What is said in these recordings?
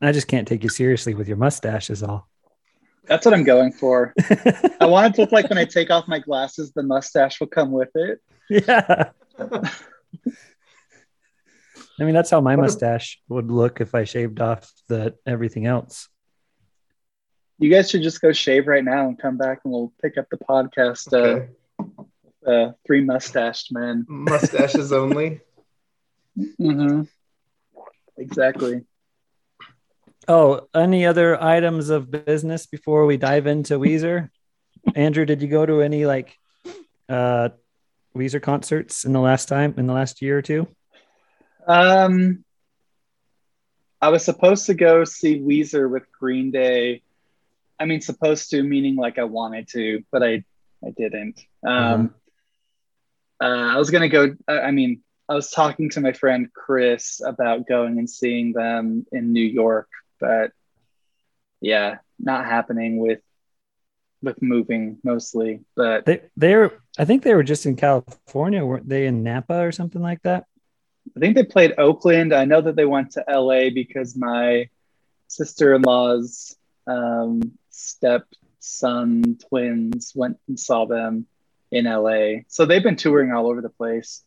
I just can't take you seriously with your mustache, is all. That's what I'm going for. I want it to look like when I take off my glasses, the mustache will come with it. Yeah. I mean, that's how my mustache would look if I shaved off the everything else. You guys should just go shave right now and come back, and we'll pick up the podcast. Okay. Uh, uh, three mustached men. Mustaches only. hmm Exactly. Oh, any other items of business before we dive into Weezer? Andrew, did you go to any like uh Weezer concerts in the last time in the last year or two? Um, I was supposed to go see Weezer with Green Day. I mean, supposed to meaning like I wanted to, but I I didn't. Um, uh, I was gonna go. I I mean, I was talking to my friend Chris about going and seeing them in New York, but yeah, not happening with with moving mostly. But They they were I think they were just in California, weren't they in Napa or something like that? I think they played Oakland. I know that they went to LA because my sister in law's um, stepson twins went and saw them in LA. So they've been touring all over the place.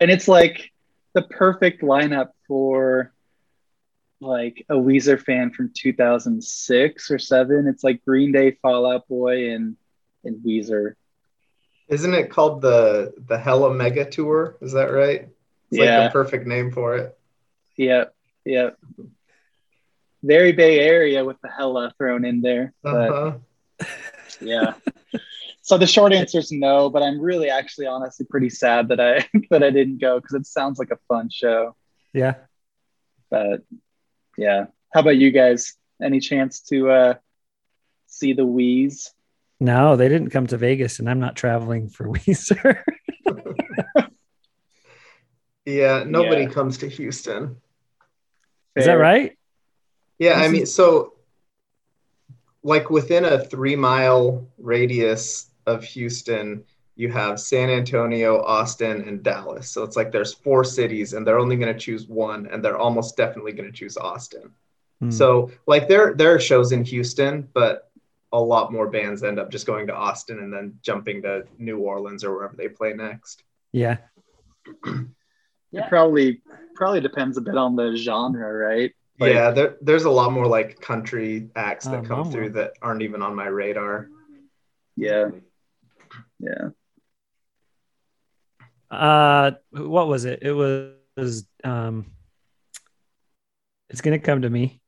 And it's like the perfect lineup for like a Weezer fan from 2006 or 7. It's like Green Day, Fall Out Boy, and, and Weezer. Isn't it called the the Hella Mega Tour? Is that right? It's like Yeah. the perfect name for it. Yep. Yep. Very Bay Area with the hella thrown in there. But Uh-huh. yeah. So the short answer is no, but I'm really actually honestly pretty sad that I that I didn't go because it sounds like a fun show. Yeah. But yeah. How about you guys? Any chance to uh see the Wheeze? No, they didn't come to Vegas and I'm not traveling for Weezer. Yeah, nobody Yeah. comes to Houston. Is that right? Yeah, I mean, so like within a three mile radius of Houston, you have San Antonio, Austin, and Dallas. So it's like there's four cities, and they're only going to choose one, and they're almost definitely going to choose Austin. Hmm. So like there there are shows in Houston, but a lot more bands end up just going to Austin and then jumping to New Orleans or wherever they play next. yeah. It probably probably depends a bit on the genre, right? Like- yeah, there, there's a lot more like country acts that Oh, come mama. through that aren't even on my radar. Yeah. Yeah. Uh what was it? It was um it's gonna come to me.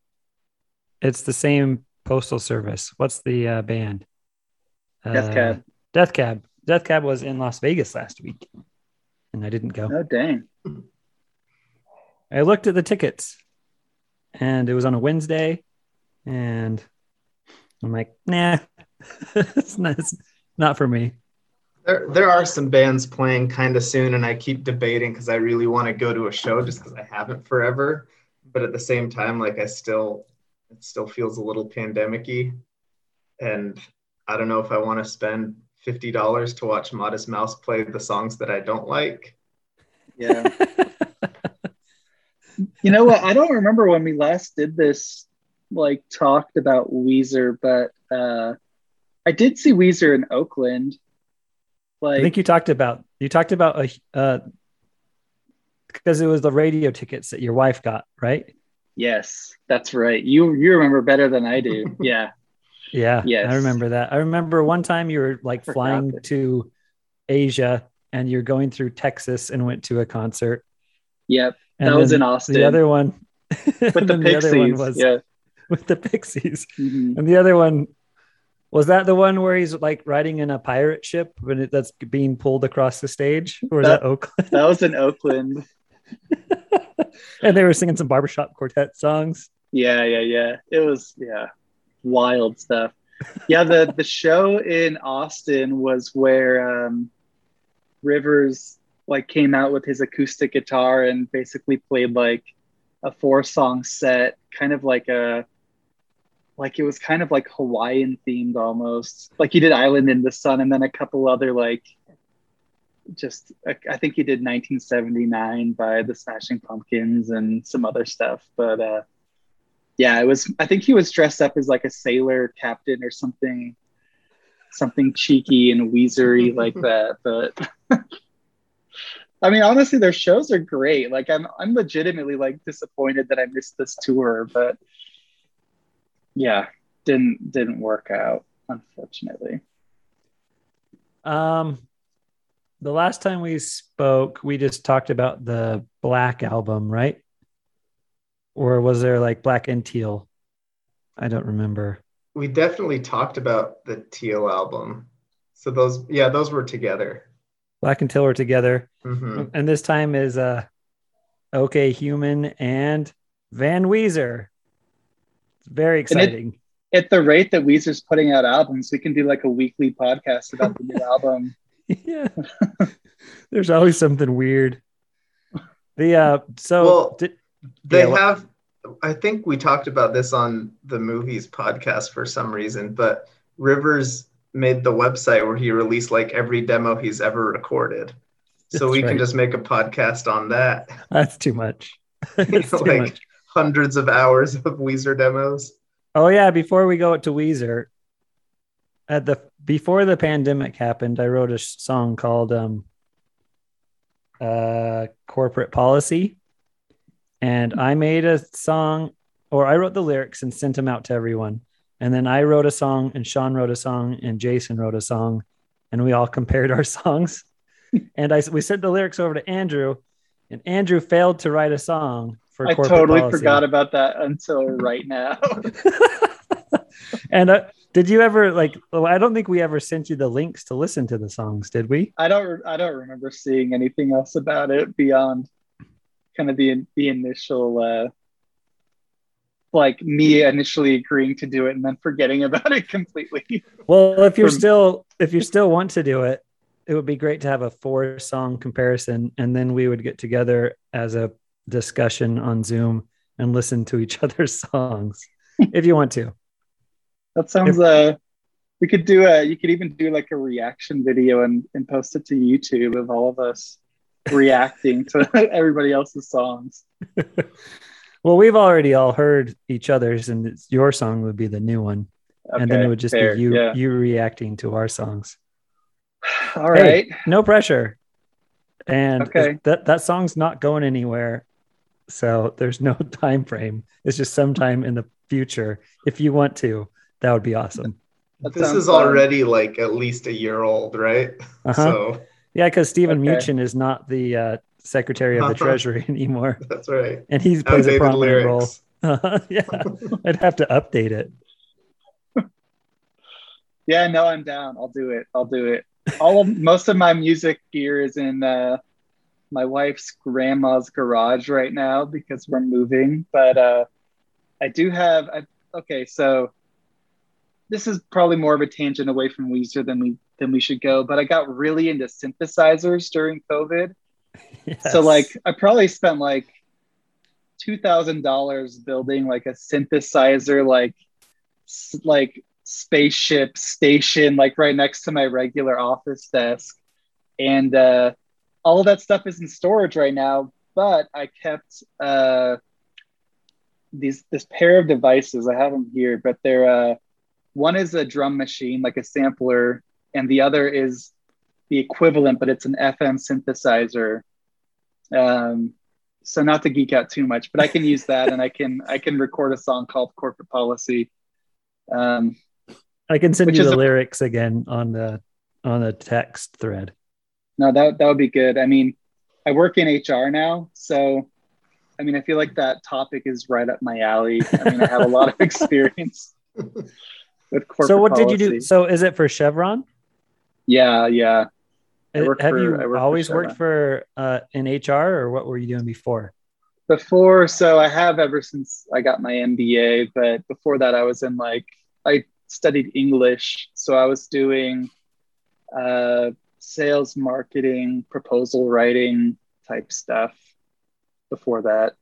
It's the same postal service. What's the uh, band? Death Uh, Cab. Death Cab. Death Cab was in Las Vegas last week, and I didn't go. Oh dang. I looked at the tickets, and it was on a Wednesday, and I'm like, nah, it's not, it's not for me. There, there are some bands playing kind of soon, and I keep debating because I really want to go to a show just because I haven't forever. But at the same time, like I still, it still feels a little pandemic-y. And I don't know if I want to spend fifty dollars to watch Modest Mouse play the songs that I don't like. Yeah. You know what? I don't remember when we last did this, like talked about Weezer, but uh I did see Weezer in Oakland. I think you talked about you talked about a uh, because it was the radio tickets that your wife got, right? yes, that's right. You you remember better than I do. Yeah. Yeah, Yes. I remember that. I remember one time you were like flying to Asia and you're going through Texas and went to a concert. Yep. And that was in Austin. The other one with the Pixies. other one was yeah. with the Pixies. Mhm. And the other one was that the one where he's like riding in a pirate ship when it, that's being pulled across the stage, or is That- that Oakland? That was in Oakland. and they were singing some barbershop quartet songs. Yeah, yeah, yeah. It was yeah, wild stuff. Yeah, the the show in Austin was where um, Rivers like came out with his acoustic guitar and basically played like a four song set, kind of like a like it was kind of like Hawaiian themed almost. Like he did Island in the Sun and then a couple other like just I think he did 1979 by the Smashing Pumpkins and some other stuff, but uh Yeah, it was. I think he was dressed up as like a sailor captain or something, something cheeky and Weezery like that. But I mean, honestly, their shows are great. Like, I'm I'm legitimately like disappointed that I missed this tour, but yeah, didn't didn't work out unfortunately. Um, the last time we spoke, we just talked about the Black album, right? Or was there like Black and Teal? I don't remember. We definitely talked about the Teal album. So those, yeah, those were together. Black and Teal were together, Mhm. and this time is uh, OK Human and Van Weezer. It's very And it- exciting. At the rate that Weezer's putting out albums, we can do like a weekly podcast about the new album. yeah, there's always something weird. The uh, so Well, did, They Yeah, have, I think we talked about this on the movies podcast for some reason, but Rivers made the website where he released like every demo he's ever recorded. So That's we can just make a podcast on that. that's too much. It's too like much. Hundreds of hours of Weezer demos. Oh yeah, before we go to Weezer, at the before the pandemic happened, I wrote a song called um uh corporate policy and I made a song or I wrote the lyrics and sent them out to everyone. And then I wrote a song and Sean wrote a song and Jason wrote a song and we all compared our songs. and I we sent the lyrics over to Andrew and Andrew failed to write a song for I totally policy. forgot about that until right now. and uh, did you ever like? oh, I don't think we ever sent you the links to listen to the songs, did we? I don't I don't remember seeing anything else about it beyond kind of the the initial uh like me initially agreeing to do it and then forgetting about it completely. Well, if you're From- still if you still want to do it, it would be great to have a four song comparison, and then we would get together as a discussion on Zoom and listen to each other's songs if you want to. That sounds uh we could do a you could even do like a reaction video and, and post it to YouTube of all of us reacting to everybody else's songs. Well, we've already all heard each other's, and it's, your song would be the new one, and then it would just fair, be you yeah. you reacting to our songs. All right. no pressure. And Okay. that that song's not going anywhere. So there's no time frame. It's just sometime in the future. If you want to, that would be awesome. That This is fun. already like at least a year old, right? Uh-huh. So yeah, because Steven Okay. Mnuchin is not the uh, Secretary of the Uh-huh. Treasury anymore, that's right. and he plays a Outdated prominent role. lyrics. yeah, I'd have to update it. Yeah, no, I'm down. I'll do it. I'll do it. All of most of my music gear is in uh, my wife's grandma's garage right now because we're moving. But uh, I do have. I, okay, so this is probably more of a tangent away from Weezer than we than we should go. But I got really into synthesizers during COVID. So like I probably spent like two thousand dollars building like a synthesizer like s- like spaceship station like right next to my regular office desk, and uh, all that stuff is in storage right now. But I kept uh, these this pair of devices. I have them here, but they're uh, one is a drum machine like a sampler, and the other is the equivalent, but it's an FM synthesizer um so not to geek out too much but i can use that and i can i can record a song called corporate policy um I can send you the a- lyrics again on the on the text thread. No that that would be good i mean i work in hr now so i mean i feel like that topic is right up my alley i mean i have a lot of experience with corporate so what did you do? So is it for Chevron? yeah yeah I work Have for- you work for always worked for uh, in HR or what were you doing before? before so i have ever since i got my mba but before that i was in like i studied english so i was doing uh, sales marketing proposal writing type stuff before that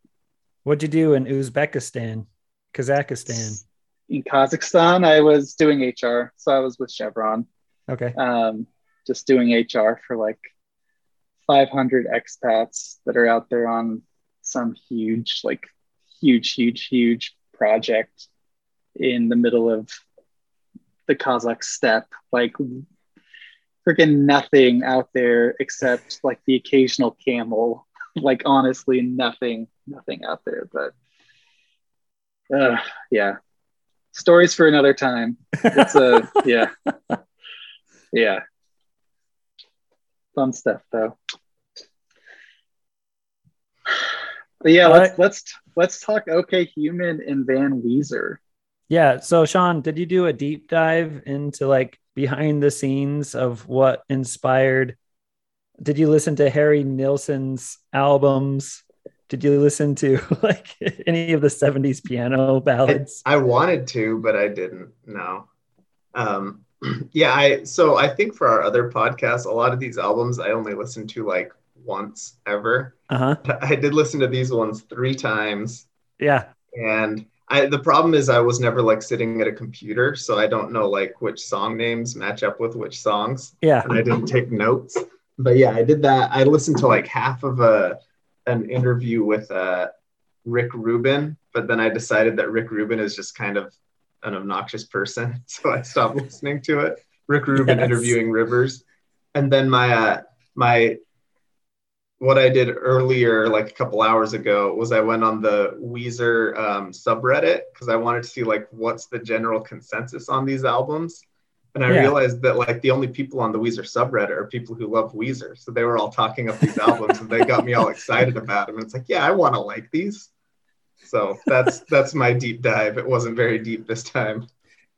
What'd you do in Uzbekistan, Kazakhstan? in kazakhstan i was doing hr so i was with chevron Okay. um, just doing hr for like 500 expats that are out there on some huge like huge huge huge project in the middle of the Kazakh steppe. Like freaking nothing out there except like the occasional camel. Like honestly, nothing, nothing out there. But uh, yeah, stories for another time. It's a yeah, yeah, fun stuff though. But yeah, let's right. let's let's talk OK Human and Van Weezer. Yeah. So, Sean, did you do a deep dive into like behind the scenes of what inspired? Did you listen to Harry Nilsson's albums? Did you listen to like any of the 70s piano ballads? I, I wanted to, but I didn't. No. Um, yeah, I so I think for our other podcasts, a lot of these albums I only listened to like once ever. Uh huh. I did listen to these ones three times, Yeah. and I the problem is I was never like sitting at a computer, so I don't know like which song names match up with which songs, Yeah. and I didn't take notes. But yeah, I did that. I listened to like half of a an interview with uh, Rick Rubin, but then I decided that Rick Rubin is just kind of an obnoxious person, so I stopped listening to it. Rick Rubin Yes. interviewing Rivers, and then my uh, my what I did earlier, like a couple hours ago, was I went on the Weezer um, subreddit because I wanted to see like what's the general consensus on these albums. And I Yeah. realized that like the only people on the Weezer subreddit are people who love Weezer. So they were all talking up these albums and they got me all excited about them. And it's like, yeah, I want to like these. So that's that's my deep dive. It wasn't very deep this time.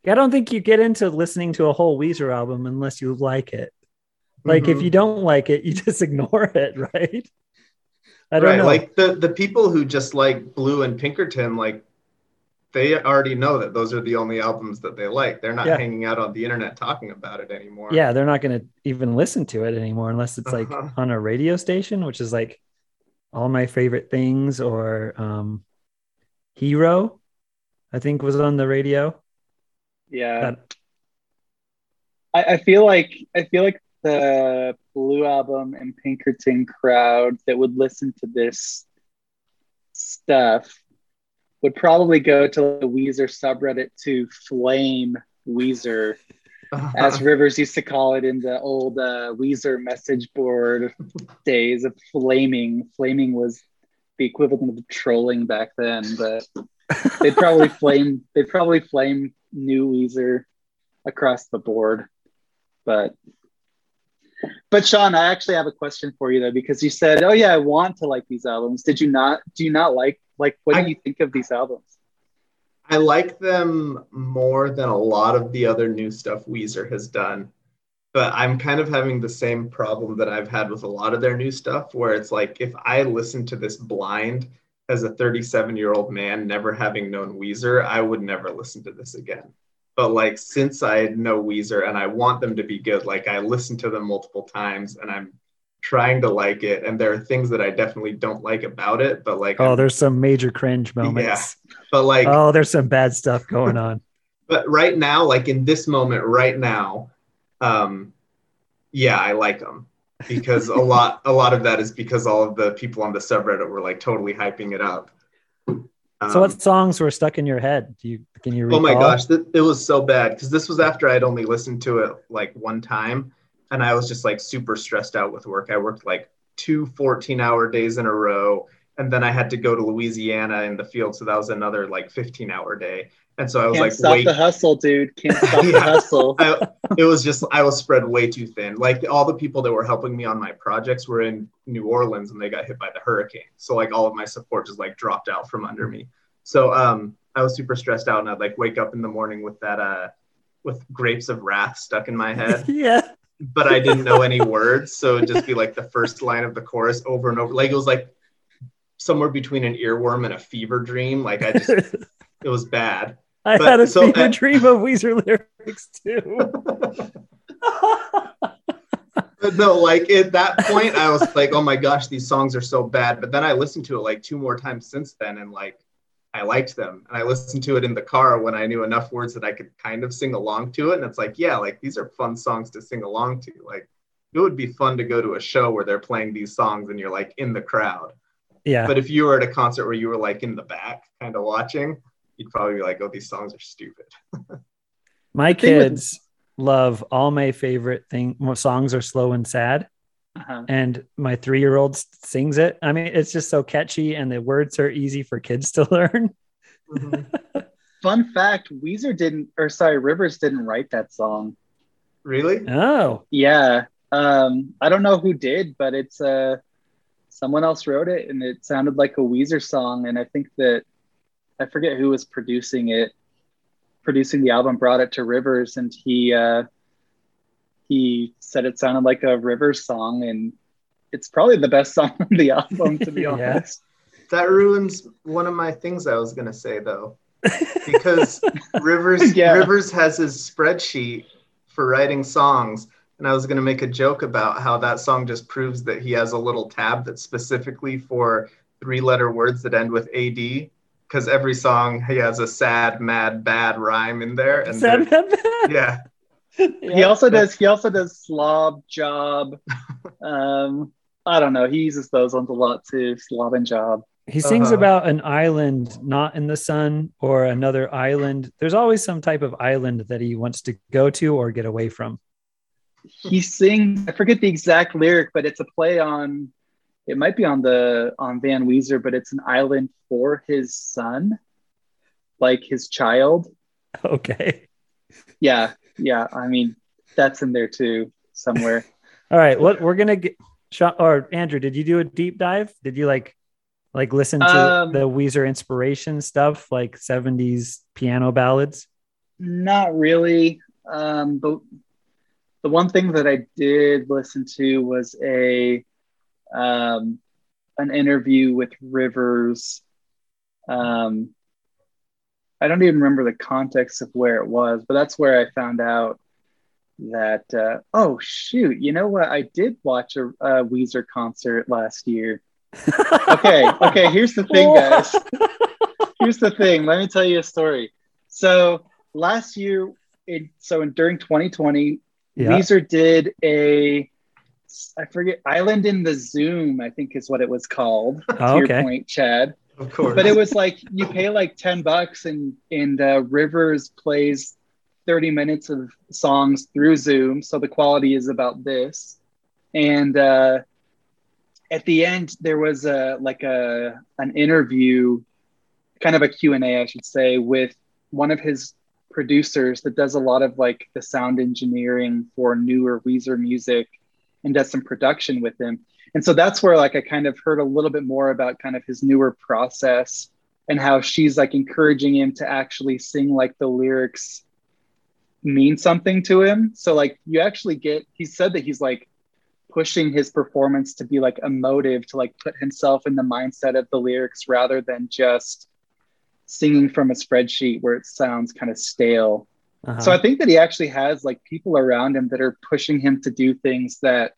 I don't think you get into listening to a whole Weezer album unless you like it. Like if Mhm. you don't like it, you just ignore it, right? I don't right, know. like the the people who just like Blue and Pinkerton, like they already know that those are the only albums that they like. They're not Yeah. hanging out on the internet talking about it anymore. yeah, they're not going to even listen to it anymore unless it's like Uh-huh. on a radio station, which is like all my favorite things or um Hero, I think was on the radio. Yeah. That- I, I feel like I feel like the Blue Album and Pinkerton crowd that would listen to this stuff would probably go to the Weezer subreddit to flame Weezer, as Rivers used to call it in the old uh, Weezer message board days of flaming. Flaming was the equivalent of trolling back then, but they'd probably flame. They'd probably flame new Weezer across the board. But but Sean, I actually have a question for you though, because you said, "Oh yeah, I want to like these albums." Did you not? Do you not like like what I- do you think of these albums? I like them more than a lot of the other new stuff Weezer has done. But I'm kind of having the same problem that I've had with a lot of their new stuff, where it's like if I listen to this blind as a 37 year old man, never having known Weezer, I would never listen to this again. But like since I know Weezer and I want them to be good, like I listen to them multiple times and I'm trying to like it. And there are things that I definitely don't like about it, but like, Oh, I'm- there's some major cringe moments. Yeah, but like, Oh, there's some bad stuff going on. but right now like in this moment right now um yeah i like them because a lot a lot of that is because all of the people on the subreddit were like totally hyping it up um, so what songs were stuck in your head? Do you can you recall? oh my gosh th- it was so bad because this was after i'd only listened to it like one time and i was just like super stressed out with work i worked like two 14 hour days in a row and then i had to go to louisiana in the field so that was another like 15 hour day and so i was Can't like stop wait the hustle, dude. Can't stop the hustle. I, it was just I was spread way too thin. Like all the people that were helping me on my projects were in New Orleans and they got hit by the hurricane. So like all of my support just like dropped out from under me. So um I was super stressed out and I'd like wake up in the morning with that uh with grapes of wrath stuck in my head, yeah. but I didn't know any words. So it'd just be like the first line of the chorus over and over. Like it was like somewhere between an earworm and a fever dream. Like I just it was bad. I But- had a so, fever uh, dream of Weezer lyrics too. But no, like at that point, I was like, oh my gosh, these songs are so bad. But then I listened to it like two more times since then, and like I liked them. And I listened to it in the car when I knew enough words that I could kind of sing along to it. And it's like, yeah, like these are fun songs to sing along to. Like it would be fun to go to a show where they're playing these songs and you're like in the crowd. yeah. But if you were at a concert where you were like in the back, kind of watching, you'd probably be like, "Oh, these songs are stupid." My thing with- kids love all my favorite thing songs are slow and sad. Uh-huh. And my three year old sings it. I mean, it's just so catchy and the words are easy for kids to learn. Fun fact: Weezer didn't, or sorry, Rivers didn't write that song. really? Oh, Yeah, um, I don't know who did, but it's uh, someone else wrote it, and it sounded like a Weezer song. And I think that I forget who was producing it, producing the album, brought it to Rivers, and he uh, he said it sounded like a Rivers song, and it's probably the best song on the album, to be Yeah. honest. That ruins one of my things I was gonna say though, because Rivers Yeah. Rivers has his spreadsheet for writing songs, and I was gonna make a joke about how that song just proves that he has a little tab that's specifically for three-letter words that end with ad, because every song he has a sad, mad, bad rhyme in there, and sad, they're- bad, bad. yeah, He also does. He also does slob job. Um, I don't know. He uses those ones a lot too. Slob and job. He sings Uh-huh. about an island not in the sun or another island. There's always some type of island that he wants to go to or get away from. He sings. I forget the exact lyric, but it's a play on. It might be on the on Van Weezer, but it's an island for his son, like his child. Okay. Yeah, yeah. I mean, that's in there too somewhere. All right. What we're gonna get Sean or Andrew, did you do a deep dive? Did you like like listen to Um, the Weezer inspiration stuff, like 70s piano ballads? Not really. Um, but the one thing that I did listen to was a um, an interview with Rivers. Um, I don't even remember the context of where it was, but that's where I found out that uh, oh shoot, you know what? I did watch a, a Weezer concert last year. Okay, okay. Here's the thing, guys here's the thing. Let me tell you a story. So last year, it, so in, during 2020, Yeah. Weezer did a, I forget, Island in the Zoom, I think is what it was called. Oh, to your point, Chad. of course. But it was like you pay like 10 bucks and and uh, Rivers plays 30 minutes of songs through Zoom. So the quality is about this. And uh, at the end, there was a like a an interview, kind of a Q&A, I should say, with one of his producers that does a lot of like the sound engineering for newer Weezer music and does some production with him. And so that's where like I kind of heard a little bit more about kind of his newer process and how she's like encouraging him to actually sing like the lyrics mean something to him. So like you actually get he said that he's like pushing his performance to be like emotive to like put himself in the mindset of the lyrics rather than just singing from a spreadsheet where it sounds kind of stale. Uh-huh. So I think that he actually has like people around him that are pushing him to do things that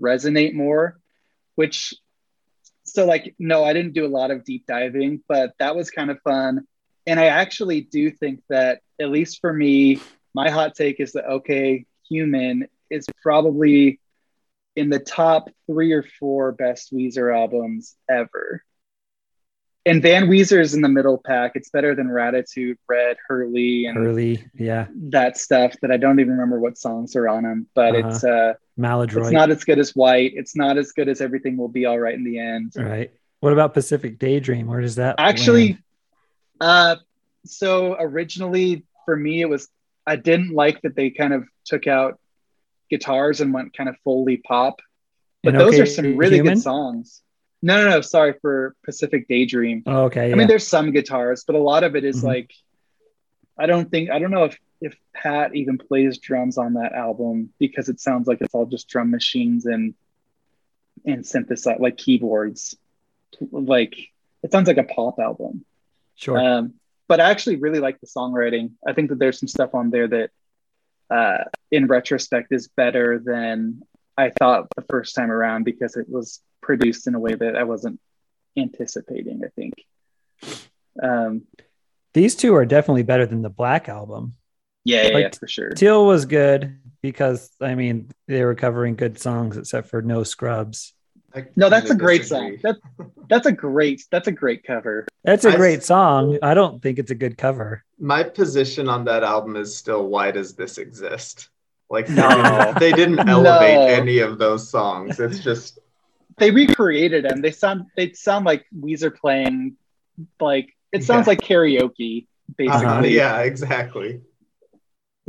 resonate more, which so like no, I didn't do a lot of deep diving, but that was kind of fun. And I actually do think that at least for me, my hot take is that okay, human is probably in the top three or four best Weezer albums ever. And Van Weezer is in the middle pack. It's better than Raditude, Red, Hurley, and Early, yeah, that stuff that I don't even remember what songs are on them, but Uh-huh. it's uh Maladroit. it's not as good as White. It's not as good as Everything Will Be All Right in the End. right. What about Pacific Daydream? Where does that Actually, land? uh so originally for me it was I didn't like that they kind of took out guitars and went kind of fully pop. But And those Okay are some really Human? good songs. No, no, no, sorry for Pacific Daydream. Oh, okay. I mean, there's some guitars, but a lot of it is Mhm. like, I don't think, I don't know if, if Pat even plays drums on that album because it sounds like it's all just drum machines and, and synthesize like keyboards. Like, it sounds like a pop album. sure. Um, but I actually really like the songwriting. I think that there's some stuff on there that, uh, in retrospect, is better than I thought the first time around because it was produced in a way that I wasn't anticipating. I think. Um, These two are definitely better than the Black album. yeah, yeah, Like, yeah, for sure. Teal was good because I mean they were covering good songs except for No Scrubs. I No, that's a kinda great disagree. song. That that's a great that's a great cover. That's a I- great song. I don't think it's a good cover. My position on that album is still why does this exist? Like they No. didn't, they didn't elevate No. any of those songs. It's just They recreated them. They sound they sound like Weezer playing like it sounds Yeah. like karaoke basically. uh, yeah, exactly.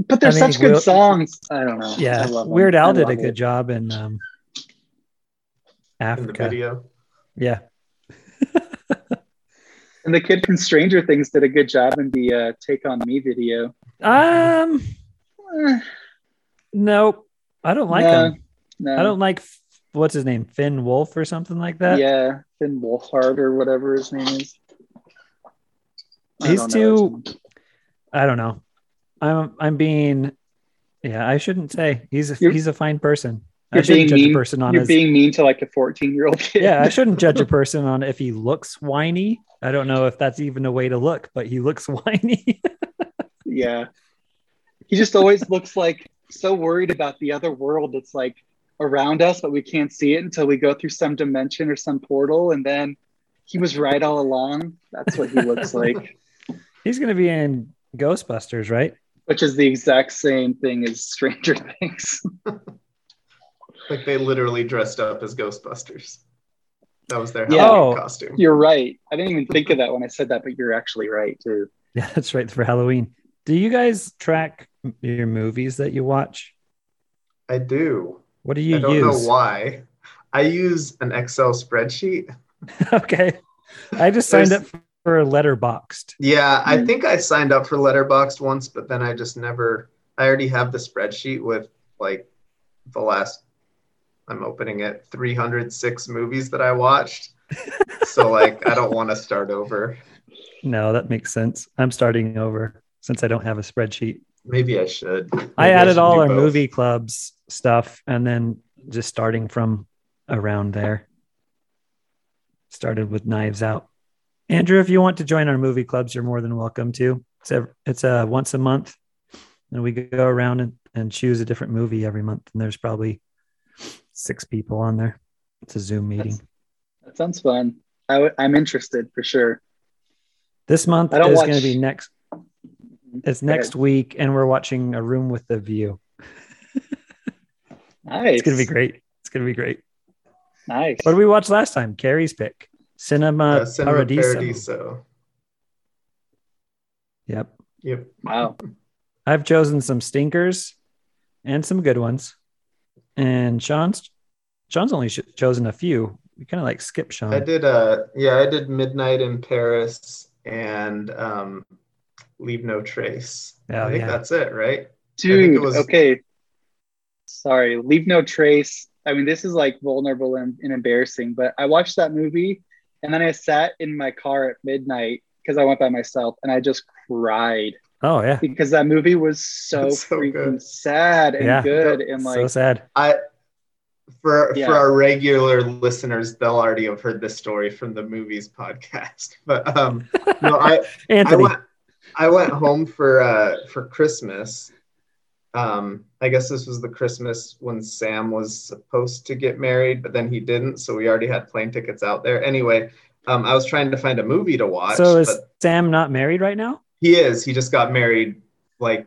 But they're I mean, such good Will- songs. I don't know. Yeah. Weird Al did a good it. job in um, In the Africa. video. Yeah, And the kid from Stranger Things did a good job in the uh, Take on Me video. um, Eh, nope, I don't like No. him. no. I don't like what's his name, Finn Wolf or something like that. yeah, Finn Wolfhard or whatever his name is. I He's don't too- I don't know. I'm I'm being, yeah, I shouldn't say he's a, You're- he's a fine person. I shouldn't being judge mean. a person on You're his. being mean to like a 14 year old kid. yeah, I shouldn't judge a person on if he looks whiny. I don't know if that's even a way to look, but he looks whiny. yeah. He just always looks like so worried about the other world It's like around us, but we can't see it until we go through some dimension or some portal. And then he was right all along. That's what he looks like, he's gonna be in Ghostbusters, right? which is the exact same thing as Stranger Things. Like they literally dressed up as Ghostbusters. That was their Yeah. Halloween costume. You're right. I didn't even think of that when I said that, but you're actually right too. Yeah, that's right for Halloween. Do you guys track your movies that you watch? I do. What do you use? I don't use? know why. I use an Excel spreadsheet. okay, I just signed up for Letterboxd. Yeah, I Mm. think I signed up for Letterboxd once, but then I just never. I already have the spreadsheet with like the last. I'm opening it 306 movies that I watched. so like I don't want to start over. No, that makes sense. I'm starting over since I don't have a spreadsheet. Maybe I should. Maybe I added should all our both. movie clubs stuff and then just starting from around there. Started with Knives Out. Andrew, if you want to join our movie clubs, you're more than welcome to. It's a, it's a once a month, and we go around and, and choose a different movie every month. And there's probably six people on there. It's a Zoom meeting. That sounds fun. I w- I'm interested for sure. This month is watch- going to be next. It's next week, and we're watching A Room with a View. Nice. It's going to be great. It's going to be great. Nice. What did we watch last time? Carrie's pick. Cinema, Uh, Cinema Paradiso. Paradiso. Yep. Yep. Wow. I've chosen some stinkers and some good ones. And Sean's Sean's only sh- chosen a few. We kind of like skip Sean. I did. Uh, yeah, I did Midnight in Paris and um, Leave No Trace. Oh, I think yeah. that's it, right? Dude, it was- okay. Sorry, leave no trace. I mean, this is like vulnerable and, and embarrassing, but I watched that movie and then I sat in my car at midnight because I went by myself and I just cried Oh yeah. because that movie was so, so freaking good. sad and Yeah. good and like so sad. I for Yeah. for our regular listeners, they'll already have heard this story from the movies podcast. But um, no, I I Anthony. went I went home for uh for Christmas. Um, I guess this was the Christmas when Sam was supposed to get married, but then he didn't, so we already had plane tickets out there. Anyway, um, I was trying to find a movie to watch. so is Sam not married right now? he is. He just got married like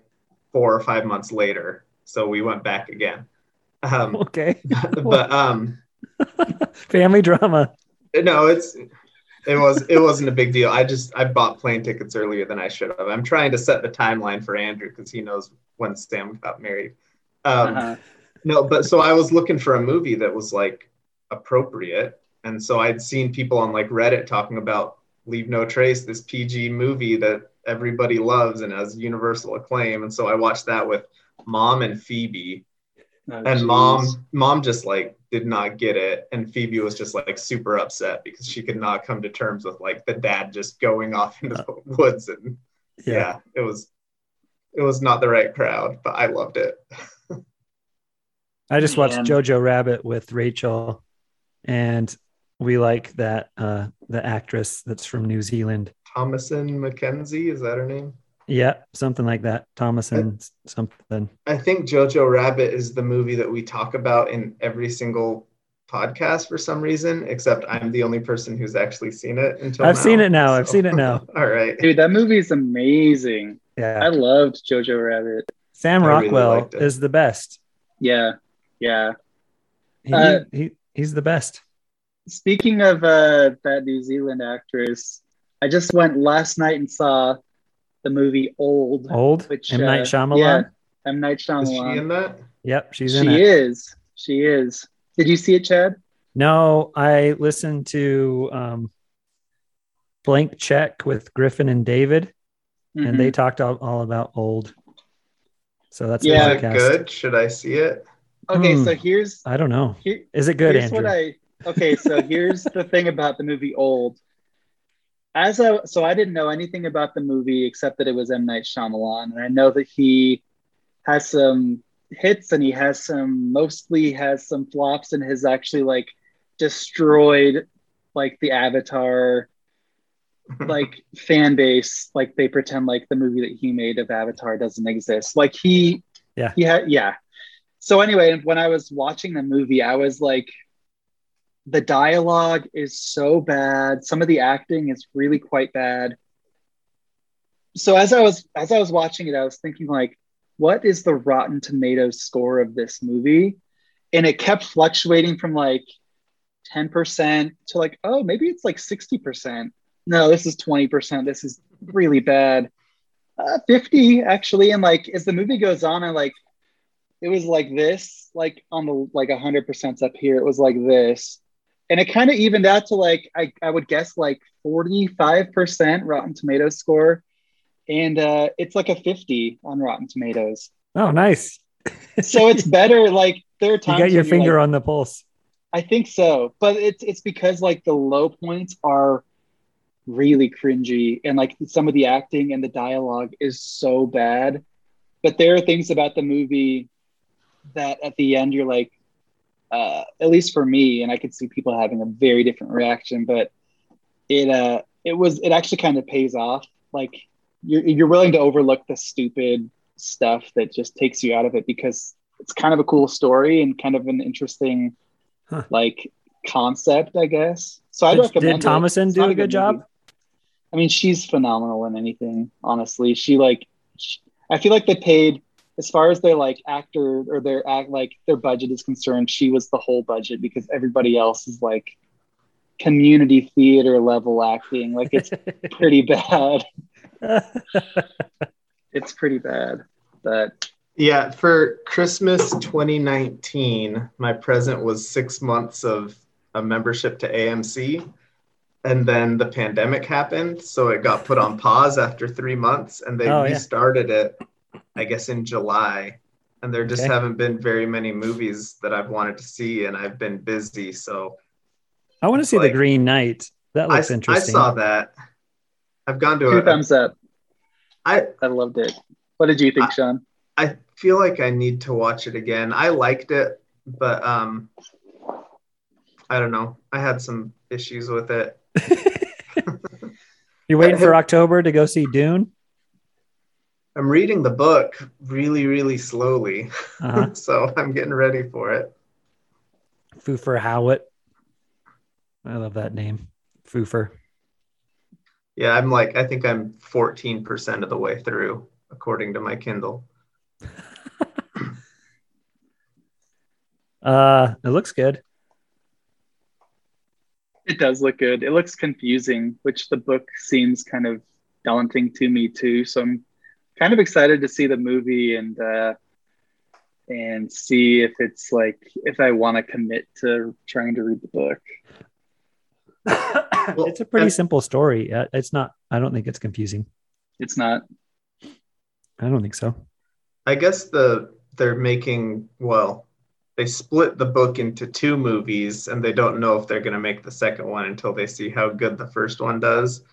four or five months later, so we went back again. Um, Okay. but um, Family drama. no, it's it was it wasn't a big deal. I just I bought plane tickets earlier than I should have. I'm trying to set the timeline for Andrew because he knows when Sam got married. Um, uh-huh. No, but so I was looking for a movie that was like appropriate, and so I'd seen people on like Reddit talking about Leave No Trace, this PG movie that everybody loves and has universal acclaim, and so I watched that with mom and Phoebe, Oh, and geez. mom mom just like did not get it and phoebe was just like super upset because she could not come to terms with like the dad just going off into the woods and yeah. it was it was not the right crowd but i loved it I just watched Man. Jojo Rabbit with Rachel, and we like that uh the actress that's from New Zealand. thomasin mckenzie is that her name Yeah, something like that. Thomasin something. i think jojo rabbit is the movie that we talk about in every single podcast for some reason, except I'm the only person who's actually seen it until I've now, seen it now. so- I've seen it now. All right. Dude, that movie is amazing. Yeah. I loved Jojo Rabbit. Sam I really Rockwell liked it. is the best. Yeah, yeah. He, Uh, he he's the best. Speaking of uh, that New Zealand actress, I just went last night and saw the movie Old. Old which M Night uh, Shyamalan. Yeah, M Night Shyamalan. Is she in that? Yep, she's in She in it. is. She is. Did you see it, Chad? No, I listened to um, Blank Check with Griffin and David, and they Mhm. talked all, all about old. So that's Yeah. a podcast. good? Should I see it? Okay, Hmm. so here's I don't know. here, Is it good, here's Andrew? what I okay so here's the thing about the movie old as i so i didn't know anything about the movie except that it was m. Night Shyamalan, and i know that he has some hits and he has some mostly has some flops and has actually like destroyed like the avatar like fan base. Like they pretend like the movie that he made of avatar doesn't exist. Like he Yeah. had yeah. So anyway when i was watching the movie i was like the dialogue is so bad. Some of the acting is really quite bad. So as i was as i was watching it i was thinking like what is the rotten tomatoes score of this movie? And it kept fluctuating from like 10% to like oh maybe it's like 60% no this is 20% this is really bad. Uh, 50 actually. And like as the movie goes on i like it was like this like on the like 100% up here. It was like this and it kind of evened out to like I, I would guess like 45% rotten tomatoes score and uh it's like a 50 on rotten tomatoes Oh, nice. so it's better like there are times You got your finger like, on the pulse. I think so, but it's it's because like the low points are really cringy and like some of the acting and the dialogue is so bad. But there are things about the movie that at the end you're like, uh, at least for me, and I could see people having a very different reaction, but it uh it was it actually kind of pays off. Like you're you're willing to overlook the stupid stuff that just takes you out of it because it's kind of a cool story and kind of an interesting Huh. like concept, I guess. So I Did, recommend. did. Thomasin do a good job? I mean, she's phenomenal in anything. Honestly, she like. She, I feel like they paid as far as their like actor or their act like their budget is concerned. She was the whole budget because everybody else is like community theater level acting. Like it's pretty bad. It's pretty bad. But Yeah, for Christmas 2019, my present was six months of a membership to AMC. And then the pandemic happened. So it got put on pause after three months and they Oh, yeah. restarted it, I guess, in July. And there just Okay. haven't been very many movies that I've wanted to see, and I've been busy. So I want to see Like- the Green Knight. That looks I interesting. I saw that. I've gone to two a, thumbs up. I, I loved it. What did you think, Sean? I feel like I need to watch it again. I liked it, but um, I don't know. I had some issues with it. You're waiting for October to go see Dune. I'm reading the book really, really slowly, Uh-huh. so I'm getting ready for it. Foofer Hawat. I love that name. Foofer. Yeah, I'm like, I think I'm 14% of the way through, according to my Kindle. Uh, it looks good. It does look good. It looks confusing, which the book seems kind of daunting to me too. So I'm kind of excited to see the movie and uh, and see if it's like if I want to commit to trying to read the book. it's a pretty and- simple story. Uh, It's not. I don't think it's confusing. It's not. I don't think so. I guess the they're making well, they split the book into two movies, and they don't know if they're going to make the second one until they see how good the first one does.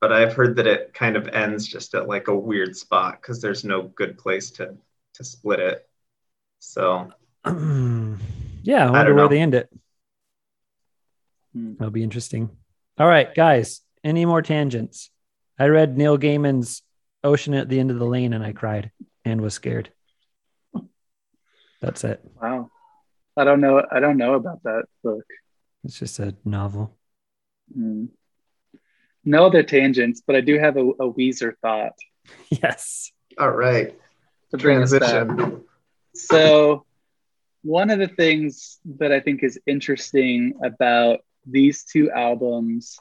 But I've heard that it kind of ends just at like a weird spot because there's no good place to to split it. So yeah, I I wonder don't where they end it. Hmm. That'll be interesting. All right, guys. Any more tangents? I read Neil Gaiman's Ocean at the End of the Lane and I cried and was scared. That's it. Wow. I don't know. I don't know about that book. It's just a novel. Hmm. No other tangents, but I do have a, a Weezer thought Yes. All right. to bring us back. Transition. So, one of the things that I think is interesting about these two albums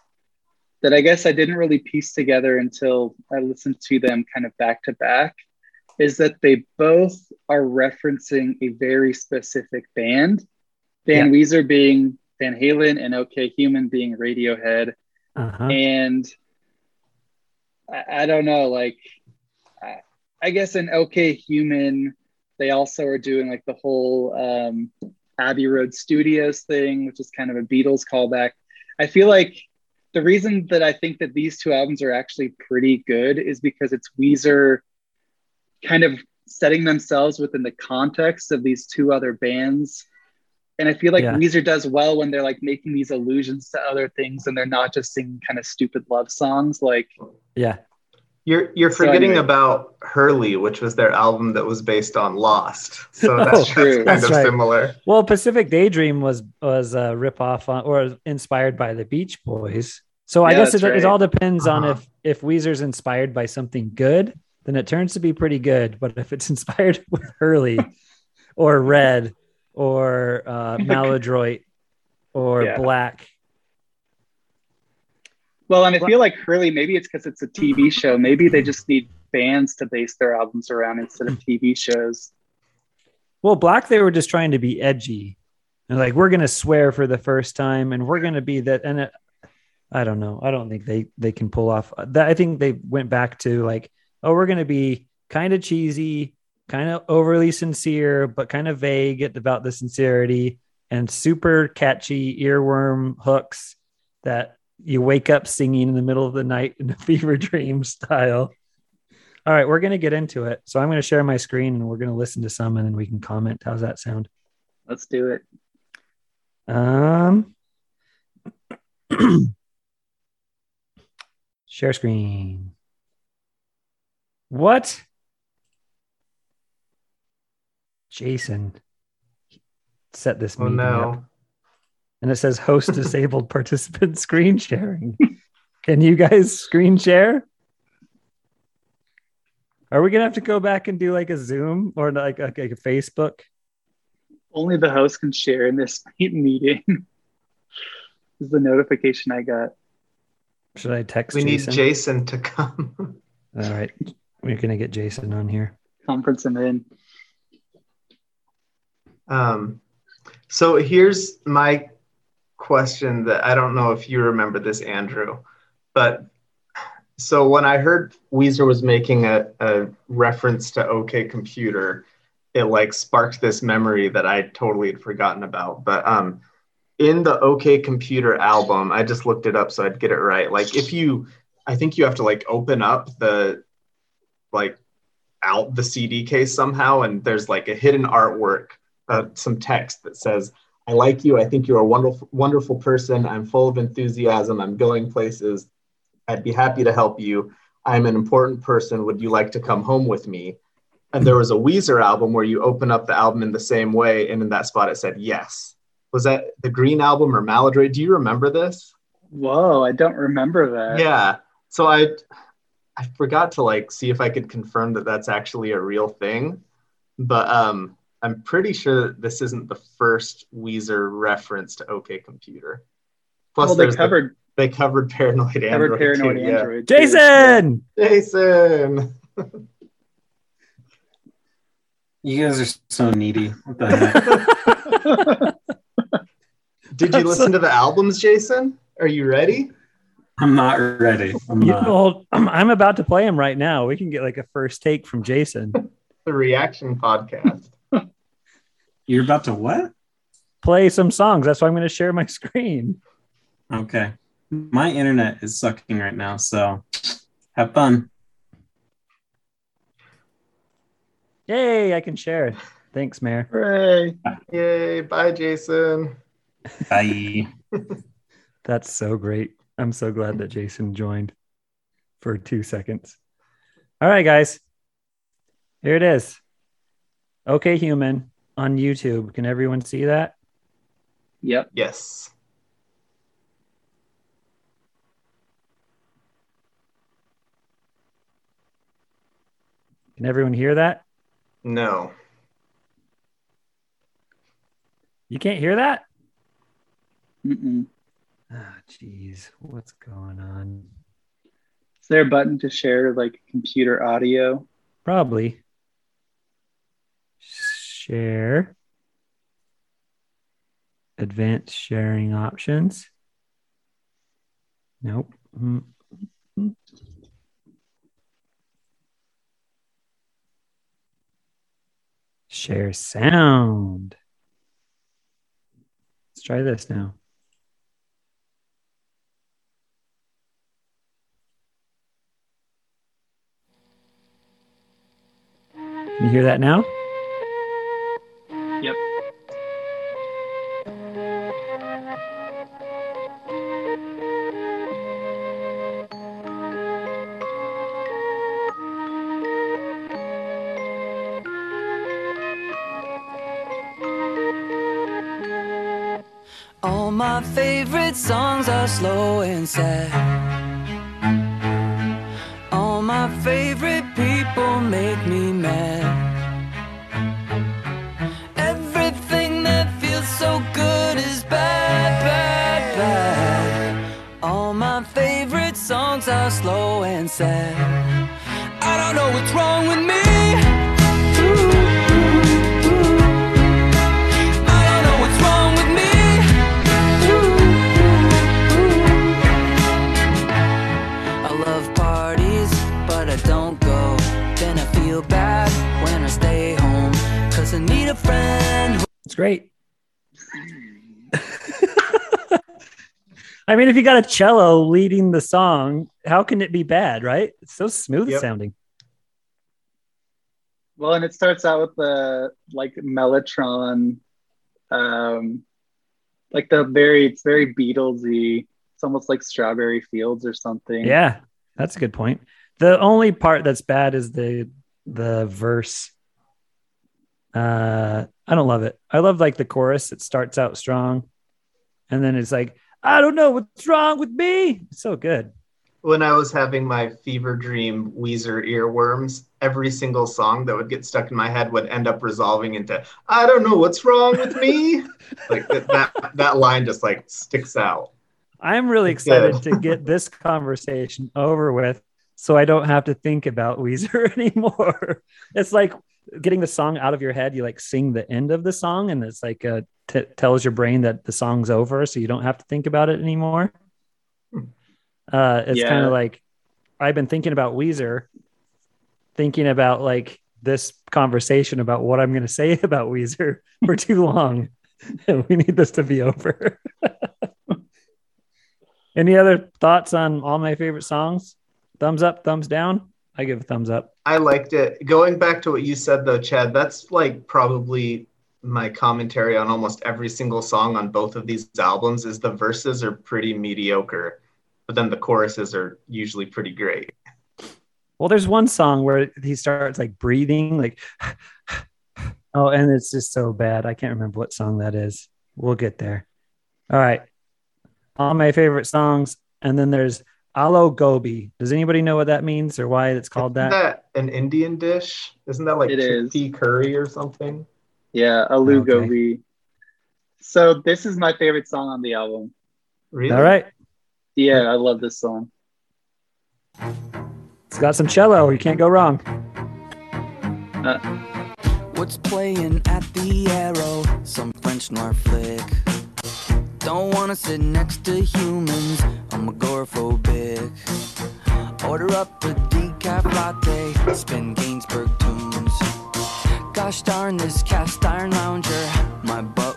that I guess I didn't really piece together until I listened to them kind of back to back is that they both are referencing a very specific band. Van Weezer being Van Halen and OK Human being Radiohead. Uh-huh. And I, I don't know, like, I, I guess in OK Human, they also are doing like the whole um, Abbey Road Studios thing, which is kind of a Beatles callback. I feel like the reason that I think that these two albums are actually pretty good is because it's Weezer kind of setting themselves within the context of these two other bands. And I feel like Yeah. Weezer does well when they're like making these allusions to other things and they're not just singing kind of stupid love songs. Like, Yeah. You're you're So forgetting anyway. about Hurley, which was their album that was based on Lost. So Oh, that's, that's true. kind That's of right. similar. Well, Pacific Daydream was was a rip off on or inspired by the Beach Boys. So I guess it, that's it all depends on Uh-huh. if if Weezer's inspired by something good, then it turns to be pretty good. But if it's inspired with Hurley or Red or uh, Maladroit or Yeah. Black, well, and I feel like Hurley, maybe it's because it's a TV show. Maybe they just need bands to base their albums around instead of TV shows. well, Black they were just trying to be edgy, and like we're gonna swear for the first time, and we're gonna be that. And it, I don't know. I don't think they they can pull off that. I think they went back to like, oh, we're gonna be kind of cheesy, kind of overly sincere, but kind of vague about the sincerity, and super catchy earworm hooks that you wake up singing in the middle of the night in a fever dream style. All right, we're gonna get into it. So I'm gonna share my screen and we're gonna listen to some and then we can comment. How's that sound? Let's do it. Um, share screen. What? Jason set this Oh meeting up, and it says host disabled participant screen sharing. Can you guys screen share? Are we gonna have to go back and do like a Zoom or like, like a Facebook? Only the host can share in this meeting. this is the notification I got. Should I text We need Jason? Jason to come. All right, we're gonna get Jason on here. Conference him in. Um, so here's my question that I don't know if you remember this, Andrew, but so when I heard Weezer was making a, a reference to OK Computer, it like sparked this memory that I totally had forgotten about. But um, in the OK Computer album, I just looked it up so I'd get it right. Like if you, I think you have to like open up the like out the CD case somehow, and there's like a hidden artwork uh, some text that says, I like you. I think you're a wonderful, wonderful person. I'm full of enthusiasm. I'm going places. I'd be happy to help you. I'm an important person. Would you like to come home with me? And there was a Weezer album where you open up the album in the same way. And in that spot, it said, yes. Was that the Green album or Maladroit? Do you remember this? Whoa, I don't remember that. Yeah. So I, I forgot to like see if I could confirm that that's actually a real thing. But um, I'm pretty sure that this isn't the first Weezer reference to OK Computer. Plus, well, they there's the- covered they covered Paranoid Android. covered Paranoid too. Android. too. Jason, Jason. You guys are so needy. What the heck? Did you listen to the albums, Jason? Are you ready? I'm not ready. I'm you, not. well, I'm about to play him right now. We can get like a first take from Jason. The reaction podcast. You're about to what? Play some songs. That's why I'm going to share my screen. Okay. My internet is sucking right now, so have fun. Yay! I can share. Thanks, Mayor. Hooray. Yay! Bye, Jason. Bye. That's so great. I'm so glad that Jason joined for two seconds. All right, guys. Here it is. Okay, human. On YouTube. Can everyone see that? Yep. Yes. Can everyone hear that? No. You can't hear that? Mm-mm. Ah, jeez, what's going on? Is there a button to share like computer audio? Probably. Share. Advanced sharing options. Nope. Share sound. Let's try this now. Can you hear that now? Favorite songs are slow and sad. All my favorite people make me mad. Everything that feels so good is bad, bad, bad. All my favorite songs are slow and sad. I don't know what's wrong with me. It's great. I mean, if you got a cello leading the song, how can it be bad, right? It's so smooth Yep. sounding. Well, and it starts out with the like Mellotron, um, like the very it's very Beatlesy. It's almost like Strawberry Fields or something. Yeah, that's a good point. The only part that's bad is the the verse. Uh, I don't love it. I love like the chorus. It starts out strong, and then it's like, I don't know what's wrong with me. It's so good. When I was having my fever dream Weezer earworms, every single song that would get stuck in my head would end up resolving into "I don't know what's wrong with me." like that, that that line just like sticks out. I'm really excited to get this conversation over with so I don't have to think about Weezer anymore. It's like getting the song out of your head. You like sing the end of the song, and it's like uh, t- tells your brain that the song's over, so you don't have to think about it anymore. Uh, it's Yeah. kind of like I've been thinking about Weezer, thinking about like this conversation about what I'm going to say about Weezer for too long. And we need this to be over. Any other thoughts on all my favorite songs? Thumbs up, thumbs down? I give a thumbs up. I liked it. Going back to what you said though, Chad, that's like probably my commentary on almost every single song on both of these albums is the verses are pretty mediocre, but then the choruses are usually pretty great. Well, there's one song where he starts like breathing, like, oh, and it's just so bad. I can't remember what song that is. We'll get there. All right. All my favorite songs. And then there's Aloo Gobi. Does anybody know what that means or why it's called Isn't that? that an Indian dish? Isn't that like It is. chickpea curry or something? Yeah, Aloo Okay. Gobi. So this is my favorite song on the album. Really? All right. Yeah, I love this song. It's got some cello. You can't go wrong. Uh. What's playing at the Aero? Some French noir flick. Don't wanna sit next to humans. I'm agoraphobic. Order up a decaf latte. Spin Gainsbourg tunes. Gosh darn this cast iron lounger. My butt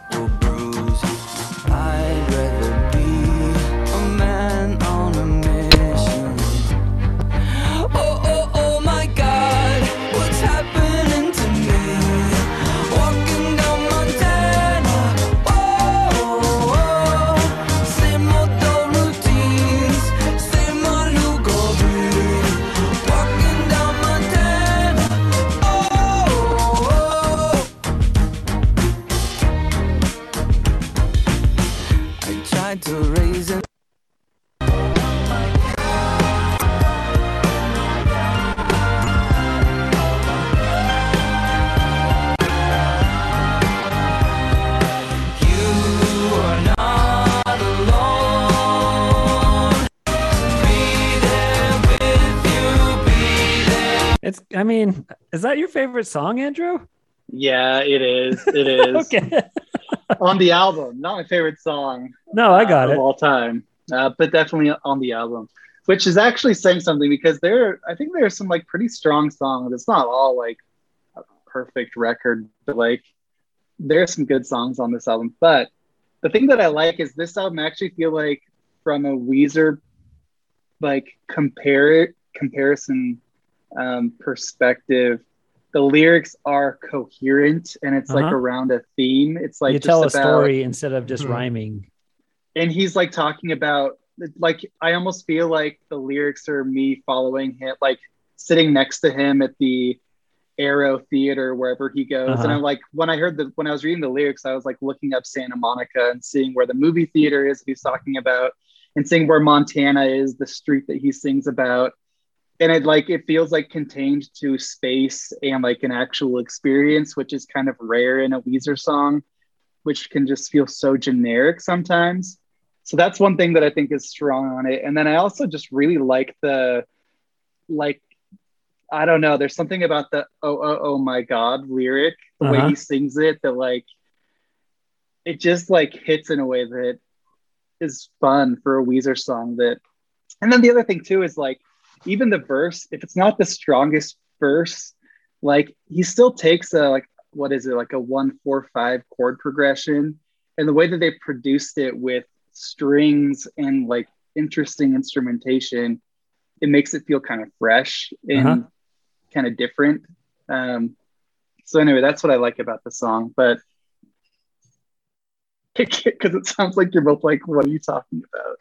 It's. I mean, is that your favorite song, Andrew? Yeah, it is. It is okay. on the album. Not my favorite song. No, I got uh, it. of all time, uh, but definitely on the album, which is actually saying something because there, I think there are some like pretty strong songs. It's not all like a perfect record, but like there are some good songs on this album. But the thing that I like is this album. I actually feel like from a Weezer like compare comparison um, perspective, the lyrics are coherent and it's like Uh-huh. around a theme. It's like you just tell a about- story instead of just Mhm. rhyming. and he's like talking about like I almost feel like the lyrics are me following him, like sitting next to him at the Aero Theater wherever he goes. Uh-huh. And I'm like, when I heard the when I was reading the lyrics, I was like looking up Santa Monica and seeing where the movie theater is that he's talking about, and seeing where Montana is, the street that he sings about. And it like it feels like contained to space and like an actual experience, which is kind of rare in a Weezer song, which can just feel so generic sometimes. So that's one thing that I think is strong on it. And then I also just really like the like I don't know, there's something about the oh oh oh my god lyric, the Uh-huh. way he sings it that like it just like hits in a way that is fun for a Weezer song that and then the other thing too is like even the verse, if it's not the strongest verse, like he still takes a like what is it, like a one, four, five chord progression. And the way that they produced it with strings and like interesting instrumentation, it makes it feel kind of fresh and Uh-huh. kind of different. Um, so anyway, that's what I like about the song. But because it sounds like you're both like, what are you talking about?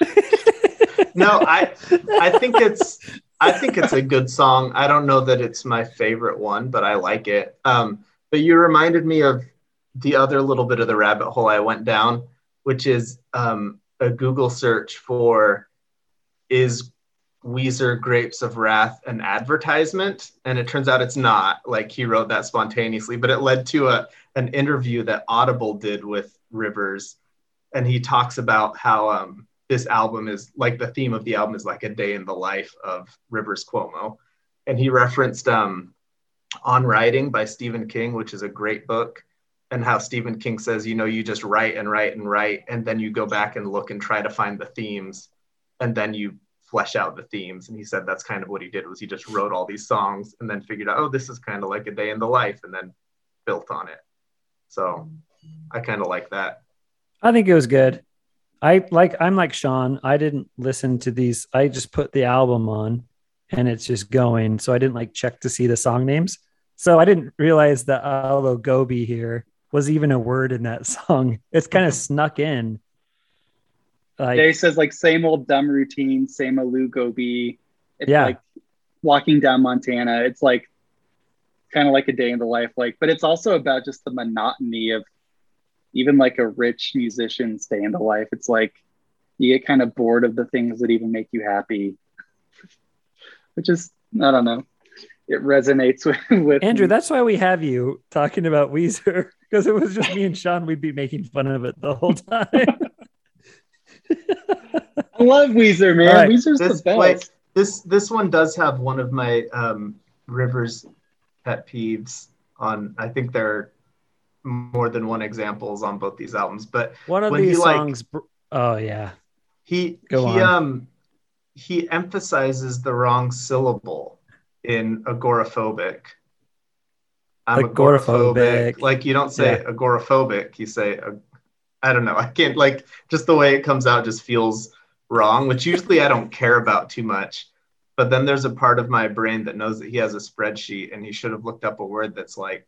No, I I think it's I think it's a good song. I don't know that it's my favorite one, but I like it. Um, but you reminded me of the other little bit of the rabbit hole I went down, which is um, a Google search for is Weezer Grapes of Wrath an advertisement? And it turns out it's not. Like he wrote that spontaneously, but it led to a an interview that Audible did with Rivers, and he talks about how um, this album is like the theme of the album is like a day in the life of Rivers Cuomo, and he referenced um, On Writing by Stephen King, which is a great book, and how Stephen King says, you know, you just write and write and write, and then you go back and look and try to find the themes, and then you flesh out the themes. And he said that's kind of what he did was he just wrote all these songs and then figured out, oh, this is kind of like a day in the life, and then built on it. So I kind of like that. I think it was good. I like I'm like Sean. I didn't listen to these. I just put the album on and it's just going. So I didn't like check to see the song names. So I didn't realize that Aloo Gobi here was even a word in that song. It's kind of mm-hmm. snuck in. Like he says like same old dumb routine, same Aloo Gobi. It's Yeah. like walking down Montana. It's like kind of like a day in the life. Like, but it's also about just the monotony of even like a rich musician's day in the life. It's like you get kind of bored of the things that even make you happy. Which is I don't know. It resonates with, with Andrew, me. that's why we have you talking about Weezer because it was just me and Sean. We'd be making fun of it the whole time. I love Weezer, man. All right. Weezer's This- the best. wait. This this one does have one of my um, Rivers pet peeves on. I think there are more than one examples on both these albums, but One of When he, these like- songs. oh yeah, he Go he on. um he emphasizes the wrong syllable in agoraphobic. I'm Agoraphobic. agoraphobic. Like you don't say agoraphobic, you say ag- I don't know. I can't like just the way it comes out just feels wrong, which usually I don't care about too much. But then there's a part of my brain that knows that he has a spreadsheet and he should have looked up a word that's like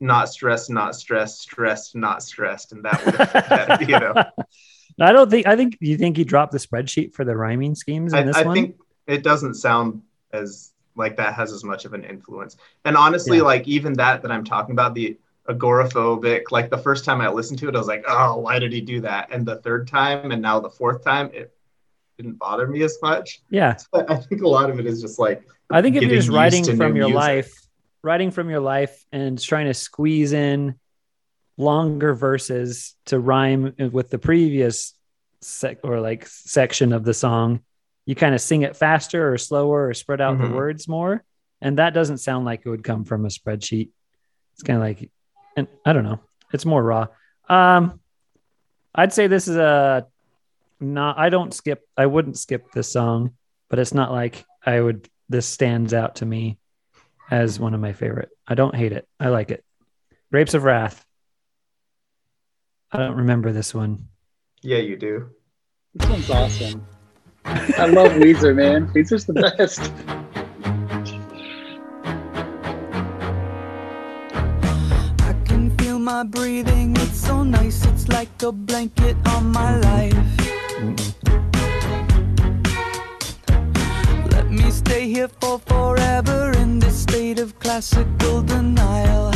not stressed, not stressed, stressed, not stressed, and that would that, you know. I don't think. I think you think he dropped the spreadsheet for the rhyming schemes in I, this I one. think it doesn't sound as like that has as much of an influence. And honestly, Yeah. like even that that I'm talking about, the agoraphobic, like the first time I listened to it, I was like, oh, why did he do that? And the third time, and now the fourth time, it didn't bother me as much. yeah, But I think a lot of it is just like I think if you're just writing from your music. life, writing from your life, and trying to squeeze in longer verses to rhyme with the previous sec or like section of the song, you kind of sing it faster or slower or spread out Mhm. the words more. and that doesn't sound like it would come from a spreadsheet. It's kind of like, and I don't know, it's more raw. Um, I'd say this is a not. I don't skip. I wouldn't skip this song, but it's not like I would. This stands out to me as one of my favorite. I don't hate it. I like it. Grapes of Wrath. I don't remember this one. Yeah, you do. This one's awesome. I love Weezer, man. Weezer's the best. I can feel my breathing, it's so nice, it's like a blanket on my life. Let me stay here for forever in this state of classical denial.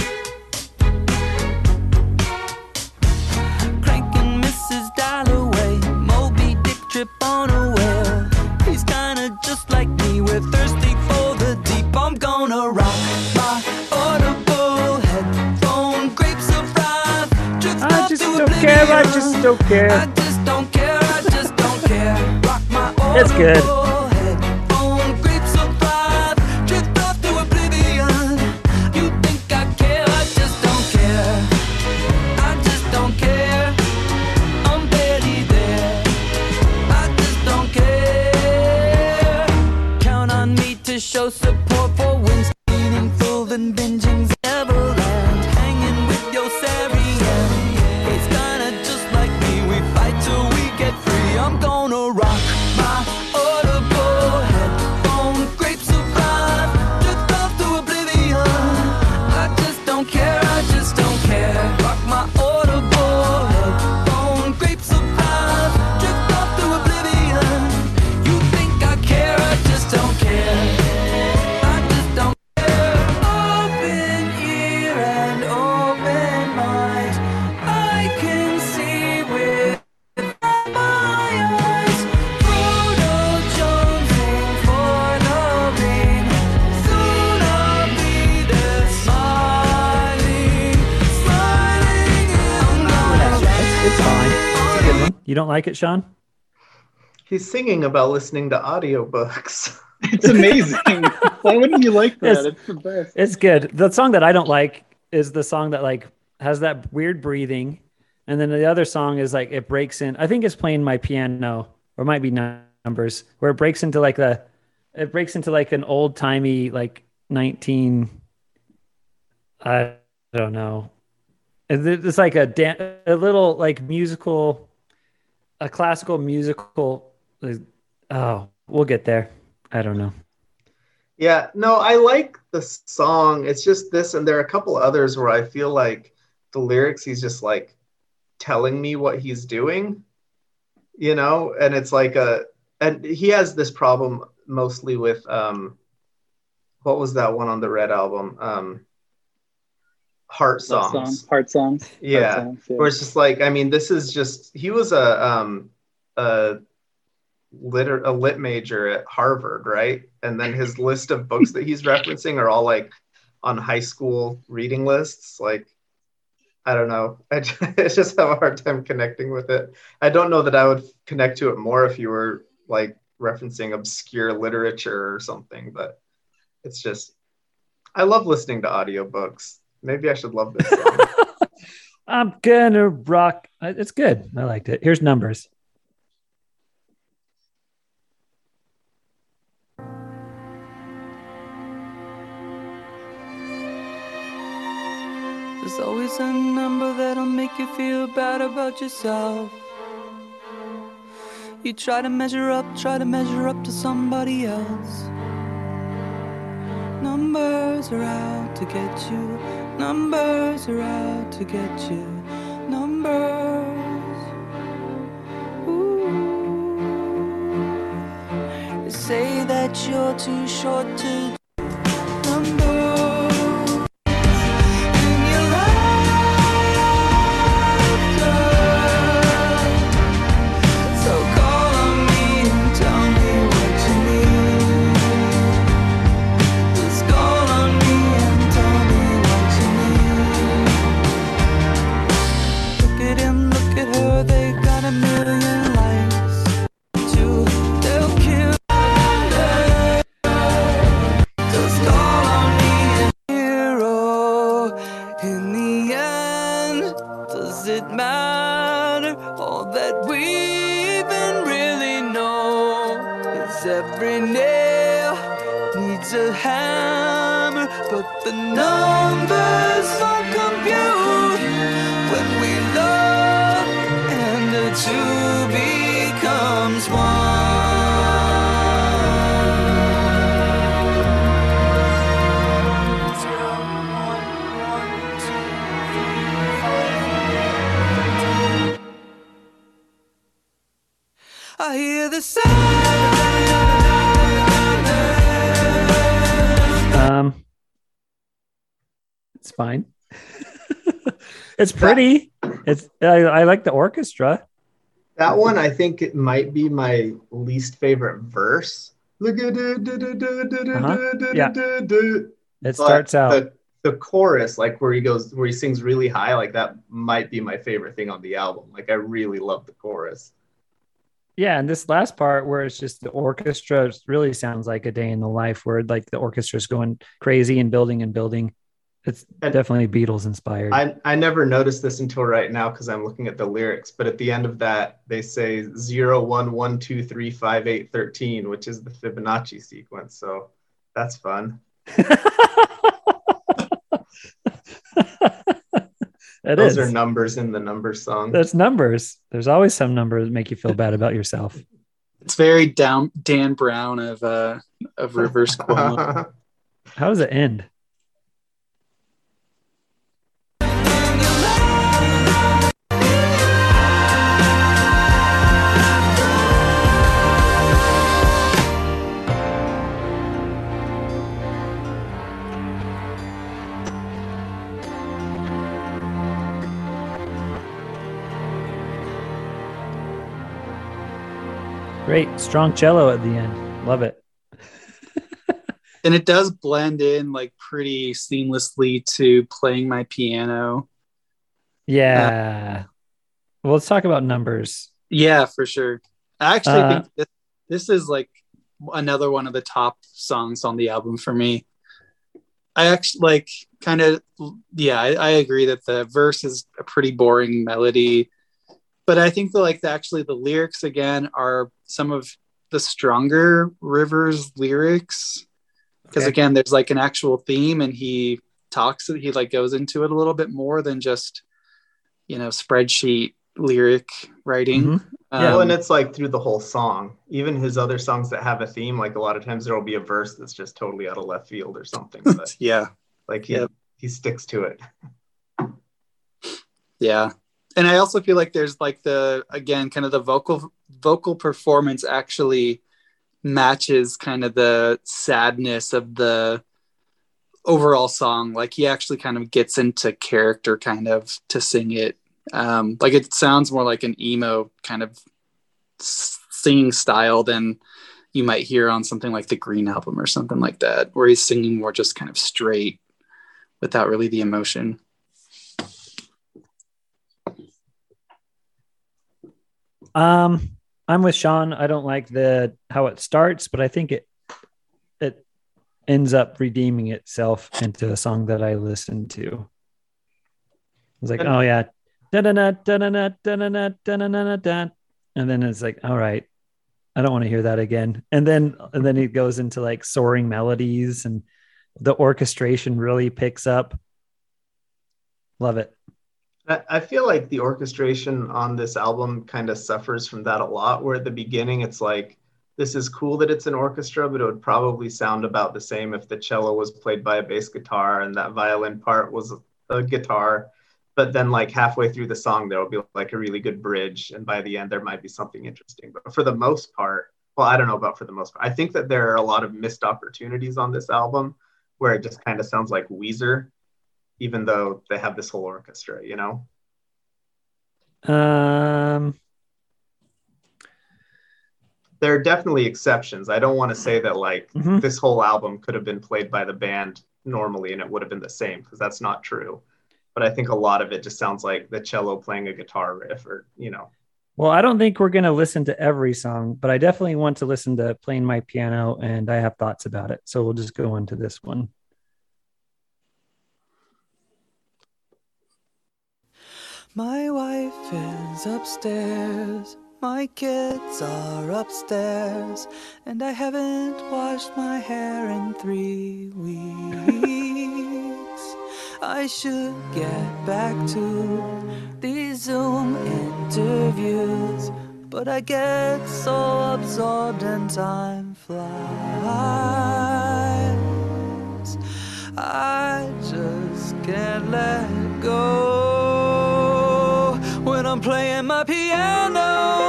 Cranking Mrs. Dalloway, Moby Dick trip on a whale. He's kinda just like me, we're thirsty for the deep. I'm gonna rock my audible headphone, grapes of wrath. I just don't care. I just don't I care. just don't care, I just don't care. Rock my It's good. Don't like it, Sean? He's singing about listening to audiobooks. It's amazing. Why wouldn't you like that? It's- It's the best. It's good. The song that I don't like is the song that like has that weird breathing, and then the other song is like it breaks in. I think it's playing my piano, or it might be numbers, where it breaks into like the, it breaks into like an old timey like nineteen. I don't know. It's like a dan- a little like musical, a classical musical. Oh, we'll get there. I don't know. Yeah, no, I like the song. It's just this, and there are a couple others where I feel like the lyrics, he's just like telling me what he's doing, you know, and it's like a, and he has this problem mostly with, um, what was that one on the Red album? Um, Heart Love Songs. song, heart songs. Heart Yeah, songs, yeah. where it's just like I mean, this is just he was a um a liter a lit major at Harvard, right? And then his list of books that he's referencing are all like on high school reading lists. Like, I don't know. I just, I just have a hard time connecting with it. I don't know that I would connect to it more if you were like referencing obscure literature or something, but it's just I love listening to audiobooks. Maybe I should love this song. I'm gonna rock. Uh, It's good. I liked it. Here's numbers. There's always a number that'll make you feel bad about yourself. You try to measure up, try to measure up to somebody else. Numbers are out to get you, numbers are out to get you, numbers. Ooh. They say that you're too short to it's pretty. It's I, I like the orchestra. That one, I think it might be my least favorite verse. It. Uh-huh. Yeah. It But starts out. the, the chorus, like where he goes, where he sings really high, like that might be my favorite thing on the album. Like I really love the chorus. Yeah, and this last part where it's just the orchestra really sounds like a day in the life where like the orchestra's going crazy and building and building. It's And- definitely Beatles inspired. I, I never noticed this until right now because I'm looking at the lyrics, but at the end of that, they say 0, 1, 1, 2, 3, 5, 8, 13, which is the Fibonacci sequence. So that's fun. It Those is. are numbers in the number song. That's numbers. There's always some numbers that make you feel bad about yourself. It's very down Dan Brown of uh of reverse Cuomo. How does it end? Great. Strong cello at the end. Love it. and it does blend in like pretty seamlessly to playing my piano. Yeah. well, let's talk about numbers. Yeah, for sure. I actually Uh, think this, this is like another one of the top songs on the album for me. I actually like kind of, yeah, I, I agree that the verse is a pretty boring melody, but I think that like the, actually the lyrics again are some of the stronger Rivers lyrics because Okay. again, there's like an actual theme and he talks, he like goes into it a little bit more than just, you know, spreadsheet lyric writing. Mhm. Yeah. well, Um, and it's like through the whole song. Even his other songs that have a theme, like a lot of times there will be a verse that's just totally out of left field or something. But yeah. like he, Yep. he sticks to it. Yeah. And I also feel like there's like the again kind of the vocal vocal performance actually matches kind of the sadness of the overall song. Like he actually kind of gets into character kind of to sing it. Um like it sounds more like an emo kind of singing style than you might hear on something like the Green album or something like that where he's singing more just kind of straight without really the emotion. Um, I'm with Sean. I don't like the how it starts, but I think it it ends up redeeming itself into a song that I listen to. It's like, oh yeah, and then it's like, all right, I don't want to hear that again. And then and then it goes into like soaring melodies, and the orchestration really picks up. Love it. I feel like the orchestration on this album kind of suffers from that a lot. Where at the beginning, it's like, this is cool that it's an orchestra, but it would probably sound about the same if the cello was played by a bass guitar and that violin part was a guitar. But then, like halfway through the song, there will be like a really good bridge, and by the end, there might be something interesting. But for the most part, well, I don't know about for the most part. I think that there are a lot of missed opportunities on this album where it just kind of sounds like Weezer, even though they have this whole orchestra, you know? Um, there are definitely exceptions. I don't want to say that like Mhm. this whole album could have been played by the band normally and it would have been the same because that's not true. But I think a lot of it just sounds like the cello playing a guitar riff or, you know. Well, I don't think we're going to listen to every song, but I definitely want to listen to Playing My Piano, and I have thoughts about it. So we'll just go into this one. My wife is upstairs. My kids are upstairs, and I haven't washed my hair in three weeks. I should get back to these Zoom interviews, but I get so absorbed and time flies. I just can't let go my piano.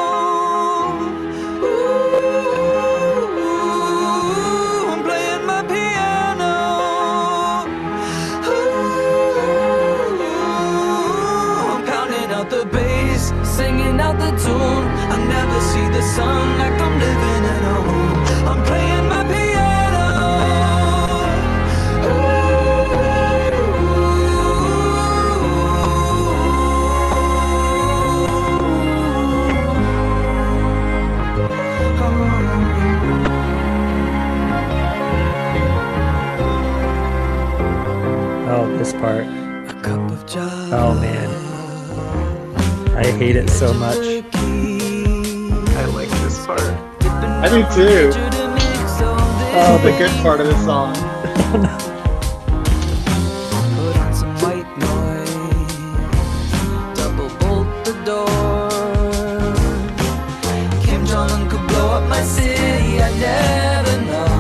best part. Oh man, I hate it so much. I like this part. I do too. Oh, oh the good part of the song.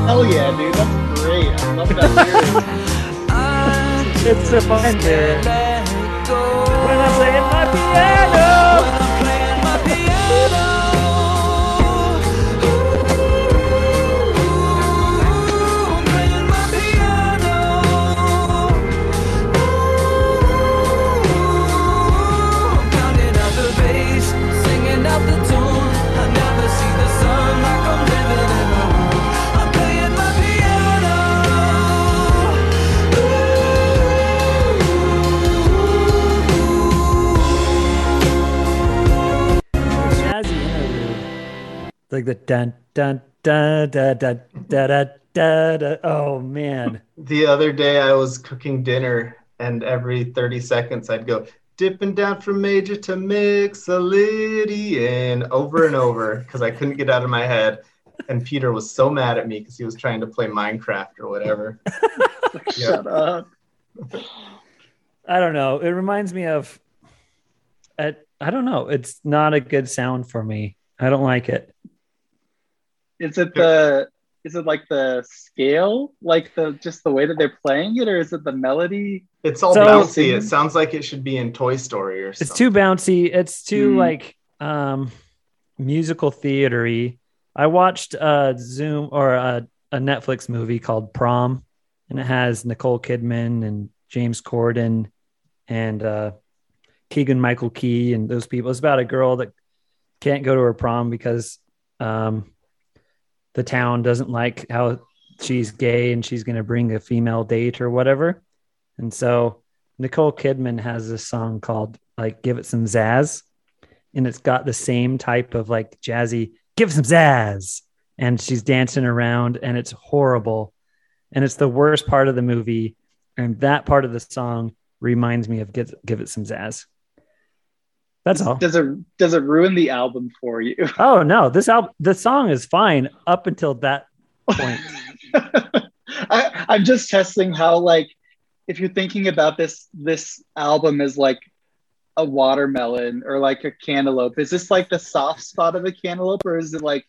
Hell yeah, dude, that's great. I love that lyric. It's a disappointed when I play my piano. like the dun dun dun da da da da da da. Oh man! The other day I was cooking dinner, and every thirty seconds I'd go dipping down from major to mixolydian over and over because I couldn't get out of my head. And Peter was so mad at me because he was trying to play Minecraft or whatever. Shut up. I don't know. It reminds me of. I, I don't know. It's not a good sound for me. I don't like it. Is it the is it like the scale, like the just the way that they're playing it, or is it the melody? It's all So- bouncy. It sounds like it should be in Toy Story or something. It's too bouncy. It's too Hmm. like um musical theatery. I watched uh Zoom or a, a Netflix movie called Prom, and it has Nicole Kidman and James Corden and uh Keegan Michael Key and those people. It's about a girl that can't go to her prom because um the town doesn't like how she's gay and she's going to bring a female date or whatever. And so Nicole Kidman has this song called like Give It Some Zazz. And it's got the same type of like jazzy, give some zazz. And she's dancing around and it's horrible. And it's the worst part of the movie. And that part of the song reminds me of Give, give It Some Zazz. That's all. Does it does it ruin the album for you? Oh no, this album, the song is fine up until that point. I, I'm just testing how like if you're thinking about this this album as like a watermelon or like a cantaloupe, is this like the soft spot of a cantaloupe, or is it like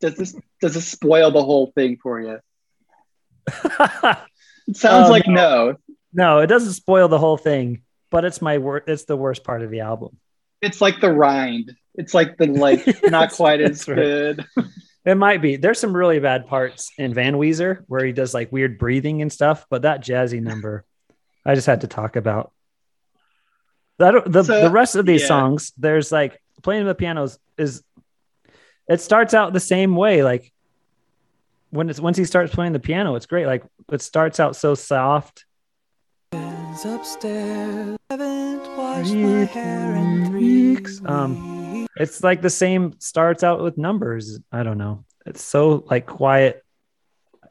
does this does this spoil the whole thing for you? It sounds Oh, like no. no, it doesn't spoil the whole thing, but it's my wor- It's the worst part of the album. It's like the rind. It's like the like not quite as right. good. It might be. There's some really bad parts in Van Weezer where he does like weird breathing and stuff, but that jazzy number, I just had to talk about. That the So, the rest of these yeah. songs, there's like playing the pianos is. It starts out the same way, like when it's once he starts playing the piano, it's great. Like it starts out so soft. Is upstairs. Haven't washed my hair in three weeks. Um, It's like the same starts out with numbers. I don't know. It's so like quiet.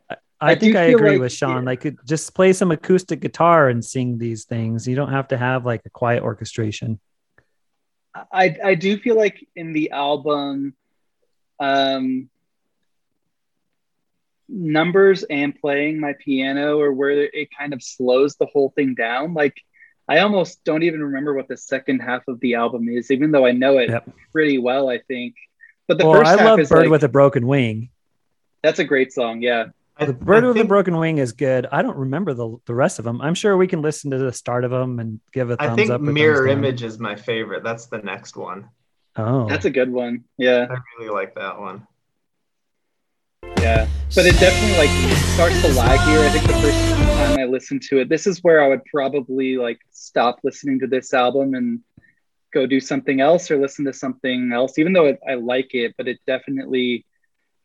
I, I, I think I agree like- with Sean. Like just play some acoustic guitar and sing these things. You don't have to have like a quiet orchestration. I I do feel like in the album, um, numbers and playing my piano or where it kind of slows the whole thing down. Like I almost don't even remember what the second half of the album is, even though I know it Yep. pretty well. I think, but the well, first I half love is Bird like, with a Broken Wing. that's a great song. Yeah, I, The Bird I with a Broken Wing is good. I don't remember the the rest of them. I'm sure we can listen to the start of them and give a thumbs I think up. Mirror. Image is my favorite. That's the next one. Oh, that's a good one. Yeah, I really like that one. Yeah, but it definitely like starts to lag here. I think the first time I listened to it, this is where I would probably like stop listening to this album and go do something else or listen to something else. Even though it, I like it, but it definitely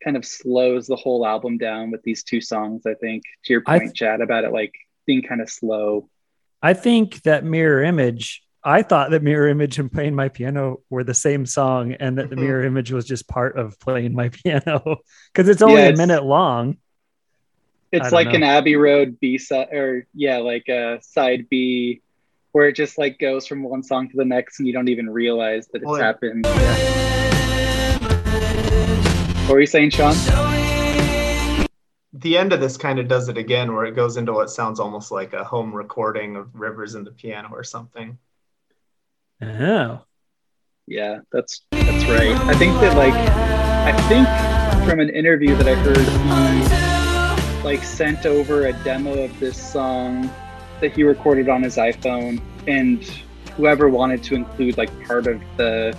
kind of slows the whole album down with these two songs. I think to your point, Chad, about it like being kind of slow. I think that Mirror Image. I thought that Mirror Image and Playing My Piano were the same song, and that the Mhm. Mirror Image was just part of Playing My Piano because it's only Yeah, a minute long. It's like know. an Abbey Road B side, or yeah, like a side B, where it just like goes from one song to the next, and you don't even realize that it's Well, it- happened. What were you saying, Sean? The end of this kind of does it again, where it goes into what sounds almost like a home recording of Rivers and the piano or something. Oh, Yeah, that's that's right. I think that like I think from an interview that I heard, he like sent over a demo of this song that he recorded on his iPhone, and whoever wanted to include like part of the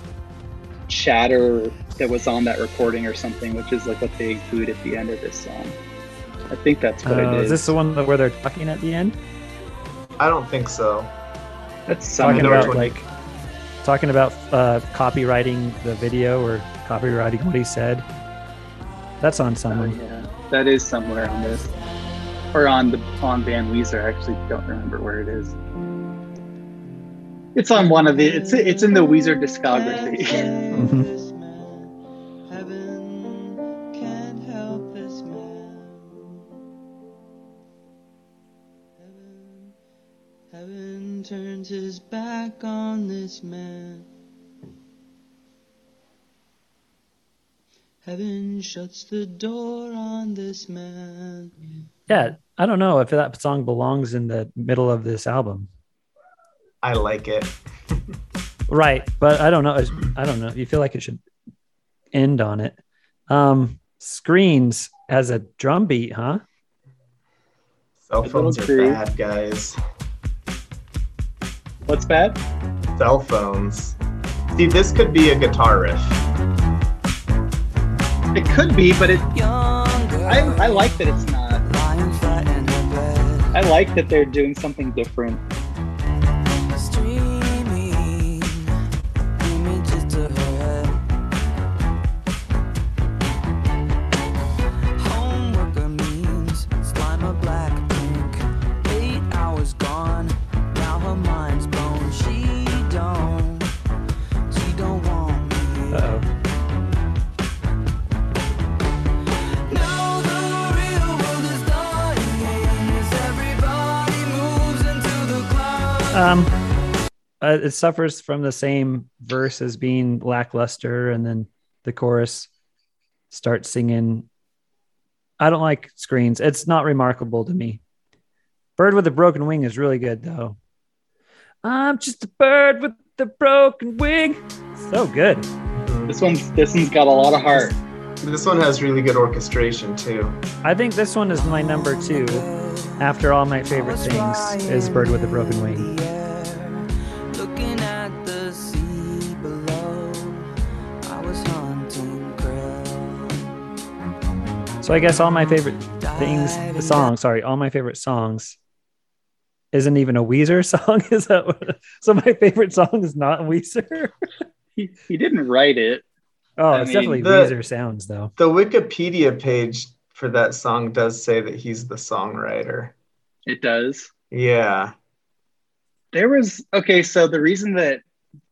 chatter that was on that recording or something, which is like what they include at the end of this song. I think that's what Uh, it is. is this the one where they're talking at the end? I don't think so. that's some Talking about which one you- like talking about uh, copywriting the video or copywriting what he said. That's on Oh, someone. yeah, that is somewhere on this, or on the on Van Weezer. I actually don't remember where it is. It's on one of the. It's it's in the Weezer discography. turns his back on this man. Heaven shuts the door on this man. Yeah, I don't know if that song belongs in the middle of this album. I like it. Right, but I don't know. I don't know. You feel like it should end on it. Um, Screens as a drum beat, huh? Cell phones are bad, guys. What's bad? Cell phones. See, this could be a guitar riff. It could be, but it. I I like that it's not. lying flat in her bed, I like that they're doing something different. Um, uh, it suffers from the same verse as being lackluster, and then the chorus starts singing. I don't like screens. It's not remarkable to me. Bird with a broken wing is really good, though. I'm just a bird with a broken wing. So good. This one's this one's got a lot of heart. This one has really good orchestration too. I think this one is my number two. After all my favorite things is Bird with a Broken Wing. Looking at the sea below, I was hunting krill. So I guess all my favorite things, the song, sorry, all my favorite songs isn't even a Weezer song. Is that what, so? My favorite song is not Weezer. He, he didn't write it. Oh, I it's mean, definitely the- Weezer sounds though. The Wikipedia page for that song does say that he's the songwriter. It does. Yeah. There was okay. So the reason that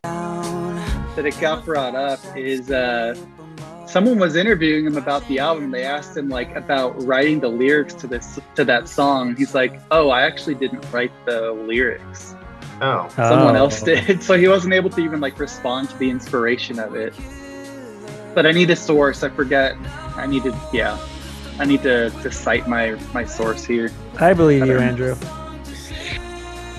Down, that it got brought up is uh, someone was interviewing him about the album. They asked him like about writing the lyrics to this to that song. He's like, "Oh, I actually didn't write the lyrics." Oh, Someone Oh. else did, so he wasn't able to even like respond to the inspiration of it. But I need a source. I forget. I need to. Yeah, I need to to cite my my source here. I believe I you, don't- Andrew.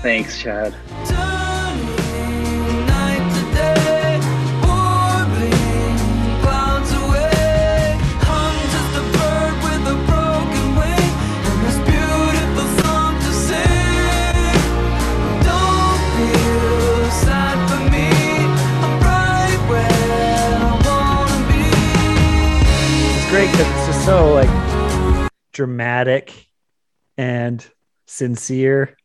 Thanks, Chad. Turning night to day, warbling clouds away. I'm just a bird with a broken wing, and this beautiful song to sing. Don't feel sad for me. I'm right where I wanna be. It's great because so like dramatic and sincere,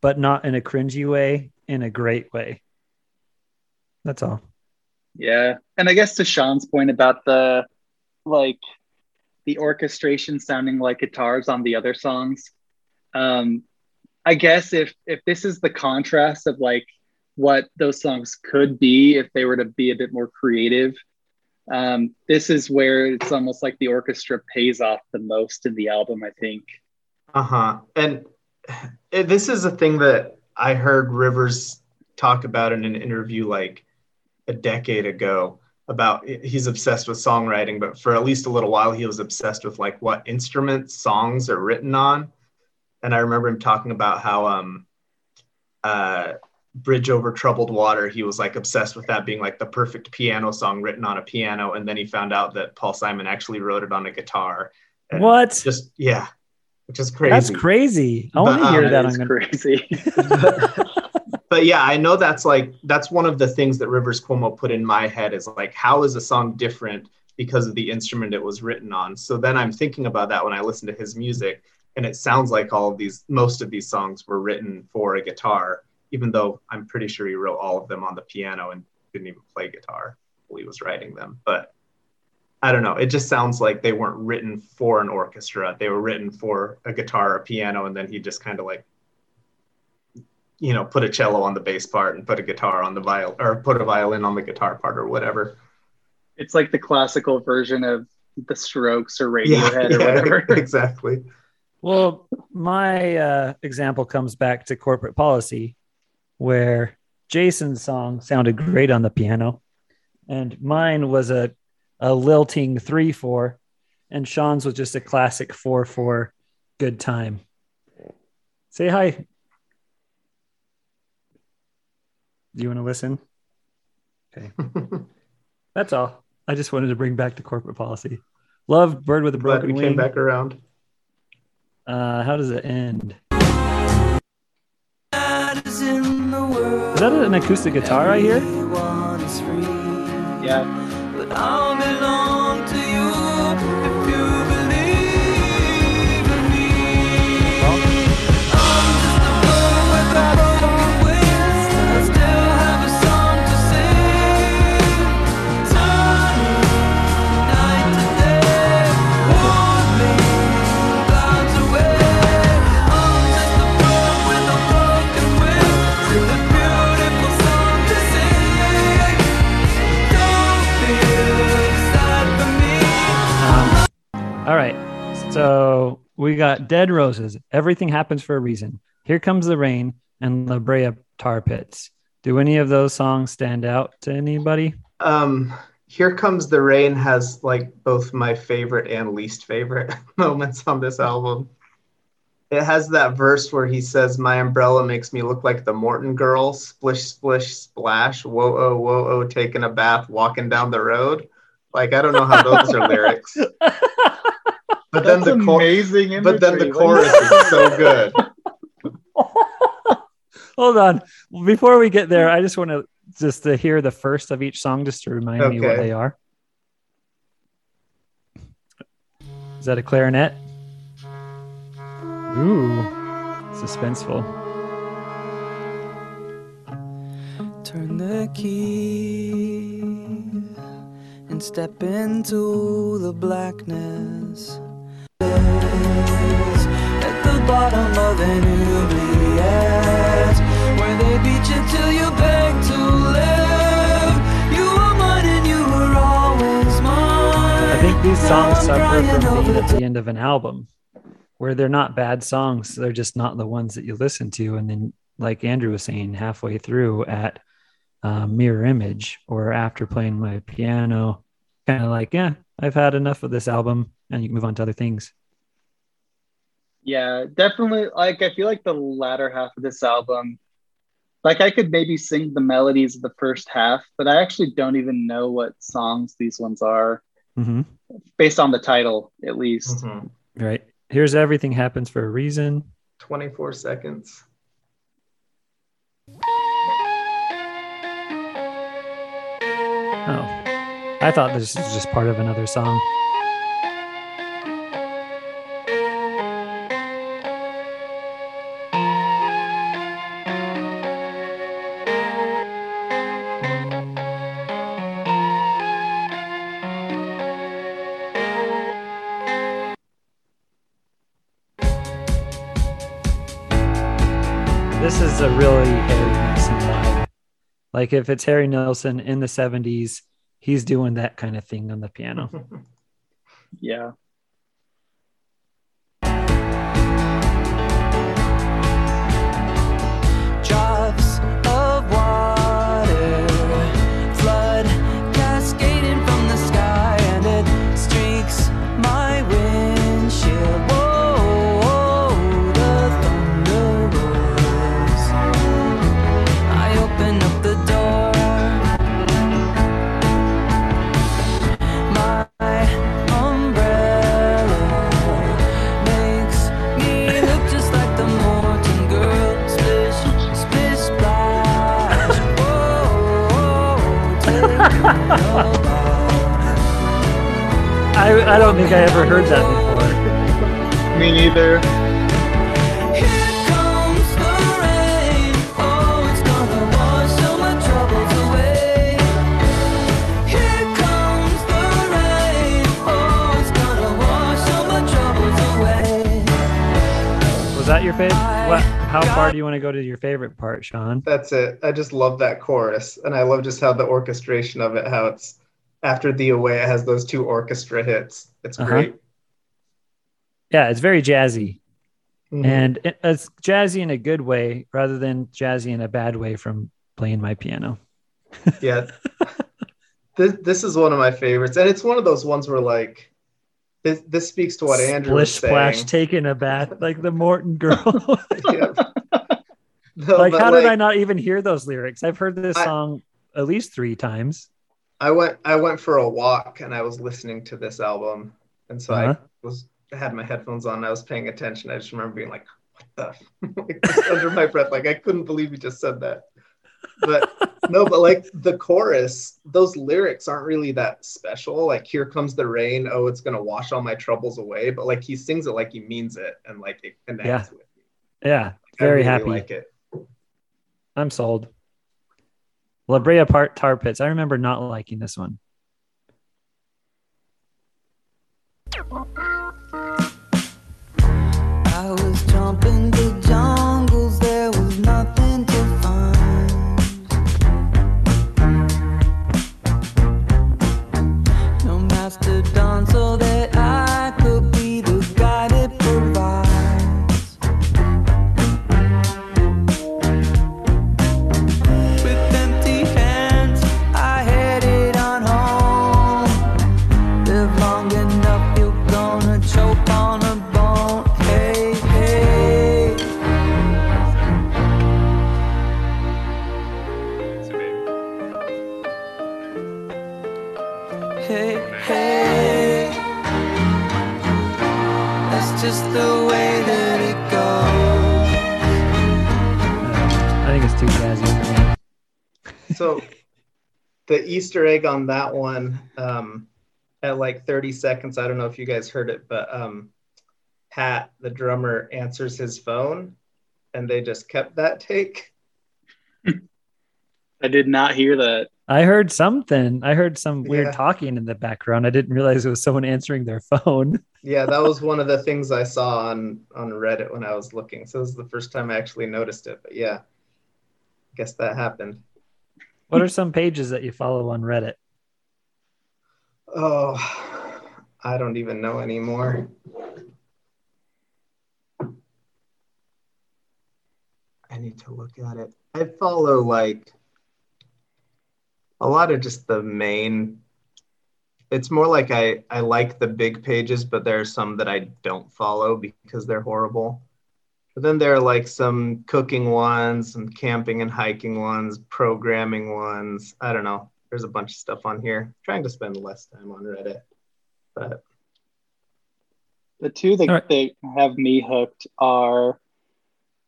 but not in a cringy way, in a great way. That's all. Yeah, and I guess to Sean's point about the like the orchestration sounding like guitars on the other songs. Um, I guess if if this is the contrast of like what those songs could be if they were to be a bit more creative, um, this is where it's almost like the orchestra pays off the most in the album. I think. Uh huh. And this is a thing that I heard Rivers talk about in an interview like a decade ago about he's obsessed with songwriting, but for at least a little while he was obsessed with like what instruments songs are written on. And I remember him talking about how um uh Bridge Over Troubled Water, he was like obsessed with that being like the perfect piano song written on a piano. And then he found out that Paul Simon actually wrote it on a guitar. And What? Just yeah, which is crazy. That's crazy. I want to hear um, that. That I'm is gonna. crazy. but yeah, I know that's like that's one of the things that Rivers Cuomo put in my head is like how is a song different because of the instrument it was written on. So then I'm thinking about that when I listen to his music, and it sounds like all of these most of these songs were written for a guitar, even though I'm pretty sure he wrote all of them on the piano and didn't even play guitar while he was writing them. But I don't know. It just sounds like they weren't written for an orchestra. They were written for a guitar, a piano, and then he just kind of like you know, put a cello on the bass part and put a guitar on the viol or put a violin on the guitar part or whatever. it's like the classical version of the Strokes or Radiohead or whatever. exactly. Well, my uh, example comes back to corporate policy, where Jason's song sounded great on the piano, and mine was a a lilting three four, and Sean's was just a classic four four, good time. Say hi. Do you want to listen? Okay, that's all. I just wanted to bring back the corporate policy. Love Bird with a Glad Broken we Wing. came back around. Uh, how does it end? That an acoustic guitar I hear? Everyone is free. Yeah. So we got Dead Roses. Everything happens for a reason. Here comes the rain and La Brea Tar Pits. Do any of those songs stand out to anybody? Um, Here Comes the Rain has like both my favorite and least favorite moments on this album. It has that verse where he says, My umbrella makes me look like the Morton girl, splish, splish, splash, whoa, oh, whoa, oh, taking a bath, walking down the road. Like, I don't know how those are lyrics. But then the chor- amazing but then the chorus is so good. Hold on. Before we get there, I just want to just to hear the first of each song just to remind me what they are. Is that a clarinet? Ooh, suspenseful. Turn the key and step into the blackness. At the bottom of an oubliette, where they beat you till you beg to live. You were mine and you were always mine. I think these songs suffer from being at the end of an album where they're not bad songs. They're just not the ones that you listen to. And then like Andrew was saying, halfway through at uh, Mirror Image or after playing my piano, kind of like, yeah, I've had enough of this album, and you can move on to other things. Yeah, definitely. Like, I feel like the latter half of this album, like, I could maybe sing the melodies of the first half, but I actually don't even know what songs these ones are, hmm based on the title, at least. Mhm. Right. Here's everything happens for a reason. 24 seconds. Oh, I thought this was just part of another song. Like if it's Harry Nilsson in the 70s, he's doing that kind of thing on the piano. Yeah. I, I don't think I ever heard that before. Me neither. Here comes the rain. Oh, it's gonna wash all my troubles away. Here comes the rain. Oh, it's gonna wash all my troubles away. Was that your favorite? What, how far do you want to go to your favorite part, Sean? That's it. I just love that chorus. And I love just how the orchestration of it, how it's after the away, it has those two orchestra hits. It's Uh-huh. great. Yeah, it's very jazzy. Mhm. And it's jazzy in a good way rather than jazzy in a bad way from playing my piano. yeah. this, this is one of my favorites. And it's one of those ones where, like, this, this speaks to what Andrew was Splish splash saying. taking a bath like the Morton girl. No, like how did I not even hear those lyrics? I've heard this I- song at least three times. I went I went for a walk and I was listening to this album, and so Uh-huh. I was I had my headphones on. And I was paying attention. I just remember being like, "What the?" f-" like, under my breath, like I couldn't believe you just said that. But no, but like the chorus, those lyrics aren't really that special. Like "Here comes the rain," oh, it's gonna wash all my troubles away. But like he sings it like he means it, and like it connects with me. Yeah, I very really happy. Like it. I'm sold. La Brea Part Tar Pits. I remember not liking this one. So the Easter egg on that one, um, at like 30 seconds, I don't know if you guys heard it, but um, Pat, the drummer, answers his phone and they just kept that take. I did not hear that. I heard something. I heard some weird Yeah. talking in the background. I didn't realize it was someone answering their phone. Yeah, that was one of the things I saw on on Reddit when I was looking. So this is the first time I actually noticed it. But yeah, I guess that happened. What are some pages that you follow on Reddit? Oh, I don't even know anymore. I need to look at it. I follow like a lot of just the main. It's more like I I like the big pages, but there are some that I don't follow because they're horrible. But then there are like some cooking ones, some camping and hiking ones, programming ones. I don't know. There's a bunch of stuff on here. trying to spend less time on Reddit, but The two that, All right. that have me hooked are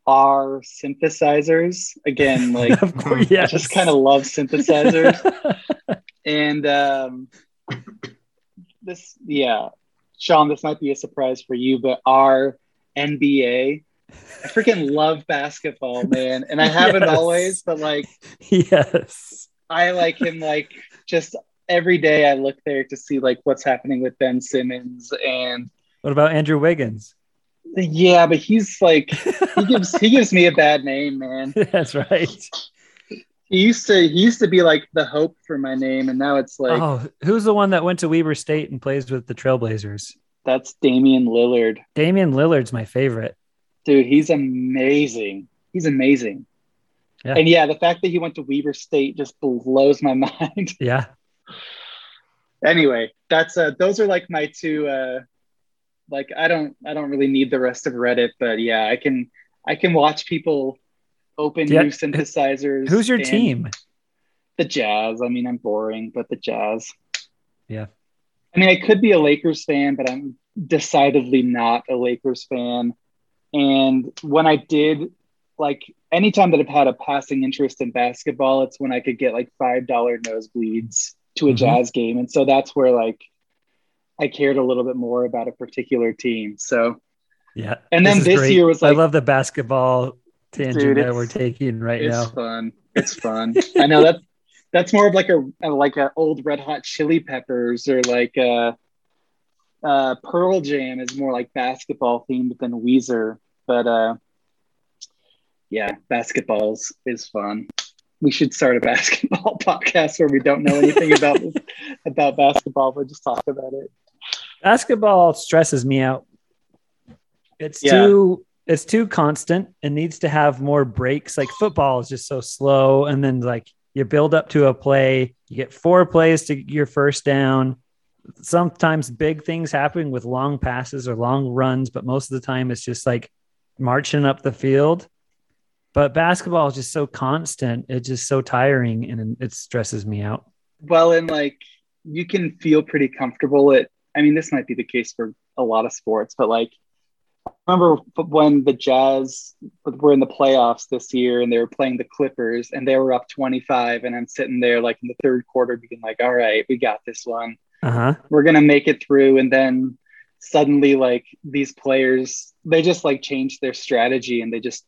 are synthesizers. Again, like of course, I just kind of love synthesizers. and um, this, yeah, Sean, this might be a surprise for you, but our NBA, I freaking love basketball, man, and I haven't Yes. always, but like yes. I like him, like just every day I look there to see like what's happening with Ben Simmons and. What about Andrew Wiggins? Yeah, but he's like he gives he gives me a bad name, man. That's right. He used to he used to be like the hope for my name, and now it's like oh, who's the one that went to Weber State and plays with the Trailblazers? that's Damian Lillard. Damian Lillard's my favorite. Dude, he's amazing. He's amazing. Yeah. And yeah, the fact that he went to Weber State just blows my mind. Yeah. anyway, that's uh those are like my two uh like I don't I don't really need the rest of Reddit, but yeah, I can I can watch people open Yeah. new synthesizers. Who's your team? The Jazz. I mean, I'm boring, but the Jazz. Yeah. I mean, I could be a Lakers fan, but I'm decidedly not a Lakers fan. And when I did, like, anytime that I've had a passing interest in basketball, it's when I could get like $5 nosebleeds to a Mhm. Jazz game. And so that's where, like, I cared a little bit more about a particular team. So, Yeah. and then is this year was like I love the basketball tangent Dude, that we're taking right it's now. It's fun. It's fun. I know that that's more of like a, a like a old Red Hot Chili Peppers or like a, uh, Pearl Jam is more like basketball themed than Weezer. But uh, yeah, basketballs is fun. We should start a basketball podcast where we don't know anything about about basketball, but just talk about it. Basketball stresses me out. It's Yeah. too it's too constant. It needs to have more breaks. Like football is just so slow. And then like you build up to a play, you get four plays to your first down. Sometimes big things happen with long passes or long runs, but most of the time it's just like marching up the field. But basketball is just so constant. It's just so tiring and it stresses me out. Well, and like you can feel pretty comfortable at, I mean, this might be the case for a lot of sports, but like, I remember when the Jazz were in the playoffs this year and they were playing the Clippers and they were up 25. And I'm sitting there like in the third quarter being like, all right, we got this one. Uh huh. We're going to make it through. And then suddenly, like, these players, they just like changed their strategy and they just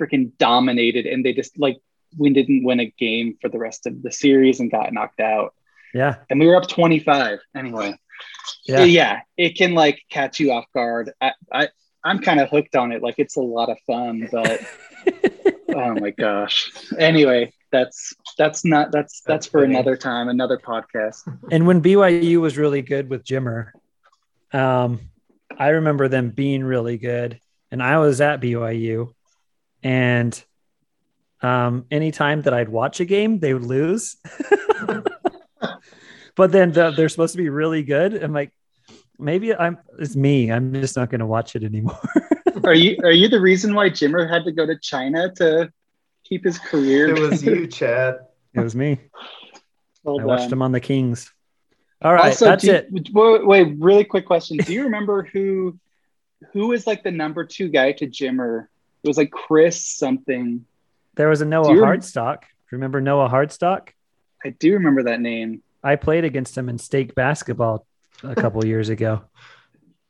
freaking dominated. And they just like, we didn't win a game for the rest of the series and got knocked out Yeah. and we were up 25 anyway Yeah. yeah, it can like catch you off guard i, I i'm kind of hooked on it like it's a lot of fun but oh my gosh anyway that's that's not that's that's, That's for funny. another time another podcast and when BYU was really good with Jimmer, um, I remember them being really good, and I was at BYU, and um, anytime that I'd watch a game, they would lose. but then the, they're supposed to be really good. I'm like, maybe I'm it's me. I'm just not going to watch it anymore. are you are you the reason why jimmer had to go to china to keep his career it was you, Chad. it was me. Well I watched him on the Kings. All right, also, that's you- it. Wait, wait, really quick question. Do you remember who who was like the number two guy to Jimmer? It was like Chris something. There was a Noah Do Hartsock. Remember Noah Hartsock? I do remember that name. I played against him in stake basketball a couple years ago.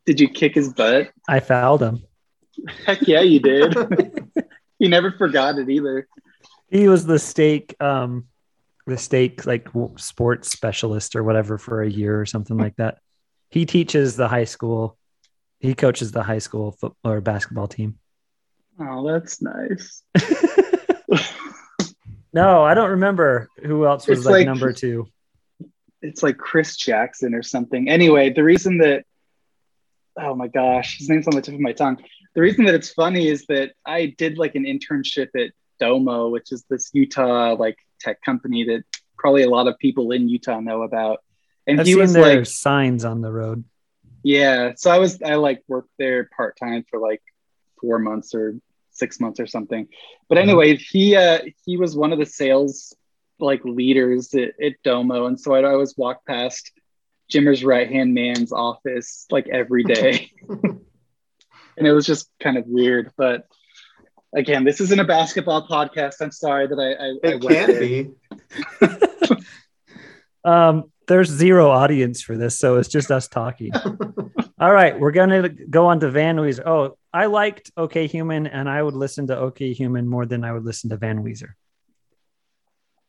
Did you kick his butt? I fouled him. Heck yeah, you did. he never forgot it either. He was the stake, um, the stake like sports specialist or whatever for a year or something like that. He teaches the high school. He coaches the high school football or basketball team. Oh, that's nice. No, I don't remember who else was like, like- number two. It's like Chris Jackson or something. Anyway, the reason that oh my gosh, his name's on the tip of my tongue. the reason that it's funny is that I did like an internship at Domo, which is this Utah like tech company that probably a lot of people in Utah know about. And I've he was like, signs on the road. yeah. So I was I like worked there part time for like four months or six months or something. But anyway, he uh he was one of the sales like leaders at, at Domo, and so I'd always walk past Jimmer's right hand man's office like every day. and it was just kind of weird. But again, this isn't a basketball podcast. I'm sorry that I, I, I It went can there. be. Um, there's zero audience for this, so it's just us talking. All right, we're gonna go on to Van Weezer. Oh, I liked OK Human, and I would listen to OK Human more than I would listen to Van Weezer.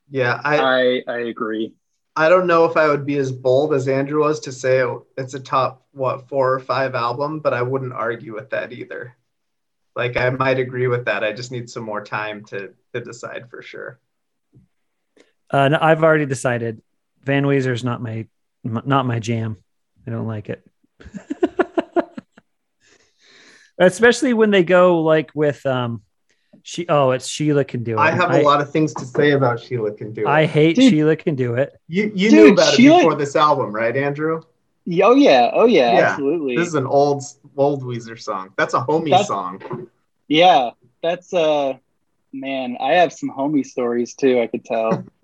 Yeah, I I I agree. I don't know if I would be as bold as Andrew was to say it's a top what four or five album, but I wouldn't argue with that either. Like I might agree with that. I just need some more time to to decide for sure. Uh, no, I've already decided Van Weezer's not my not my jam. I don't like it. Especially when they go like with um she oh it's Sheila can do it. I have a lot of things to say about Sheila can do it. I hate Dude. Sheila can do it. you you Dude, knew about Sheila- it before this album, right, Andrew? Oh yeah, oh yeah, Yeah, absolutely. This is an old old Weezer song. That's a homie That's- song. Yeah, that's uh man, I have some homie stories too, I could tell.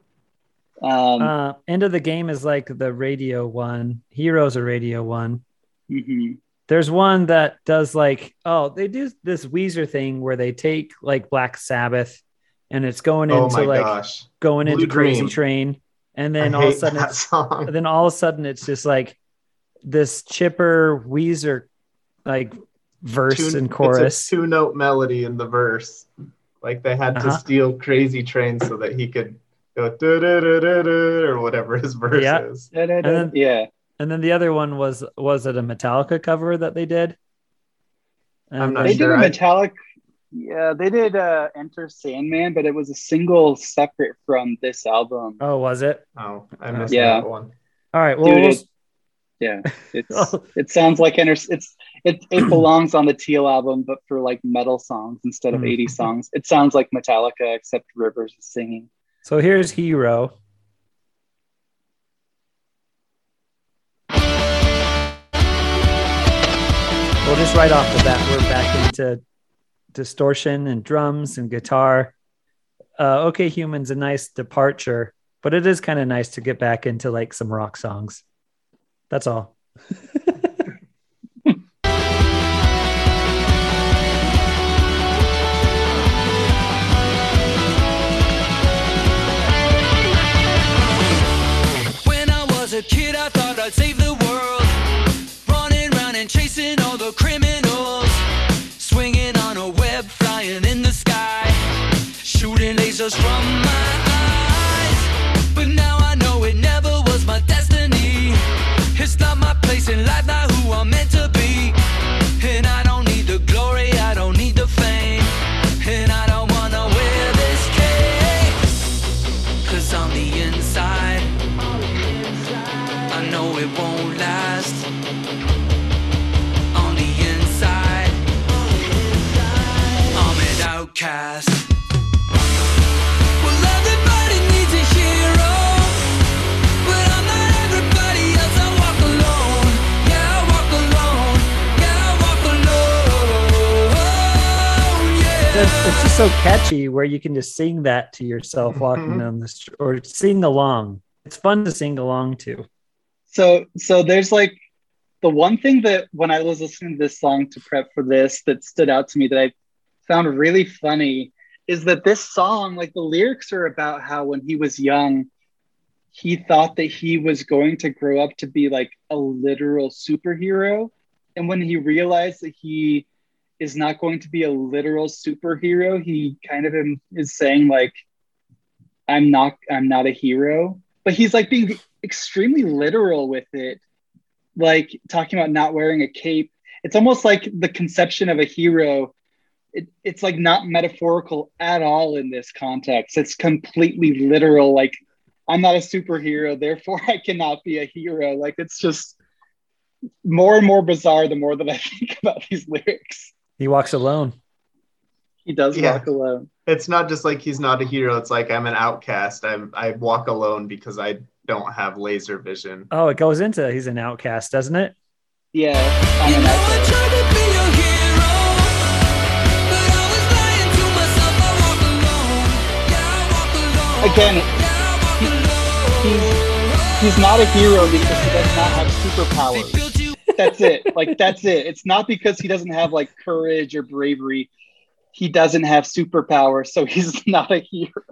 Um Uh end of the game is like the radio one. Heroes a radio one. mhm. There's one that does like oh they do this Weezer thing where they take like Black Sabbath and it's going Oh into like gosh. going Blue into Crazy Train and I then all of a sudden song. then all of a sudden it's just like this chipper Weezer like verse Two- and It's chorus. a two note melody in the verse. Like they had to Uh-huh. steal Crazy Train so that he could go or whatever his verse Yeah. is. Da-da-da. then- yeah. And then the other one was was it a Metallica cover that they did? I'm And not then- They did a Metallica. yeah, they did uh Enter Sandman, but it was a single separate from this album. Oh, was it? Oh, I missed Yeah. that one. All right. Well, Dude, we'll- it- Yeah, it's it sounds like Enter it's it it belongs on the Teal album, but for like metal songs instead of Hmm. 80 songs. It sounds like Metallica, except Rivers is singing. so here's Hero. Well, just right off the bat, we're back into distortion and drums and guitar. Uh, OK Human's a nice departure, but it is kind of nice to get back into like some rock songs. That's all. Yeah. It's, it's just so catchy where you can just sing that to yourself walking Mhm. down the street or sing along. It's fun to sing along to. So so there's like the one thing that when I was listening to this song to prep for this that stood out to me that I found really funny is that this song, like the lyrics are about how when he was young, he thought that he was going to grow up to be like a literal superhero. And when he realized that he is not going to be a literal superhero, he kind of is saying like, I'm not I'm not a hero. But he's like being extremely literal with it, like talking about not wearing a cape. It's almost like the conception of a hero. It, it's like not metaphorical at all in this context. It's completely literal. Like, I'm not a superhero, therefore I cannot be a hero. Like, it's just more and more bizarre the more that I think about these lyrics. He walks alone. He does Yeah. walk alone. It's not just like he's not a hero. It's like I'm an outcast. I'm I walk alone because I don't have laser vision. Oh, it goes into he's an outcast, doesn't it? Yeah. Again, he's, he's not a hero because he does not have superpowers. That's it. Like that's it. It's not because he doesn't have like courage or bravery. He doesn't have superpowers, so he's not a hero.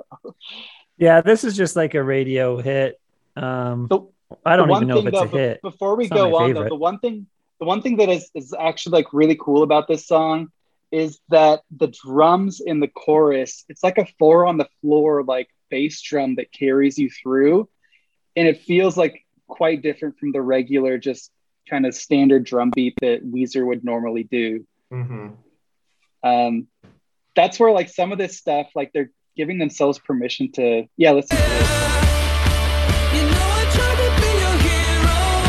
Yeah, this is just like a radio hit. Um, The- I don't even know if it's a though, be- hit. Before we go on, though, the one thing, the one thing that is is actually like really cool about this song is that the drums in the chorus, it's like a four on the floor like bass drum that carries you through, and it feels like quite different from the regular just kind of standard drum beat that Weezer would normally do. hmm Um, that's where like some of this stuff, like they're giving themselves permission to, yeah, listen to this.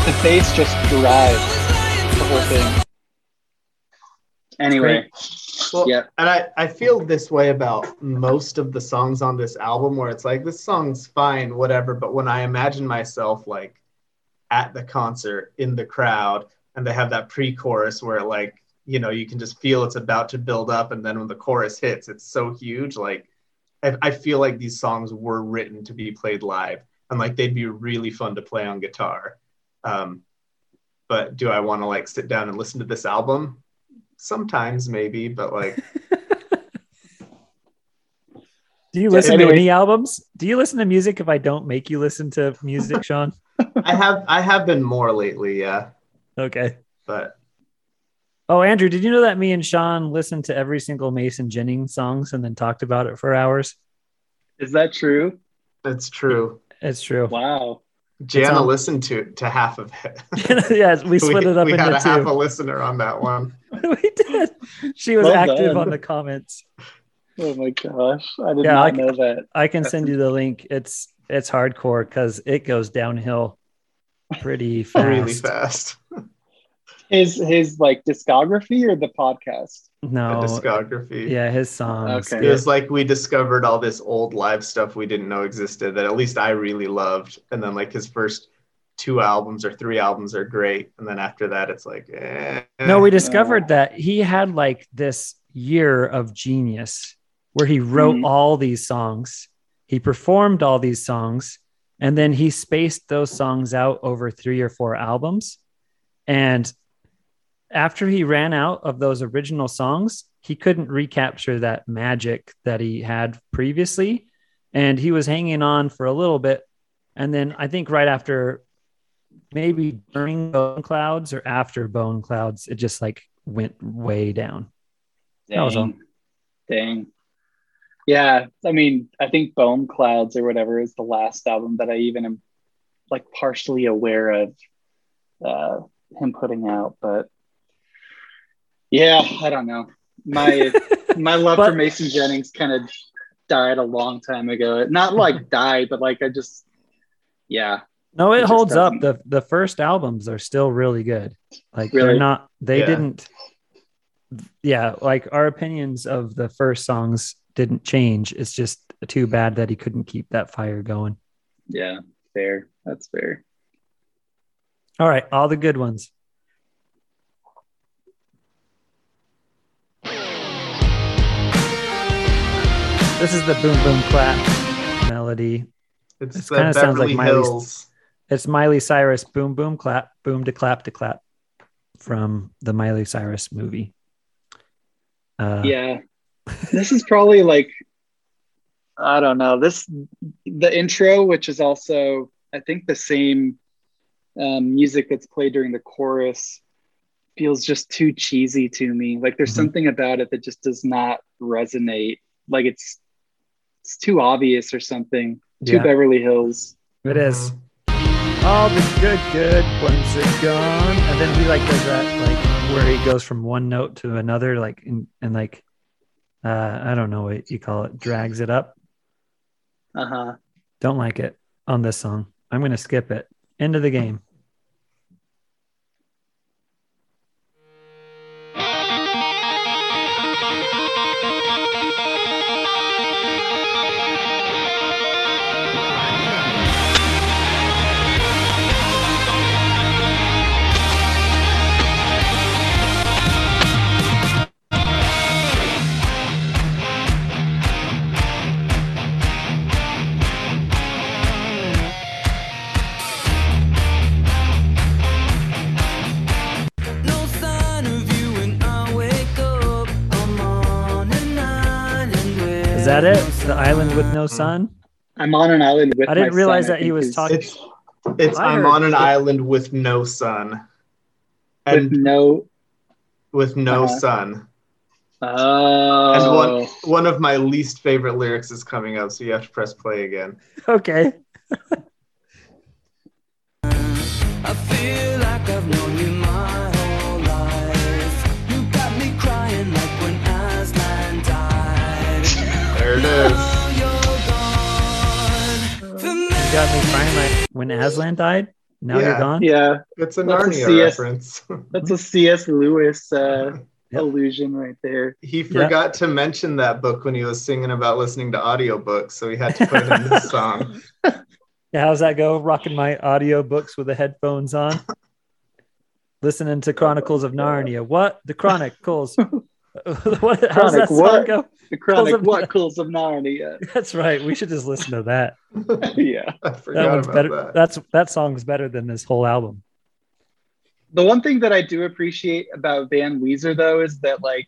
The bass just drives the whole thing. Anyway, Well, yeah, And I, I feel this way about most of the songs on this album where it's like this song's fine, whatever. But when I imagine myself like at the concert in the crowd and they have that pre-chorus where like, you know, you can just feel it's about to build up and then when the chorus hits, it's so huge. Like I, I feel like these songs were written to be played live and like they'd be really fun to play on guitar. Um, but do I want to like sit down and listen to this album? Sometimes maybe, but like Do you listen anyway. to any albums? Do you listen to music if I don't make you listen to music, Sean? I have I have been more lately, yeah. Okay. But Oh, Andrew, did you know that me and Sean listened to every single Mason Jennings songs and then talked about it for hours? is that true? it's true. It's true. Wow. Jana on- listened to to half of it. yeah, we split it up we into had a half a listener on that one. we did. She was Well active done. on the comments. Oh my gosh, I did Yeah, not I- know that. I can send you the link. It's it's hardcore because it goes downhill pretty fast. Really fast. His his like discography or the podcast? No, A discography. yeah, his songs. Okay. It was like we discovered all this old live stuff we didn't know existed that at least I really loved. And then like his first two albums or three albums are great. And then after that it's like eh. No, we discovered that he had like this year of genius where he wrote Mhm. all these songs, he performed all these songs, and then he spaced those songs out over three or four albums. And after he ran out of those original songs, he couldn't recapture that magic that he had previously. And he was hanging on for a little bit. And then I think right after maybe during Boneclouds or after Boneclouds, it just like went way down. That was all. Dang. Dang. Yeah, I mean, I think Boneclouds or whatever is the last album that I even am like partially aware of uh, him putting out, but yeah, I don't know. My my love But- for Mason Jennings kind of died a long time ago. Not like died, but like I just yeah. No, It it holds up. The the first albums are still really good. Like Really? they're not they Yeah. didn't yeah, like our opinions of the first songs didn't change. It's just too bad that he couldn't keep that fire going. Yeah, fair. That's fair. All right, all the good ones. This is the boom boom clap melody. It's This kinda sounds like Miley. Hills. It's Miley Cyrus boom boom clap boom to clap to clap from the Miley Cyrus movie. Uh, yeah this is probably like i don't know this the intro which is also i think the same um, music that's played during the chorus feels just too cheesy to me like there's Mhm. something about it that just does not resonate like it's it's too obvious or something too Yeah. beverly hills It is. Mhm. All the good, good ones are gone. And then he like does that, like where he goes from one note to another, like and, and like uh I don't know what you call it, drags it up. uh-huh Don't like it on this song. I'm gonna skip it. End of the game. The island with no sun. I'm on an island with. I didn't my realize son, that he was is- talking- It's it's I I'm on an island with no sun. with And no. with no Uh-huh. sun. Oh. And one one of my least favorite lyrics is coming up, so you have to press play again. Okay. I feel like I've known got me crying like when Aslan died. Now you're gone. Yeah, It's a That's a Narnia CS. reference. that's a C.S. Lewis uh, Yep. illusion right there. He forgot to mention that book when he was singing about listening to audiobooks, so he had to put it in this song. Yeah, how's that go? Rocking my audio books with the headphones on. Listening to Chronicles of Narnia. What? The Chronicles. what, how's that song what? go? The Chronic of- What Calls of Narnia. That's right. We should just listen to that. yeah. I That forgot one's about better. that. That's that song's better than this whole album. The one thing that I do appreciate about Van Weezer though is that like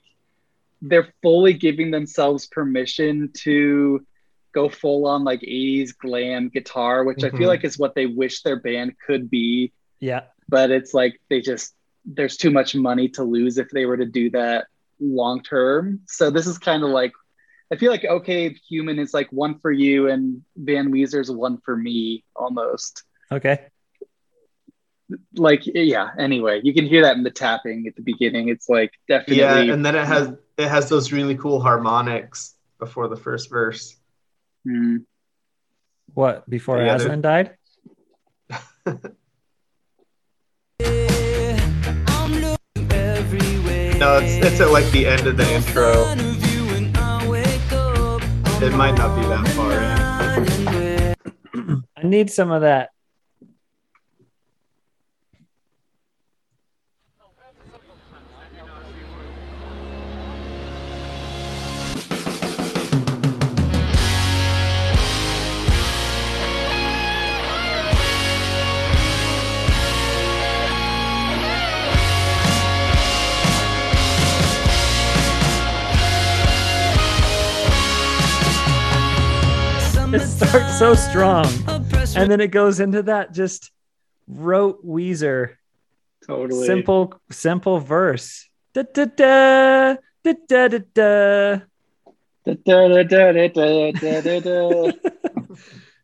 they're fully giving themselves permission to go full on like 80s glam guitar, which I Mhm. feel like is what they wish their band could be. Yeah. But it's like they just there's too much money to lose if they were to do that long term. So this is kind of like I feel like OK Human is like one for you and Van Weezer's one for me almost. Okay. like yeah anyway you can hear that in the tapping at the beginning it's like definitely Yeah, and then it has it has those really cool harmonics before the first verse. Mm. What? Before Yeah, Aslan died? No, it's it's at like the end of the intro. It might not be that far in. I need some of that. It starts so strong. And then it goes into that just rote Weezer totally simple simple verse. Da, da, da, da, da, da, da. Da, da, da, da, da, da, da, da.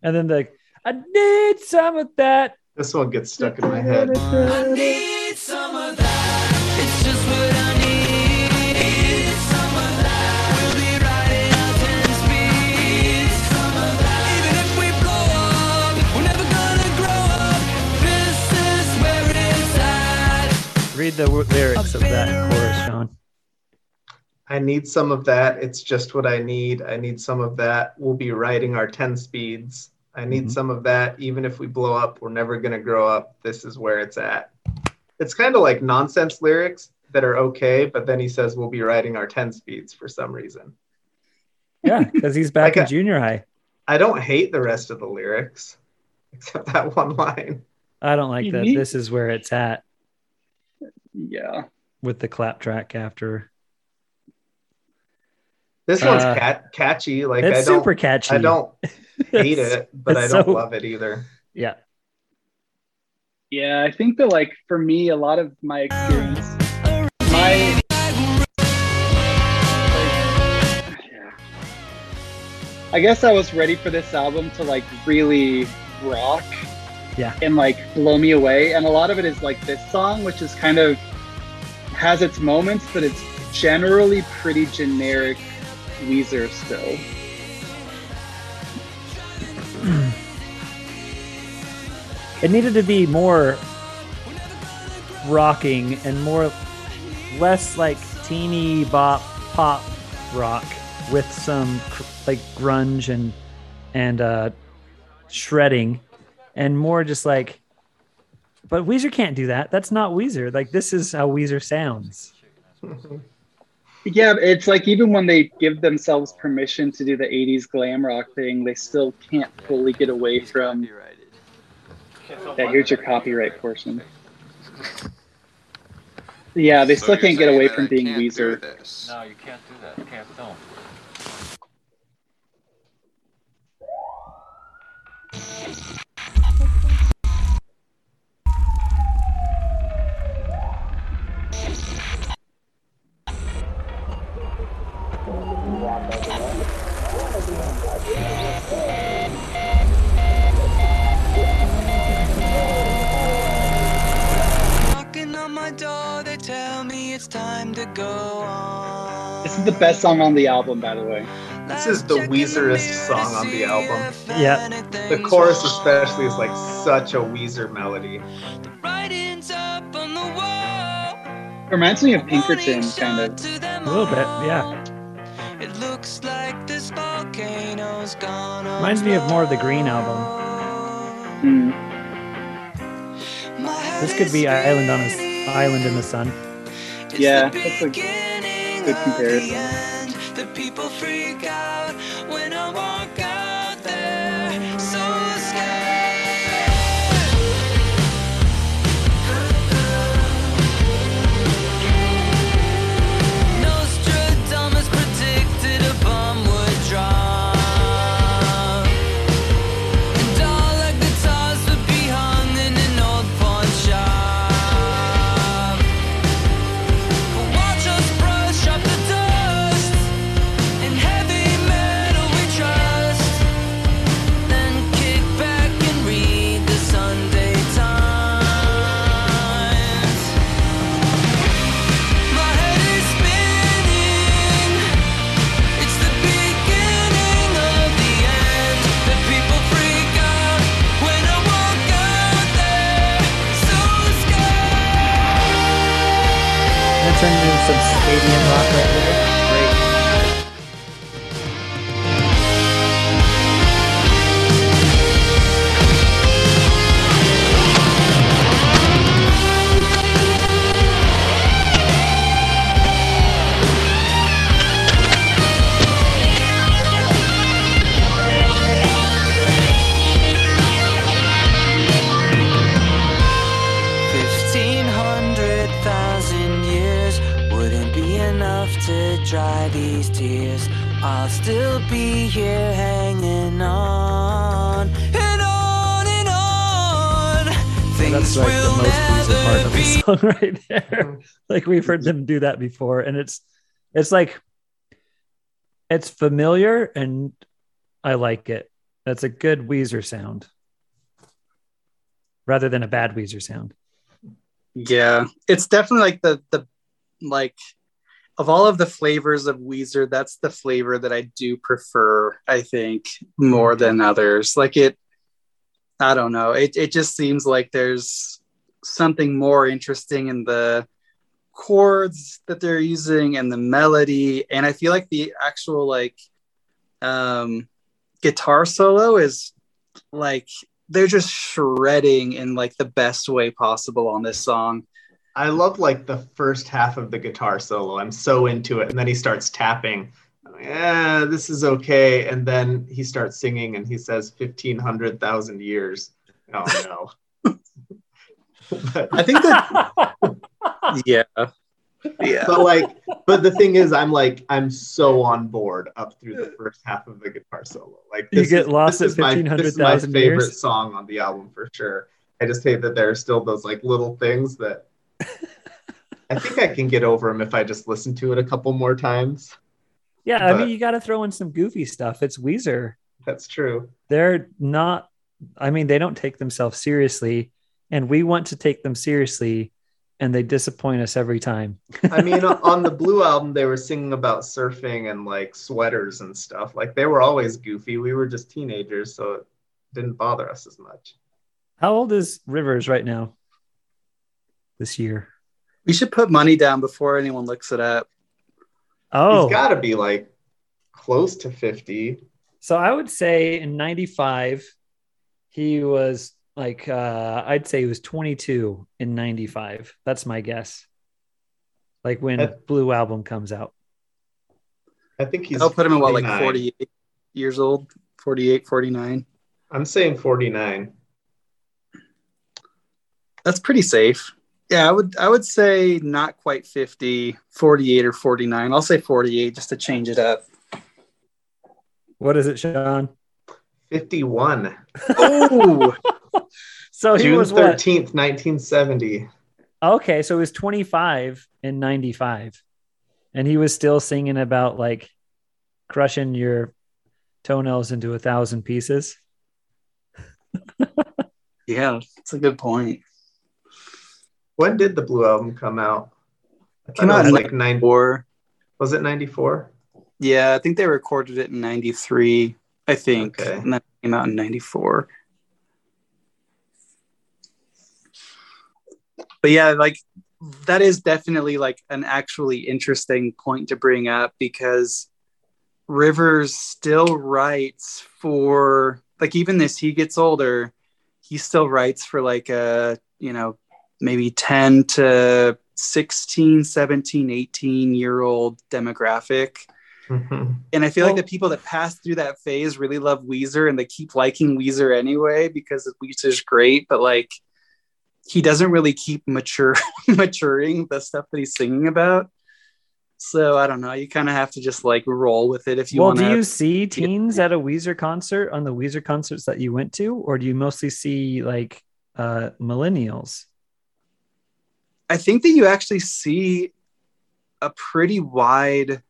and then the I need some of that. This one gets stuck in my head. I need Read the lyrics of that chorus, Sean. I need some of that. It's just what I need. I need some of that. We'll be riding our 10 speeds. I need Mhm. some of that. Even if we blow up, we're never going to grow up. This is where it's at. It's kind of like nonsense lyrics that are okay, but then he says we'll be riding our 10 speeds for some reason. Yeah, because he's back Like in a- junior high. I don't hate the rest of the lyrics, except that one line. I don't like You that. need- This is where it's at yeah with the clap track after. This one's Uh, cat- catchy. Like I it's don't, super catchy. I don't hate it, but I don't so- love it either. Yeah. yeah i think that like for me a lot of my experience my yeah. i guess i was ready for this album to like really rock Yeah. and like blow me away and a lot of it is like this song which is kind of has its moments but it's generally pretty generic weezer still. It needed to be more rocking and more less like teeny bop pop rock with some cr- like grunge and and uh shredding and more just like but Weezer can't do that. That's not Weezer. Like this is how Weezer sounds. Yeah, it's like even when they give themselves permission to do the 80s glam rock thing, they still can't fully get away from. Yeah, here's your copyright portion. Yeah, they still can't get away from being Weezer. No, you can't do that. You can't don't. This is the best song on the album, by the way. This is the Weezerest song on the album. Yeah. The chorus especially is like such a Weezer melody. Reminds me of Pinkerton, kind of. A little bit, yeah. It looks like this volcano's gonna Reminds me of more of the Green album. Hmm. This could be Island on a Island in the Sun. Yeah, that's a good comparison. Song right there. Mm-hmm. like we've heard them do that before, and it's it's like it's familiar, and I like it. That's a good Weezer sound, rather than a bad Weezer sound. Yeah, it's definitely like the the like of all of the flavors of Weezer, that's the flavor that I do prefer. I think more mm-hmm. than others. Like it, I don't know. It it just seems like there's something more interesting in the chords that they're using and the melody, and I feel like the actual like um guitar solo is like they're just shredding in like the best way possible on this song. I love like the first half of the guitar solo. I'm so into it. And then he starts tapping. Yeah, this is okay. And then he starts singing and he says 1500,000 years. Oh no. but, I think that yeah. Yeah. but like, but the thing is, I'm like, I'm so on board up through the first half of the guitar solo. Like, You get is- lost this at is my- This is my favorite years? song on the album for sure. I just hate that there are still those like little things that I think I can get over them if I just listen to it a couple more times. Yeah, I mean, you got to throw in some goofy stuff. It's Weezer. That's true. They're not. I mean, they don't take themselves seriously, and we want to take them seriously, and they disappoint us every time. I mean, on the Blue album, they were singing about surfing and like sweaters and stuff. Like they were always goofy. We were just teenagers, so it didn't bother us as much. How old is Rivers right now? This year. We should put money down before anyone looks it up. Oh, He's got to be like close to 50. so I would say in '95, he was like, uh, I'd say he was 22 in '95. That's my guess. Like when That- Blue album comes out. I think he's. I'll put him at what, like 49. 48 years old, 48, 49. I'm saying 49. That's pretty safe. Yeah, I would I would say not quite 50, 48 or 49. I'll say 48 just to change it up. What is it, Sean? 51. Oh, So he June was what? 13th, 1970. Okay, so he was 25 in 95. And he was still singing about like crushing your toenails into a thousand pieces. yeah, that's a good point. When did the Blue album come out? It came out in like 94. Was it 94? yeah, I think they recorded it in '93. I think, Okay. and then it came out in '94. But yeah, like that is definitely like an actually interesting point to bring up because Rivers still writes for like even as he gets older, he still writes for like a you know maybe 10 to 16 17 18 year old demographic Mhm. and i feel Well- like the people that pass through that phase really love weezer and they keep liking weezer anyway because weezer's great but like he doesn't really keep mature maturing the stuff that he's singing about so i don't know you kind of have to just like roll with it if you want to. well, want do you see teens at a Weezer concert on the Weezer concerts that you went to, or do you mostly see like uh millennials? I think that you actually see a pretty wide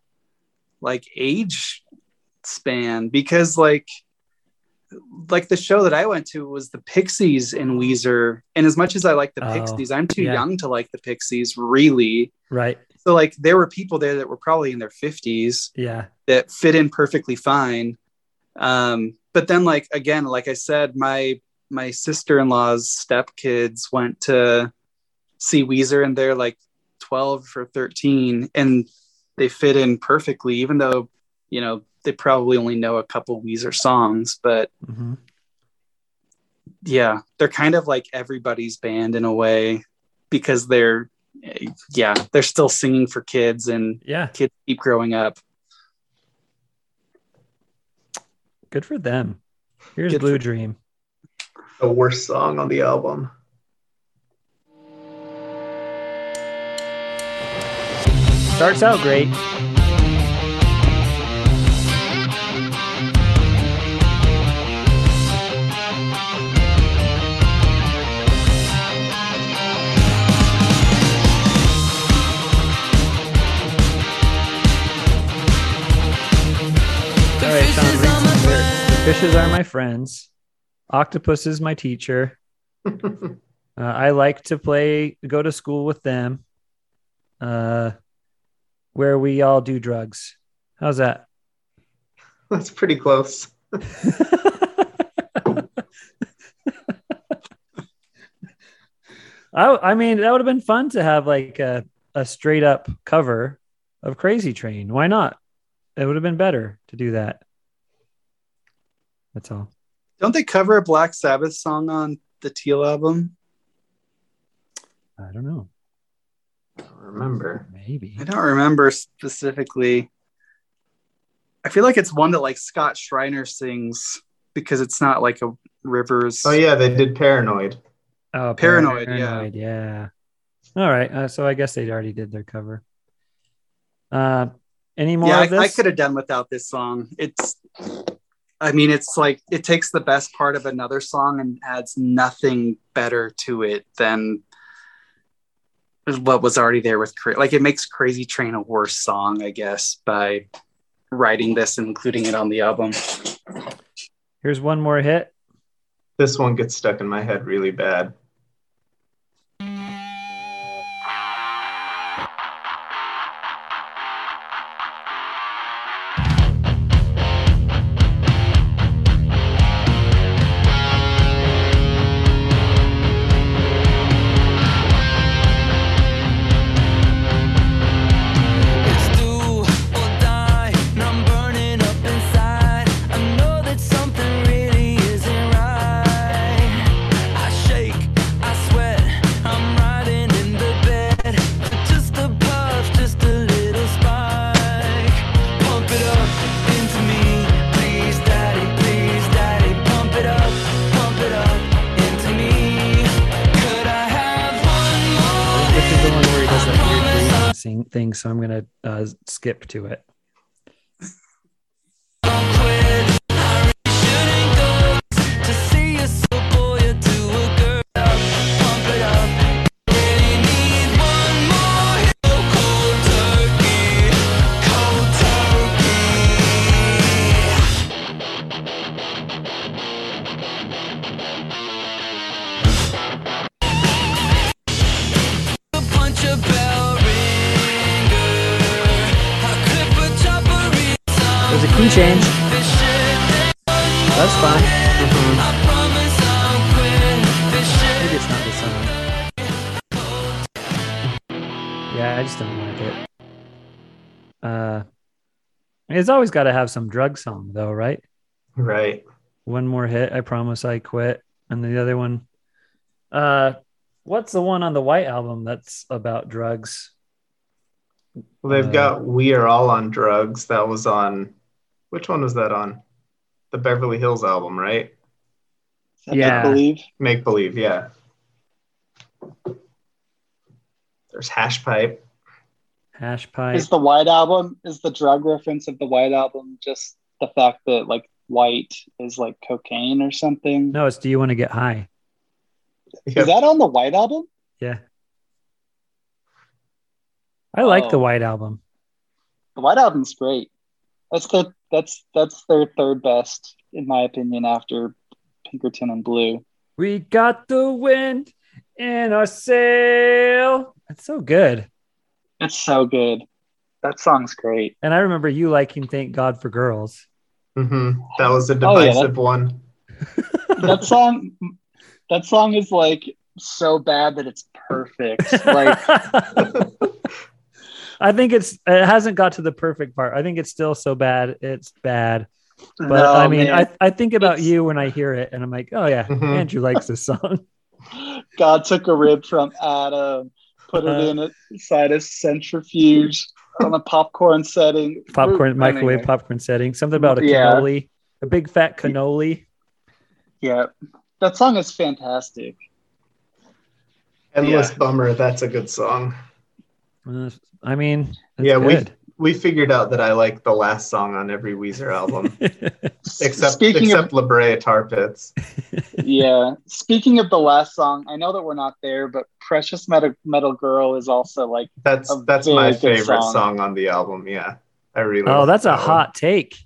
like age span because like like the show that I went to was the Pixies in Weezer and as much as I like the Oh, Pixies I'm too yeah. young to like the Pixies really Right. so like there were people there that were probably in their 50s Yeah. that fit in perfectly fine. Um, but then like again, like I said, my my sister-in-law's stepkids went to see Weezer and they're like 12 or 13 and they fit in perfectly, even though, you know, they probably only know a couple Weezer songs, but Mhm. yeah, they're kind of like everybody's band in a way because they're yeah, they're still singing for kids and Yeah. kids keep growing up. Good for them. Here's Good Blue for- Dream. The worst song on the album. Starts out great. All right, Sean, read some lyrics. The fishes are my friends. Octopus is my teacher. Uh, I like to play, go to school with them, uh, where we all do drugs. How's that? That's pretty close. I, I mean, that would have been fun to have like a, a straight up cover of Crazy Train. Why not? It would have been better to do that. That's all. Don't they cover a Black Sabbath song on the Teal album? I don't know. I don't remember. Maybe. I don't remember specifically. I feel like it's one that like Scott Shriner sings because it's not like a Rivers. Oh yeah, they did Paranoid. Oh, Paranoid, yeah. Paranoid, yeah. All right. Uh, so I guess they already did their cover. Uh, any more yeah, of I, I could have done without this song. It's, I mean, it's like it takes the best part of another song and adds nothing better to it than what was already there with Cra- like it makes Crazy Train a worse song, I guess, by writing this and including it on the album. Here's one more hit. This one gets stuck in my head really bad. Skip to it. It's always got to have some drug song though, right? Right. One more hit. I promise I quit. And the other one. Uh, what's the one on the White album that's about drugs? Well, they've Uh, got We Are All on Drugs. That was on, which one was that on? The Beverly Hills album, right? I Yeah. believe. Make Believe, yeah. There's Hash Pipe. Hash pipe. Is the White Album is the drug reference of the White Album just the fact that like white is like cocaine or something? No, it's Do You Want to Get High? Is that on the White Album? Yeah. I like the Oh. White Album. The White Album's great. That's the that's that's their third best in my opinion after Pinkerton and Blue. We got the wind in our sail. That's so good. It's so good. That song's great. And I remember you liking Thank God for Girls. hmm That was a Oh, yeah, divisive one. That song that song is like so bad that it's perfect. Like I think it's it hasn't got to the perfect part. I think it's still so bad. It's bad. But no, I mean, man. I, I think about It's- you when I hear it and I'm like, oh yeah, Mhm. Andrew likes this song. God took a rib from Adam, put it Uh, in a inside a centrifuge on a popcorn setting. Popcorn, Anyway, microwave popcorn setting. Something about a Yeah. cannoli, a big fat cannoli. Yeah, that song is fantastic. Endless Bummer. That's a good song. Uh, I mean, it's Yeah, we good. We figured out that I like the last song on every Weezer album, except Speaking except La Brea Tar Pits. yeah, speaking of the last song, I know that we're not there, but "Precious Metal, Metal Girl" is also like That's A that's very my favorite song. song. on the album. Yeah, I really. oh, like that's a one. hot take.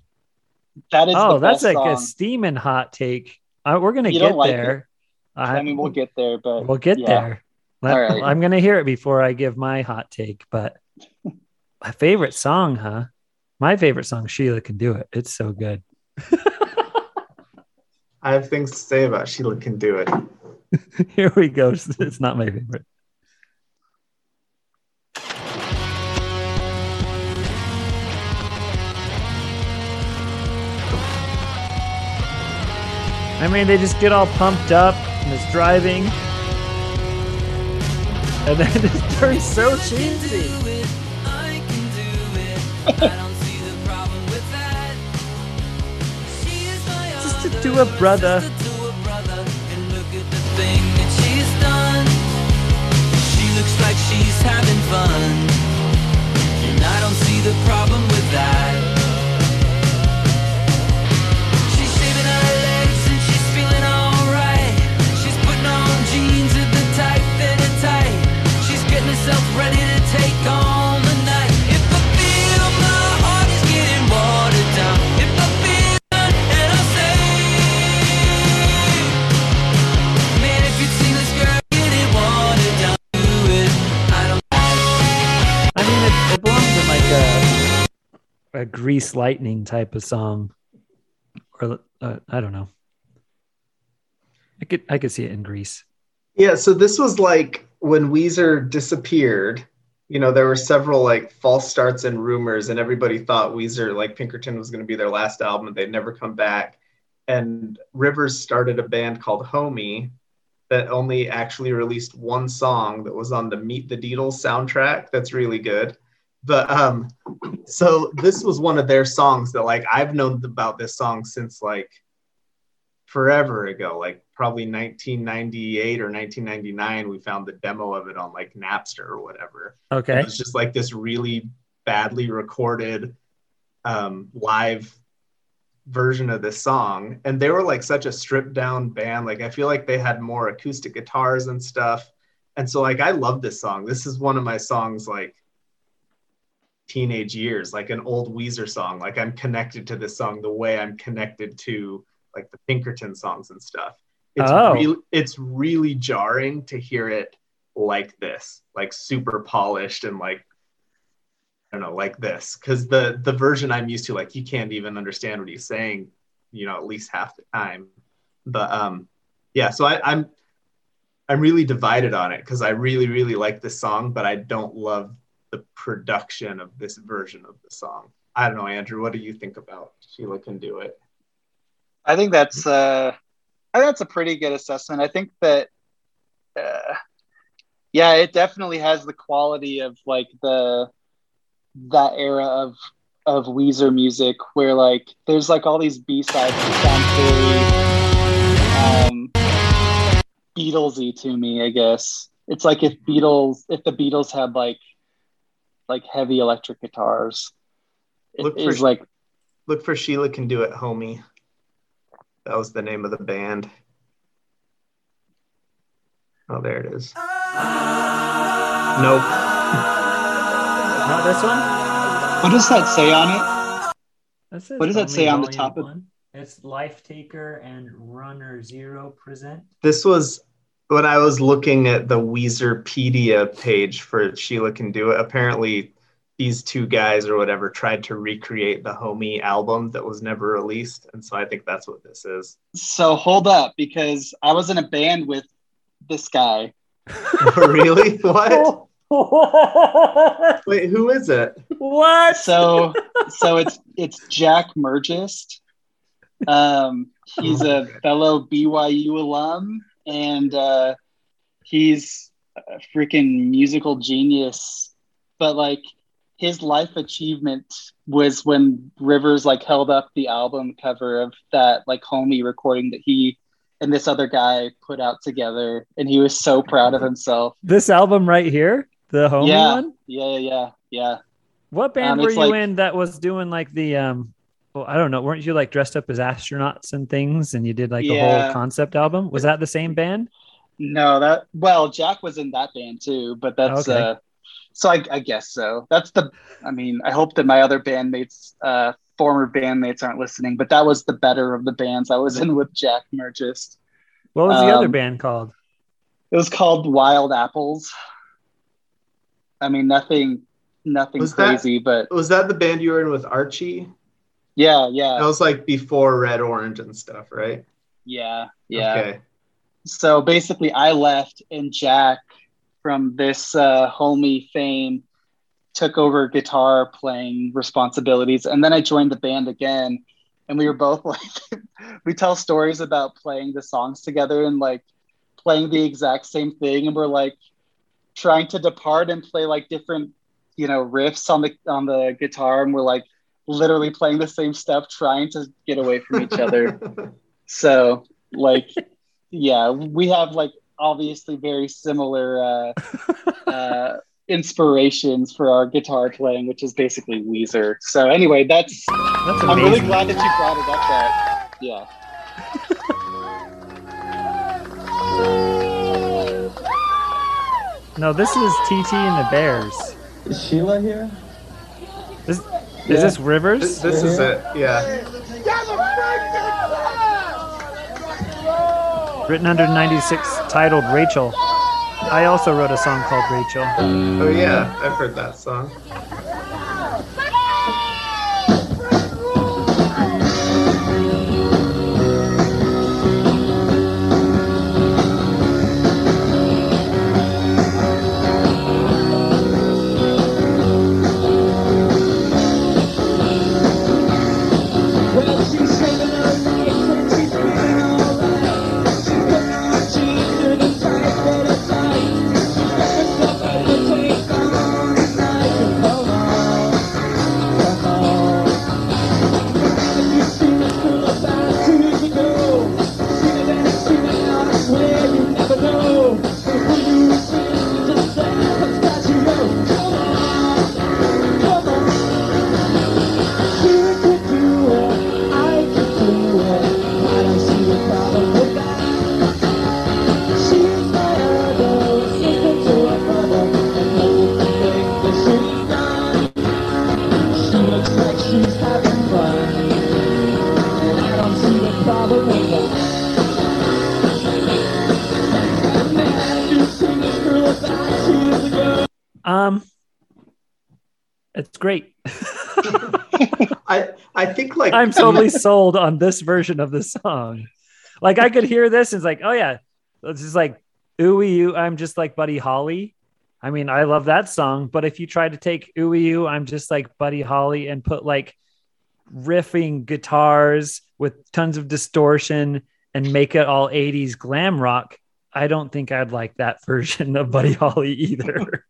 that is. Oh, the that's best like a song. steaming hot take. Uh, we're gonna You get like there. I mean, we'll get there, but We'll get yeah. there. Let- All right. I'm gonna hear it before I give my hot take. But my favorite song, huh? My favorite song, Sheila can do it. It's so good. I have things to say about Sheila can do it. Here we go. It's not my favorite. I mean, they just get all pumped up and it's driving. And then it just turns so cheesy. Just to do a brother. like she's having fun. And I don't see the problem with that. She's shaving her legs and she's feeling alright. She's putting on jeans the tight. She's getting herself ready to take on a, grease lightning type of song, or uh, I don't know. I could I could see it in Grease. Yeah, so this was like when Weezer disappeared. You know, there were several like false starts and rumors, and everybody thought Weezer, like Pinkerton, was going to be their last album. and They'd never come back. And Rivers started a band called Homie that only actually released one song that was on the Meet the Deedles soundtrack. That's really good. But um, so this was one of their songs that like I've known about this song since like forever ago, like probably 1998 or 1999. We found the demo of it on like Napster or whatever. Okay, it's just like this really badly recorded um, live version of this song. And they were like such a stripped down band. Like I feel like they had more acoustic guitars and stuff. And so like I love this song. This is one of my songs like teenage years, like an old Weezer song. Like I'm connected to this song the way I'm connected to like the Pinkerton songs and stuff. It's Oh. really it's really jarring to hear it like this, like super polished and like I don't know, like this, because the the version I'm used to, like you can't even understand what he's saying, you know, at least half the time. But um, yeah, so I, I'm I'm really divided on it because I really really like this song, but I don't love the production of this version of the song. I don't know, Andrew. What do you think about Sheila Can Do It? I think that's uh, I think that's a pretty good assessment. I think that, uh, yeah, it definitely has the quality of like the that era of of Weezer music where like there's like all these B sides that sound very um, Beatlesy to me. I guess it's like if Beatles if the Beatles had like like heavy electric guitars. It Look for- is like Look for Sheila Can Do It, homie. That was the name of the band. Oh, there it is. Nope. Not this one. what does that say on it? That says What does that say on the volume top of- one. It's Life Taker and Runner Zero present. This was when I was looking at the Weezerpedia page for Sheila Can Do It. Apparently, these two guys or whatever tried to recreate the Homie album that was never released, and so I think that's what this is. So hold up, because I was in a band with this guy. really? What? Wait, who is it? what? So so it's it's Jack Mergist. Um, he's a fellow BYU alum, and uh, he's a freaking musical genius. But like his life achievement was when Rivers like held up the album cover of that like homie recording that he and this other guy put out together, and he was so proud of himself. This album right here, the homie yeah, one. yeah, yeah, yeah. What band Um, were you like- in that was doing like the um? Well, I don't know. Weren't you like dressed up as astronauts and things, and you did like a whole concept album? Was that the same band? No, that well, Jack was in that band too, but that's Okay. uh so I, I guess so. That's the I mean, I hope that my other bandmates, uh former bandmates aren't listening, but that was the better of the bands I was in with Jack Mergist. What was the other Um, band called? It was called Wild Apples. I mean nothing nothing Was that- crazy, but Was that the band you were in with Archie? Yeah, yeah, That was like before Red Orange and stuff, right? yeah, yeah. Okay. so basically i left and jack from this uh, homie fame took over guitar playing responsibilities and then i joined the band again and we were both like we tell stories about playing the songs together and like playing the exact same thing and we're like trying to depart and play like different you know riffs on the on the guitar and we're like literally playing the same stuff trying to get away from each other so like yeah we have like obviously very similar uh, uh, inspirations for our guitar playing which is basically weezer so anyway that's That's i'm really glad that you brought it up that yeah No, this is TT and the Bears. Is Sheila here? Is, is this Rivers? This, this is it. Yeah. Written under 96, titled Rachel. I also wrote a song called Rachel. Oh yeah, I've heard that song. It's great. I I think like I'm totally sold on this version of the song. Like I could hear this and it's like, oh yeah, it's just like ooey you. I'm just like Buddy Holly. I mean, I love that song, but if you try to take ooey you, I'm just like Buddy Holly and put like riffing guitars with tons of distortion and make it all 80s glam rock, I don't think I'd like that version of Buddy Holly either.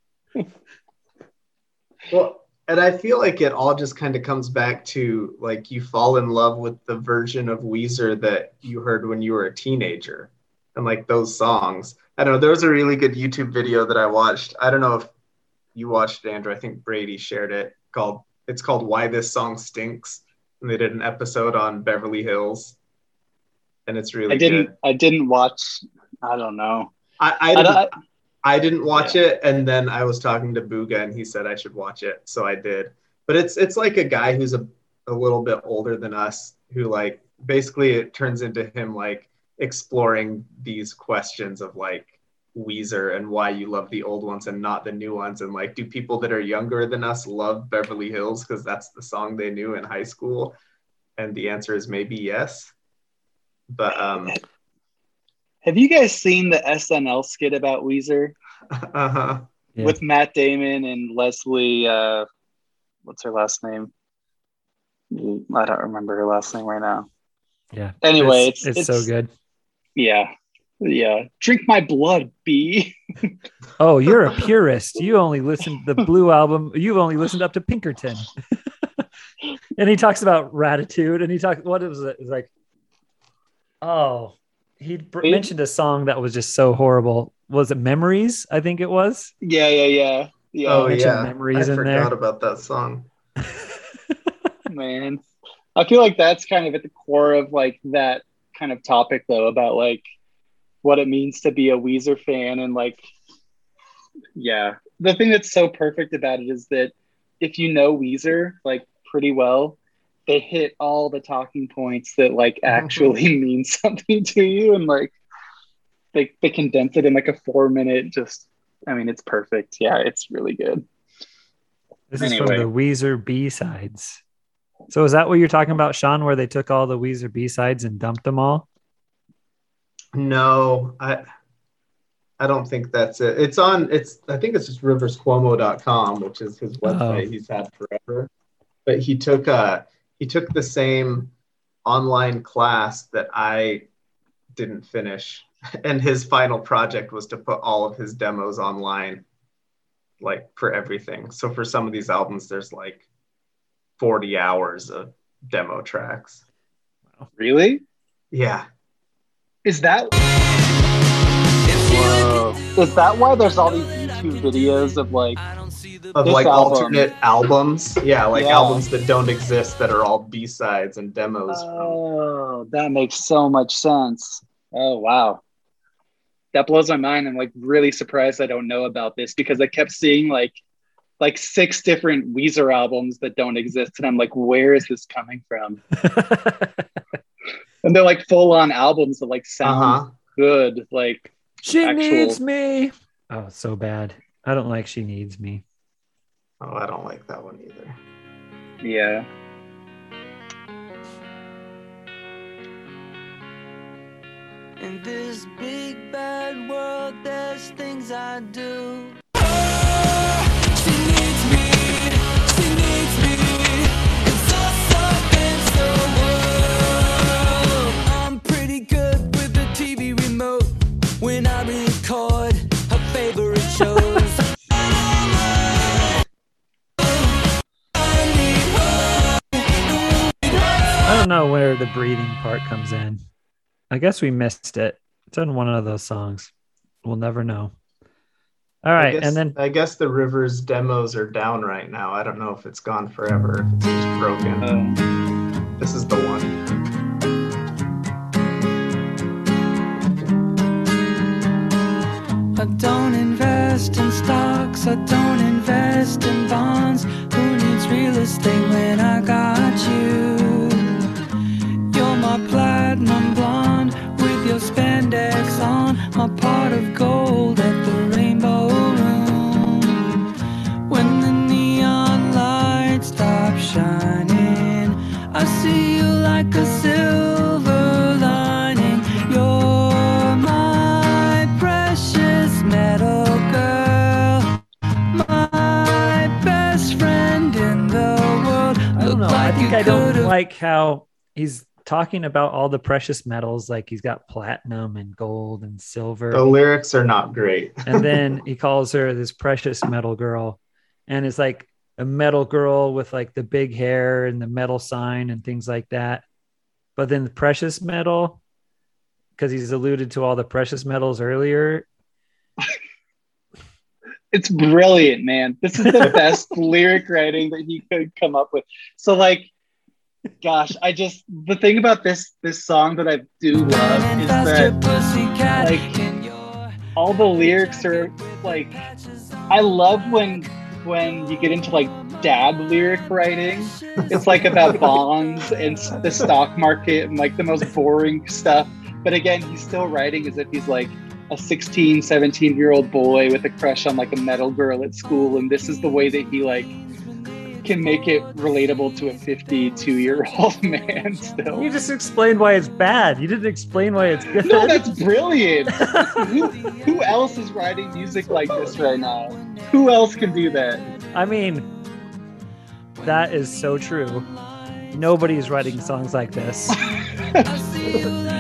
Well, and I feel like it all just kind of comes back to like you fall in love with the version of Weezer that you heard when you were a teenager and like those songs. I don't know. There was a really good YouTube video that I watched. I don't know if you watched it, Andrew. I think Brady shared it called it's called Why This Song Stinks. And they did an episode on Beverly Hills. And it's really I didn't. good. I didn't watch. I don't know. I, I I, I, didn't watch it, and then I was talking to Booga, and he said I should watch it, so I did. But it's it's like a guy who's a, a little bit older than us, who like basically it turns into him like exploring these questions of like Weezer and why you love the old ones and not the new ones, and like do people that are younger than us love Beverly Hills because that's the song they knew in high school? And the answer is maybe yes. But um, have you guys seen the SNL skit about Weezer uh-huh. Yeah. with Matt Damon and Leslie? Uh, what's her last name? I don't remember her last name right now. yeah. Anyway, it's, it's, it's so good. Yeah, yeah. Drink my blood, B. Oh, you're a purist. You only listen to the Blue album. You've only listened up to Pinkerton. and he talks about Raditude, and he talks. What was it? It's like, oh, he br- mentioned a song that was just so horrible. Was it Memories? I think it was. Yeah, yeah, yeah, yeah. Oh, oh yeah, memories I in forgot there. about that song. man. I feel like that's kind of at the core of like that kind of topic though about like what it means to be a Weezer fan and like yeah. The thing that's so perfect about it is that if you know Weezer like pretty well, they hit all the talking points that like actually mean something to you and like they they condense it in like a 4 minute just I mean it's perfect. Yeah, it's really good. This is from the Weezer B sides. So is that what you're talking about, Sean? Where they took all the Weezer B sides and dumped them all? No, I I don't think that's it. It's on it's I think it's just riverscuomo.com, which is his website Oh. he's had forever. But he took uh he took the same online class that I didn't finish. And his final project was to put all of his demos online, like for everything. So for some of these albums, there's like 40 hours of demo tracks. Really? Yeah. Is that Whoa. Is that why there's all these YouTube videos of like of This like album. alternate albums. Yeah, like Yeah. albums that don't exist that are all B sides and demos. from- Oh, that makes so much sense. Oh wow. That blows my mind. I'm like really surprised I don't know about this because I kept seeing like like six different Weezer albums that don't exist. And I'm like, where is this coming from? And they're like full on albums that like sound Uh-huh. good. Like she Actual- needs me. Oh, so bad. I don't like She Needs Me. Oh, I don't like that one either. yeah. In this big bad world, there's things I do. She needs me, don't know where the breathing part comes in. I guess we missed it. It's in one of those songs. We'll never know. All right, guess, and then I guess the Rivers demos are down right now. I don't know if it's gone forever, if it's just broken. Um, this is the one. I don't invest in stocks, I don't invest in bonds. Who needs real estate when I got you? of gold at the Rainbow When the neon lights stop shining, I see you like a silver lining. My precious metal girl, my best friend in the world. I don't know. I think I don't like how he's talking about all the precious metals, like he's got platinum and gold and silver. The lyrics are not great. and then he calls her this precious metal girl and it's like a metal girl with like the big hair and the metal sign and things like that but then the precious metal because he's alluded to all the precious metals earlier it's brilliant, man. This is the best lyric writing that he could come up with. So like, gosh, I just the thing about this this song that I do love is that like all the lyrics are like I love when when you get into like dad lyric writing. It's like about bonds and the stock market and like the most boring stuff. But again, he's still writing as if he's like a 16, 17 year old boy with a crush on like a metal girl at school. And this is the way that he like can make it relatable to a 52 year old man still. you just explained why it's bad you didn't explain why it's good No, that's brilliant. who, who else is writing music like this right now? Who else can do that? i mean that is so true nobody's writing songs like this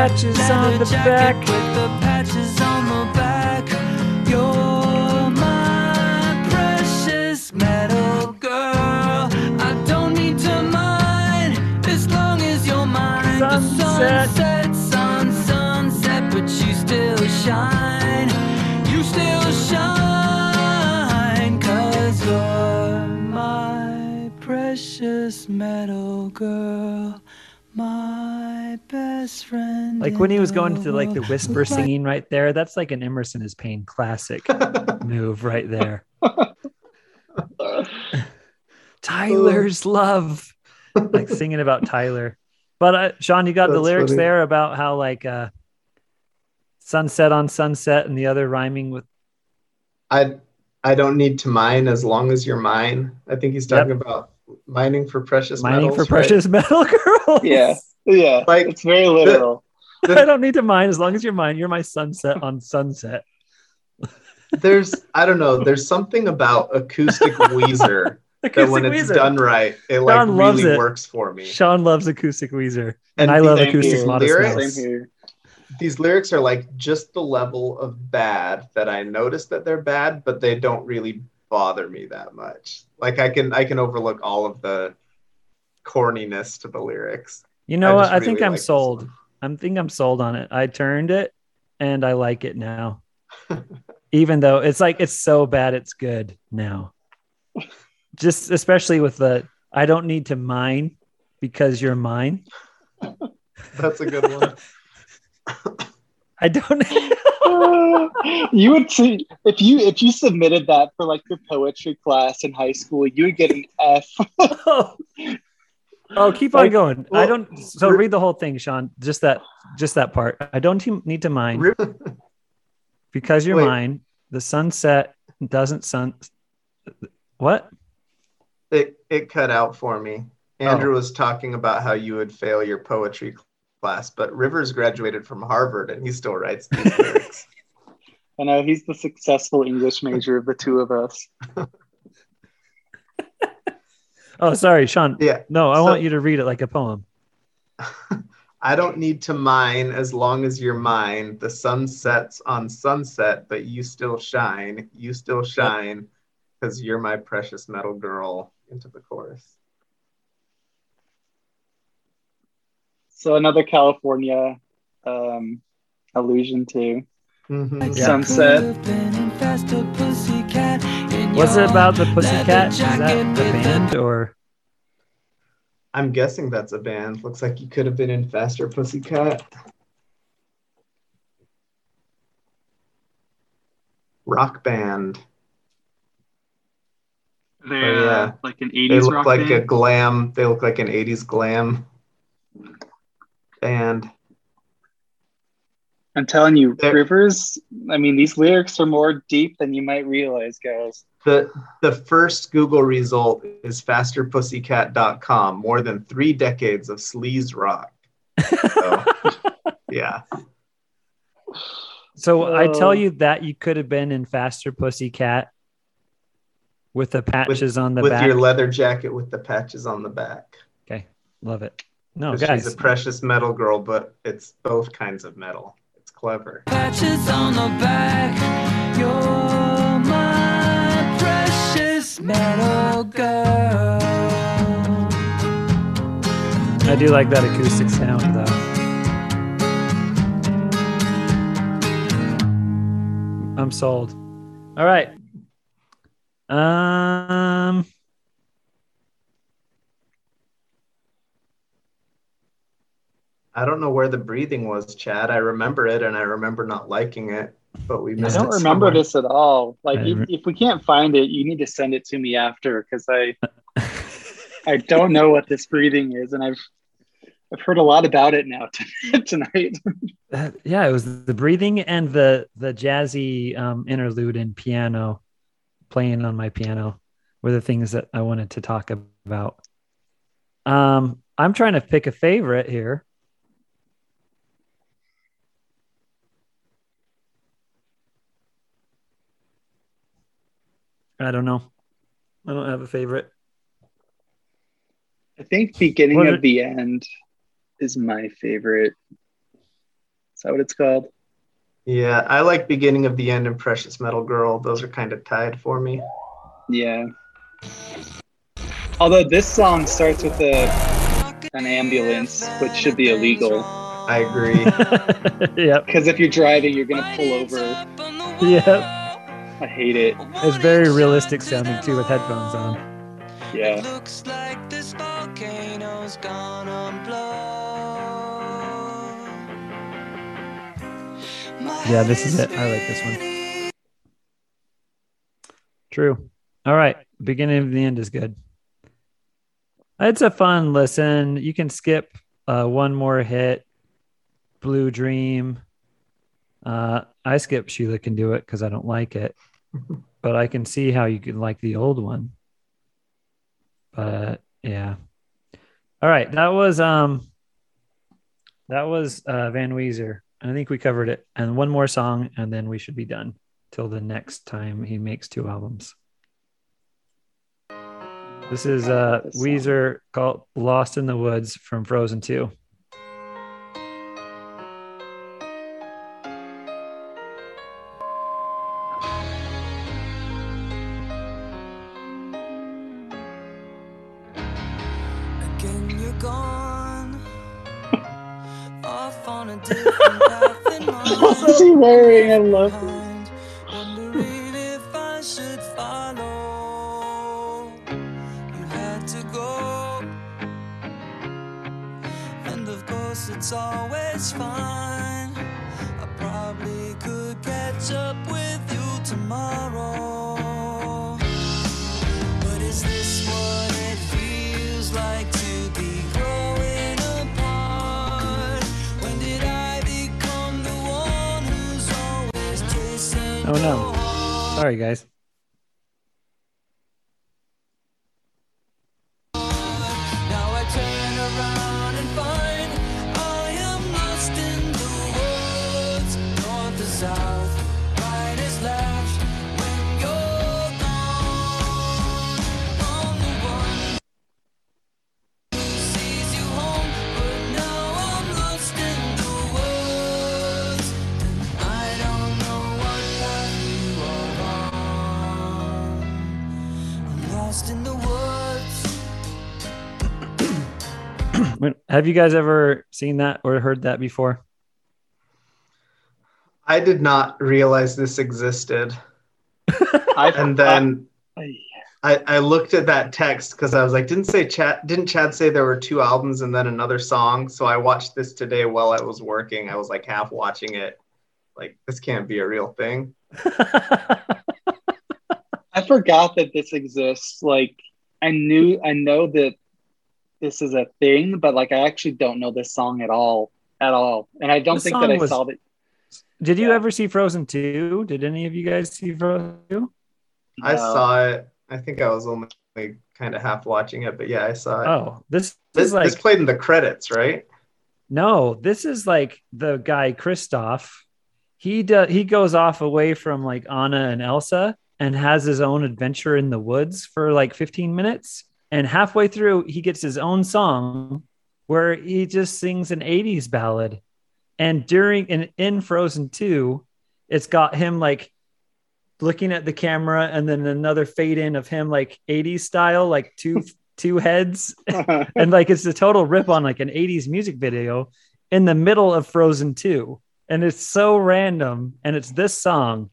patches on the back. with the patches on the back. You're my precious metal girl. I don't need to mind as long as you're mine. Sunset. The sun sunset, but you still shine. You still shine, cause you're my precious metal girl. My best friend. like when he was going to like the whisper singing right there that's like an emerson is pain classic move right there tyler's love like singing about tyler but uh, sean you got the lyrics funny. there about how like uh sunset on sunset and the other rhyming with I I don't need to mine as long as you're mine. I think he's talking about mining for precious mining metals. for right? precious metal girls Yeah. Yeah. Like, it's very literal. i don't need to mind as long as you're mine you're my sunset on sunset There's I don't know. There's something about acoustic Weezer that when it's Weezer. done right, it like Sean loves really it. works for me. sean loves acoustic weezer and, And i love acoustic here. modest lyrics- Mouse. Same here. These lyrics are like just the level of bad that I notice that they're bad, but they don't really bother me that much. Like I can I can overlook all of the corniness to the lyrics. You know I what? just I think I'm sold. I'm think I'm sold on it. I turned it and I like it now. Even though it's like it's so bad it's good now. Just especially with the I don't need to mine because you're mine. That's a good one. I don't you would see if you if you submitted that for like your poetry class in high school, you would get an F. oh. Oh, keep on Like, going. I don't so re- read the whole thing, Sean. Just that just that part. I don't need to mind Re- because you're Wait. mine. The sunset doesn't sun what? It it cut out for me. Oh. Andrew was talking about how you would fail your poetry class, but Rivers graduated from Harvard and he still writes these lyrics. I know he's the successful English major of the two of us. Oh, sorry, Sean. Yeah. No, I So- want you to read it like a poem. I don't need to mine as long as you're mine. The sun sets on sunset, but you still shine. You still shine because you're my precious metal girl into the chorus. So another California um, allusion to Mhm. Yeah. sunset. Was it about the Pussycat? Is that the band or I'm guessing that's a band. Looks like you could have been in Faster Pussycat. Rock band. They're Oh, yeah. Uh, like an 80s They look rock like a glam. They look like an 80s glam band. I'm telling you, They're- Rivers. I mean, these lyrics are more deep than you might realize, guys. The the first Google result is fasterpussycat.com. More than three decades of sleaze rock. So, yeah. So I tell you that you could have been in Faster Pussycat with the patches on the with back. your leather jacket with the patches on the back. okay, love it. No, 'Cause guys, She's a precious metal girl, but it's both kinds of metal. It's clever. Patches on the back. You're my precious metal girl. I do like that acoustic sound though. I'm sold. All right. Um I don't know where the breathing was, Chad. I remember it and I remember not liking it, but we Yeah. I don't it remember somewhere. this at all. Like, if, if we can't find it, you need to send it to me after because I I don't know what this breathing is, and I've I've heard a lot about it now tonight. Uh, yeah, it was the breathing and the the jazzy um, interlude in piano, playing on my piano, were the things that I wanted to talk about. Um, I'm trying to pick a favorite here. I don't know. I don't have a favorite. I think beginning What of it- the end is my favorite. Is that what it's called? Yeah, I like beginning of the end and Precious Metal Girl. Those are kind of tied for me. Yeah. Although this song starts with a an ambulance, which should be illegal. I agree. yep. Because if you're driving, you're gonna pull over. Yep. I hate it. It's very realistic sounding too with headphones on. Yeah. Looks like this volcano's gonna blow. Yeah, this is it. I like this one. True. All right. Beginning of the end is good. It's a fun listen. You can skip uh, one more hit, Blue Dream. Uh, I skip Sheila Can Do It because I don't like it, but I can see how you could like the old one. But yeah. All right. That was um that was uh Van Weezer. I think we covered it. And one more song, and then we should be done till the next time he makes two albums. This is uh. Weezer called Lost in the Woods from Frozen 2. Had to go. And of course, it's always fine. I probably could catch up with you tomorrow. Heart? Sorry, guys. Have you guys ever seen that or heard that before? I did not realize this existed. And then I, I, I looked at that text because I was like, didn't say Chad didn't Chad say there were two albums and then another song? So I watched this today while I was working. I was like half watching it. Like, this can't be a real thing. I forgot that this exists. Like I knew I know that this is a thing, but like I actually don't know this song at all. At all. And I don't This think that I was- saw it. Did you Yeah. ever see Frozen 2? Did any of you guys see Frozen 2? I No. saw it. I think I was only kind of half watching it, but yeah, I saw it. Oh, this this, is like this played in the credits, right? No, this is like the guy Kristoff. He does he goes off away from like Anna and Elsa and has his own adventure in the woods for like 15 minutes. And halfway through, he gets his own song where he just sings an 80s ballad. And during and in Frozen 2, it's got him like looking at the camera and then another fade in of him like 80s style, like two two heads. And like it's a total rip on like an 80s music video in the middle of Frozen 2 and it's so random. And it's this song.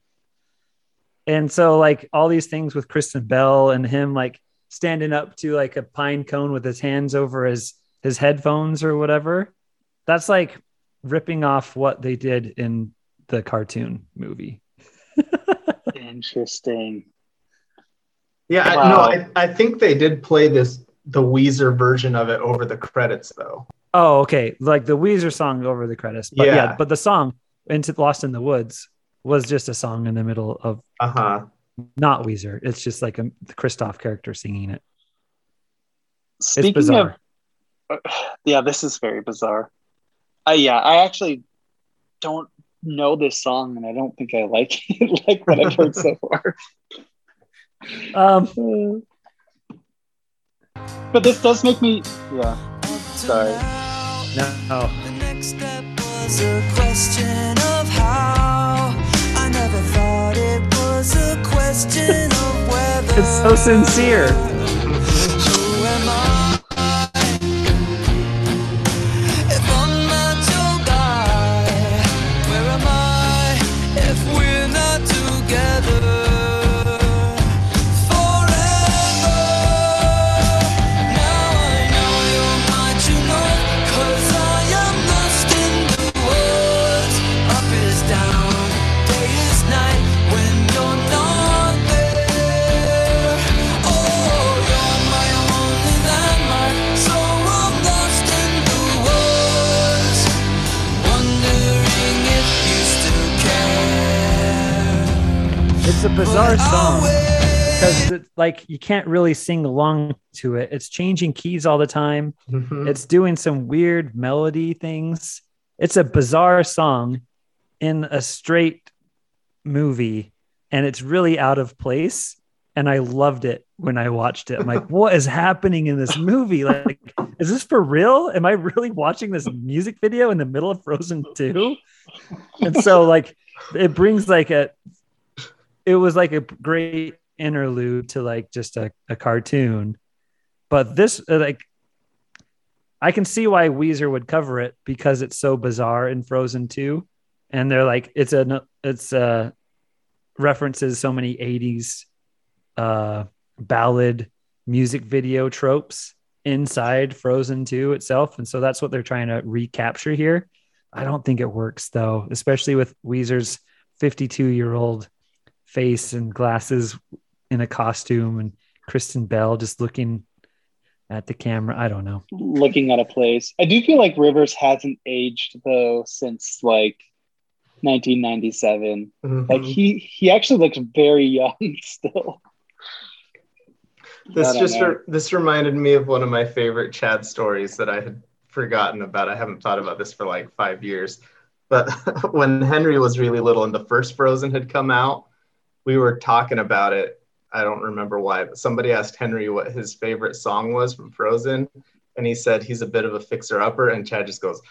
And so like all these things with Kristen Bell and him like standing up to like a pine cone with his hands over his his headphones or whatever that's like ripping off what they did in the cartoon movie Interesting. Yeah, I, Wow. no, I, I think they did play this the Weezer version of it over the credits though. oh okay like the Weezer song over the credits but yeah, Yeah. but the song into Lost in the Woods was just a song in the middle of Uh huh. Not Weezer. It's just like a the Kristoff character singing it. It's Speaking bizarre. of, yeah, this is very bizarre. Uh, yeah, I actually don't know this song, and I don't think I like it like what I've heard so far. Um, But this does make me, yeah. Sorry. no, The next step was a question of how. I never thought it it's so sincere. It's a bizarre song because it's like you can't really sing along to it. It's changing keys all the time. Mhm. It's doing some weird melody things. It's a bizarre song in a straight movie, and it's really out of place. And I loved it when I watched it. I'm like, what is happening in this movie? Like, is this for real? Am I really watching this music video in the middle of Frozen 2? And so, like, it brings like a, it was like a great interlude to like just a, a cartoon. But this, like, I can see why Weezer would cover it because it's so bizarre in Frozen 2. And they're like, it's a, it's uh references so many 80s uh ballad music video tropes inside Frozen 2 itself. And so that's what they're trying to recapture here. I don't think it works though, especially with Weezer's 52 year old face and glasses in a costume and Kristen Bell just looking at the camera. I don't know. Looking at a place. I do feel like Rivers hasn't aged though since like 1997. Like Mhm. he he actually looks very young still. This just re- this reminded me of one of my favorite Chad stories that I had forgotten about. I haven't thought about this for like five years. But when Henry was really little and the first Frozen had come out, we were talking about it. I don't remember why, but somebody asked Henry what his favorite song was from Frozen, and he said he's a bit of a fixer upper, and Chad just goes,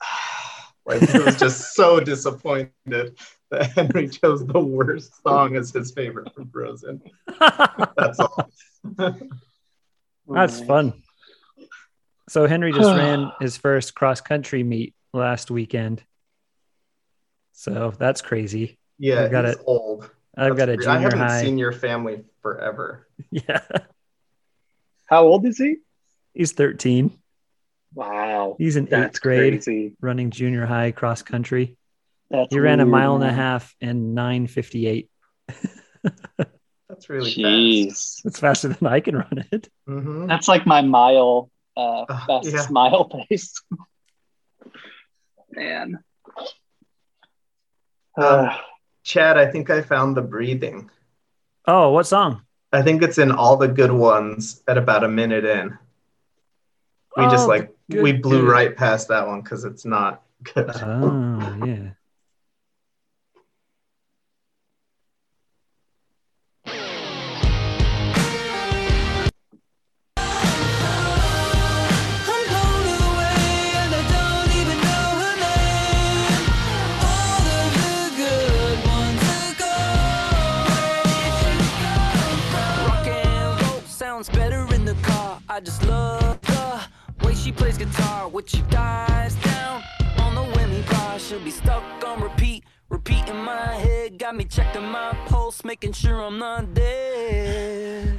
like he was just so disappointed that Henry chose the worst song as his favorite from Frozen. That's all. That's fun. So Henry just ran his first cross country meet last weekend. So that's crazy. Yeah, I've got he's it. old. I've got a That's weird. I haven't high. seen your family forever. Yeah. How old is he? He's 13. Wow. He's in That's eighth grade crazy. running junior high cross country. That's He ran a weird, mile and a half in 958. That's really Jeez. It's faster than I can run it. fast. hmm That's like my mile uh Uh, fastest yeah. mile pace. Man. Um, Chad, I think I found the breathing. Oh, what song? I think it's in all the good ones at about a minute in. We just Oh, like good we blew dude. right past that one because it's not good. Oh, yeah. I just love the way she plays guitar. When she dies down on the whammy bar, she'll be stuck on repeat. Repeat in my head, got me checking my pulse, making sure I'm not dead.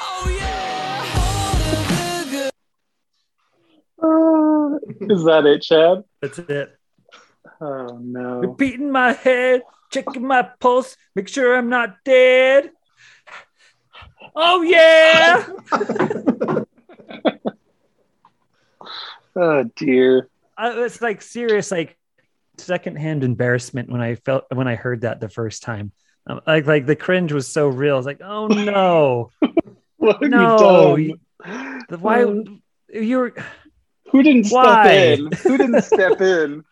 Oh yeah, all of the good. Uh, is that it, Chad? That's it. Oh no. Repeating my head, checking my pulse, make sure I'm not dead. Oh yeah. Oh dear. I, it's like serious, like secondhand embarrassment when I felt when I heard that the first time. Um, like like the cringe was so real. It's like, oh no, What have No, you done? The- why Uh, you're who didn't Why? step in? Who didn't step in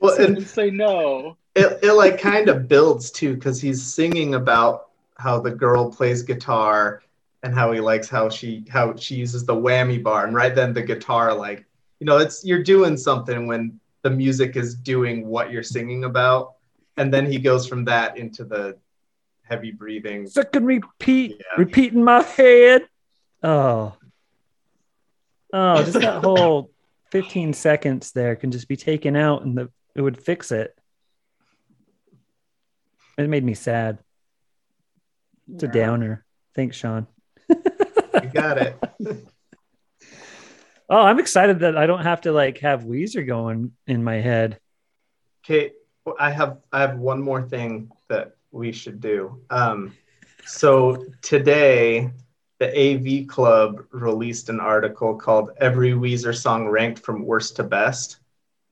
well, and and say no? it, it like kind of builds too because he's singing about how the girl plays guitar and how he likes how she how she uses the whammy bar and right then the guitar like you know it's you're doing something when the music is doing what you're singing about and then he goes from that into the heavy breathing second repeat, Yeah. repeating my head. Oh, oh, just that whole 15 seconds there can just be taken out and the it would fix it. It made me sad. It's a downer. Thanks, Sean. you got it Oh, I'm excited that I don't have to like have Weezer going in my head. Kate, I have I have one more thing that we should do. Um, so today, the AV Club released an article called "Every Weezer Song Ranked from Worst to Best,"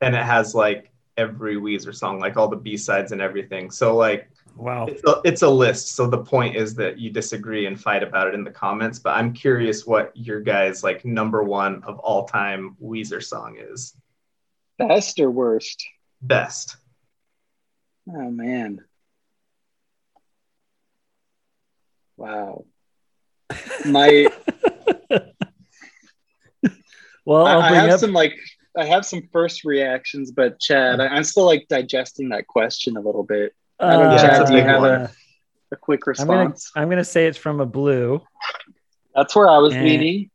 and it has like every Weezer song, like all the B sides and everything. So like Wow. it's a, it's a list. So the point is that you disagree and fight about it in the comments. But I'm curious what your guys like number one of all time Weezer song is. Best or worst? Best. Oh man. Wow. My Well, I, I'll I bring have up. some like I have some first reactions, but Chad, I, I'm still like digesting that question a little bit. I don't know, uh, Chad, do you have uh, A quick response. I'm gonna say it's from a blue, That's where I was And- leaning.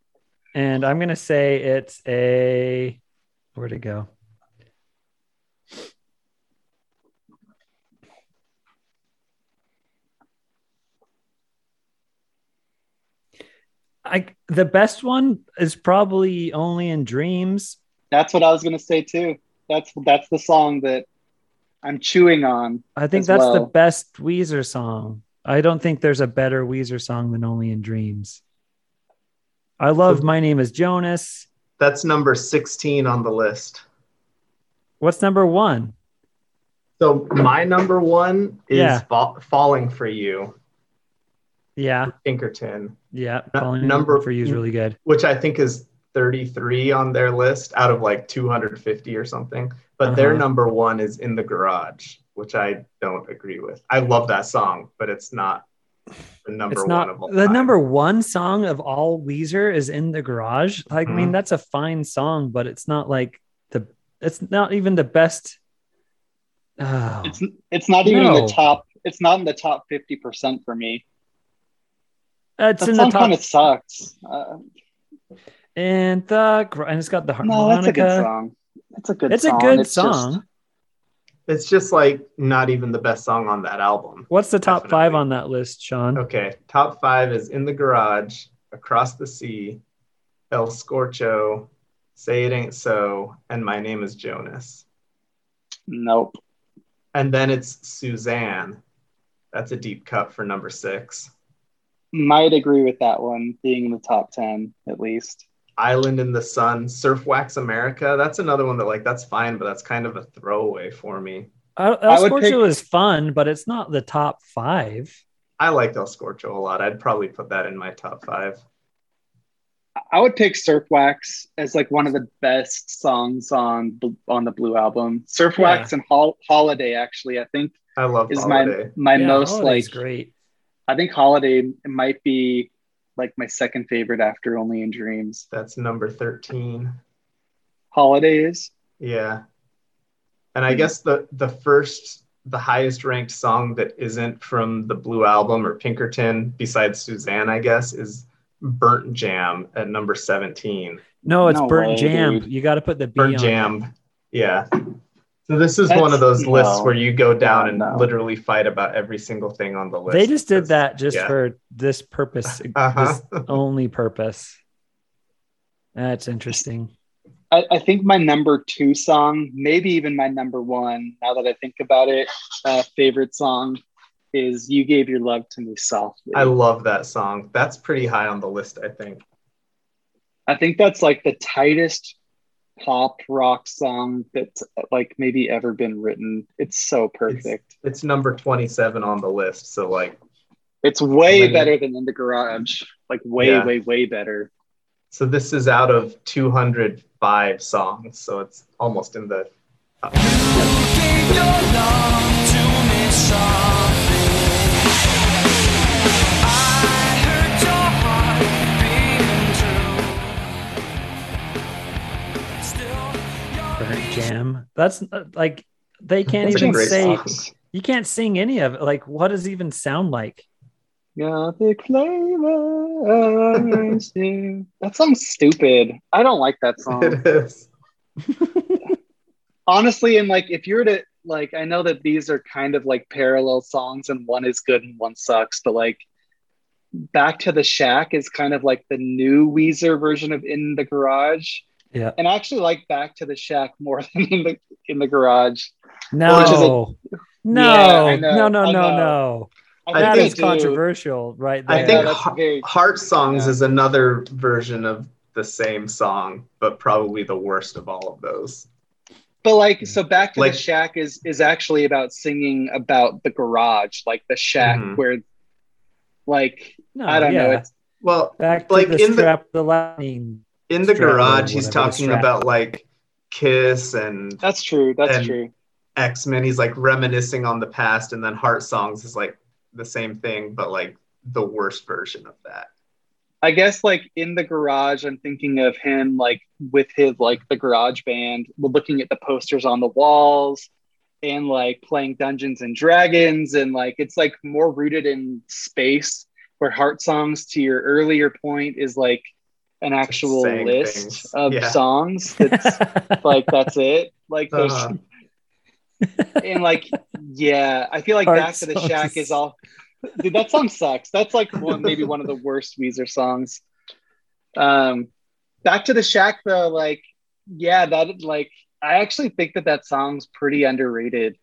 and I'm gonna say it's a where'd it go? I the best one is probably only in dreams. That's what I was gonna say too. That's that's the song that I'm chewing on. I think As that's the best Weezer song. I don't think there's a better Weezer song than Only in Dreams. I love My Name is Jonas. That's number 16 on the list. What's number one? So my number one is Yeah. Fa- Falling for You, Yeah, Pinkerton, yeah. Falling number- for you is really good. which I think is 33 on their list out of like 250 or something. But their Uh-huh. number one is In the Garage, which I don't agree with. I love that song, but it's not the number It's one not of all the time. number one song of all Weezer is in the garage. Like, I mean, Mhm. that's a fine song, but it's not like the. It's not even the best. Oh, It's it's not even in No. the top. It's not in the top fifty percent for me. it's That in the song top kind of sucks. Uh, and the and it's got the harmonica. no, that's a good song. It's a good. it's song. a good It's just- song. It's just like not even the best song on that album. What's the top Definitely. five on that list, Sean? Okay, top five is In the Garage, Across the Sea, El Scorcho, Say It Ain't So, and My Name is Jonas. nope. And then it's Susanne. That's a deep cut for number six. Might agree with that one being in the top ten at least. Island in the Sun, Surf Wax America. That's another one that like that's fine, but that's kind of a throwaway for me. Uh, El I would Scorcho pick- is fun, but it's not the top five. I like El Scorcho a lot. I'd probably put that in my top five. I would pick Surf Wax as like one of the best songs on on the Blue album. Surf Yeah. Wax and Hol- Holiday actually, I think I love is Holiday. my my Yeah, most Holiday's like great. I think Holiday might be like my second favorite after Only in Dreams. That's number 13. Holidays. Yeah. And I Hmm. guess the the first the highest ranked song that isn't from the Blue album or Pinkerton besides Susanne, I guess, is Burnt Jam at number 17. No, it's No Burnt way, Jam. dude. You got to put the B Burnt on. Jam. Yeah. So this is That's- one of those lists no. where you go down and no. literally fight about every single thing on the list. They just did that just yeah. for this purpose, Uh-huh. this only purpose. That's interesting. I, I think my number two song, maybe even my number one, now that I think about it, uh, favorite song is You Gave Your Love to Me Softly. I love that song. That's pretty high on the list, I think. I think that's like the tightest pop rock song that's like maybe ever been written. It's so perfect. It's number 27 on the list. So like It's, way Many- better than In the Garage. Like way, Yeah. way, way better. So this is out of 205 songs, so it's almost in the. Gave Jam. That's uh, like they can't That's even great say. song. You can't sing any of it. Like, what does it even sound like? Gothic flavors. do. That song's stupid. I don't like that song. It is. honestly and like if you were to like i know that these are kind of like parallel songs and one is good and one sucks but like back to the shack is kind of like the new weezer version of in the garage Yeah. and i actually like back to the shack more than in the in the garage No, Which is no, Yeah, I no, no, no, no. I That think is do. controversial, right there. I think that's very- Heart Songs Yeah. is another version of the same song, but probably the worst of all of those. but like so back to Like- the shack is is actually about singing about the garage like the shack Mhm. where like no, i don't know it's Well, Back to like, the in the- strap, the lightning. In the Strap garage, he's talking about like Kiss and that's true that's And- true X Men. He's like reminiscing on the past, and then Heart Songs is like the same thing, but like the worst version of that. I guess like in the garage, I'm thinking of him like with his like the garage band, looking at the posters on the walls and like playing Dungeons and Dragons. And like it's like more rooted in space, where Heart Songs, to your earlier point, is like an actual list things. of Yeah. songs. That's like that's it. Like there's Uh-huh. and like yeah, I feel like Heart Back to the Shack is all dude, that song sucks. That's like one maybe one of the worst Weezer songs. Um Back to the Shack though, like yeah, that like I actually think that that song's pretty underrated.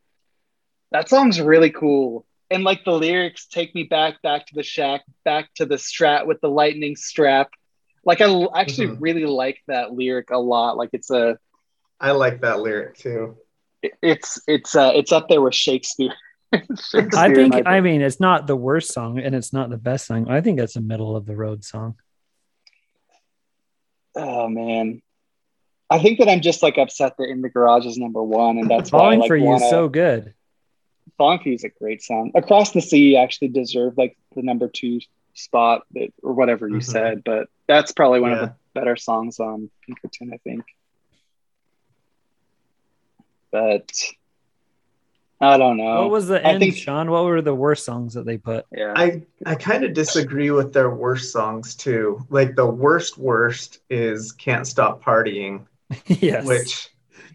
That song's really cool. And like the lyrics take me back, back to the shack, back to the strat with the lightning strap. Like I actually Mhm. really like that lyric a lot. Like it's a, I like that lyric too. it's it's uh it's up there with Shakespeare. Shakespeare I think. in I mean, it's not the worst song, and it's not the best song. I think it's a middle of the road song. Oh man. I think that I'm just like upset that In the Garage is number one, and that's why I like for you wanna, is so good. Falling for You is a great song. Across the Sea actually deserved like the number two spot that, or whatever you Mhm. said, but that's probably one of the better songs on Pinkerton, I think. But I don't know. What was the I end, think- Sean? What were the worst songs that they put? yeah. I I kind of disagree with their worst songs too. Like the worst worst is "Can't Stop Partying," yes. which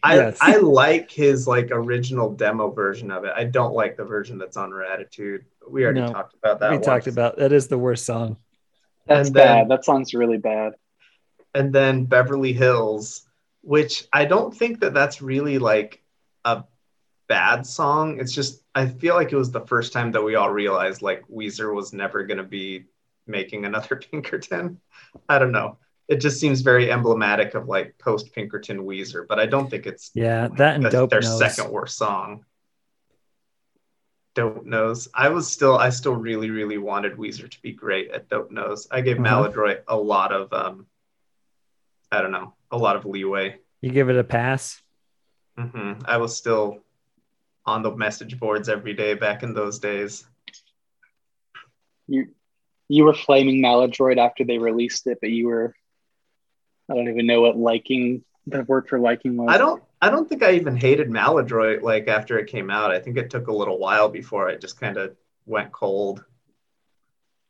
I Yes. I like his like original demo version of it. I don't like the version that's on Raditude. We already No, talked about that. we talked about that is the worst song. that's and then- bad. That song's really bad. and then Beverly Hills, which I don't think that that's really like a bad song. It's just I feel like it was the first time that we all realized like Weezer was never going to be making another Pinkerton. I don't know. It just seems very emblematic of like post Pinkerton Weezer, but I don't think it's Yeah, that and that's Dope their Nose. second worst song. Dope Nose. I was still, I still really, really wanted Weezer to be great at Dope Nose. I gave Mhm. Maladroit a lot of, um, I don't know, a lot of leeway. You give it a pass. Mm-hmm. I was still on the message boards every day back in those days. You you were flaming Maladroit after they released it, but you were I don't even know what liking the word for liking was. I don't, I don't think I even hated Maladroit like after it came out. I think it took a little while before it just kind of went cold.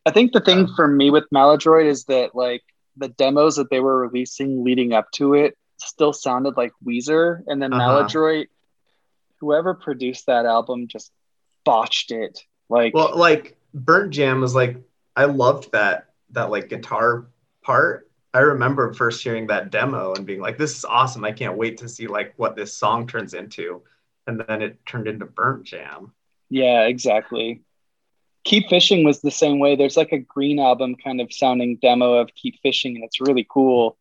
I think the thing Yeah. for me with Maladroit is that like the demos that they were releasing leading up to it still sounded like Weezer, and then Uh-huh. Maladroit, whoever produced that album, just botched it. Like, Well, like Burnt Jam was like I loved that that like guitar part. I remember first hearing that demo and being like, "This is awesome! I can't wait to see like what this song turns into." And then it turned into Burnt Jam. yeah, exactly. Keep Fishing was the same way. There's like a Green album kind of sounding demo of Keep Fishing, and it's really cool.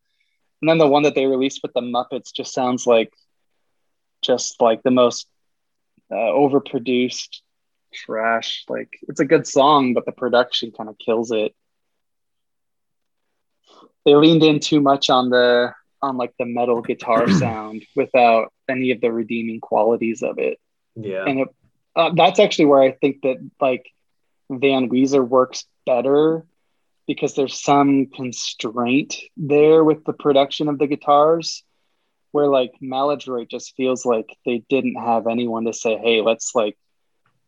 And then the one that they released with the Muppets just sounds like just like the most uh, overproduced trash. Like it's a good song, but the production kind of kills it. They leaned in too much on the on like the metal guitar sound without any of the redeeming qualities of it Yeah. and it, uh, that's actually where I think that like Van Weezer works better because there's some constraint there with the production of the guitars, where like Maladroit just feels like they didn't have anyone to say, "Hey, let's like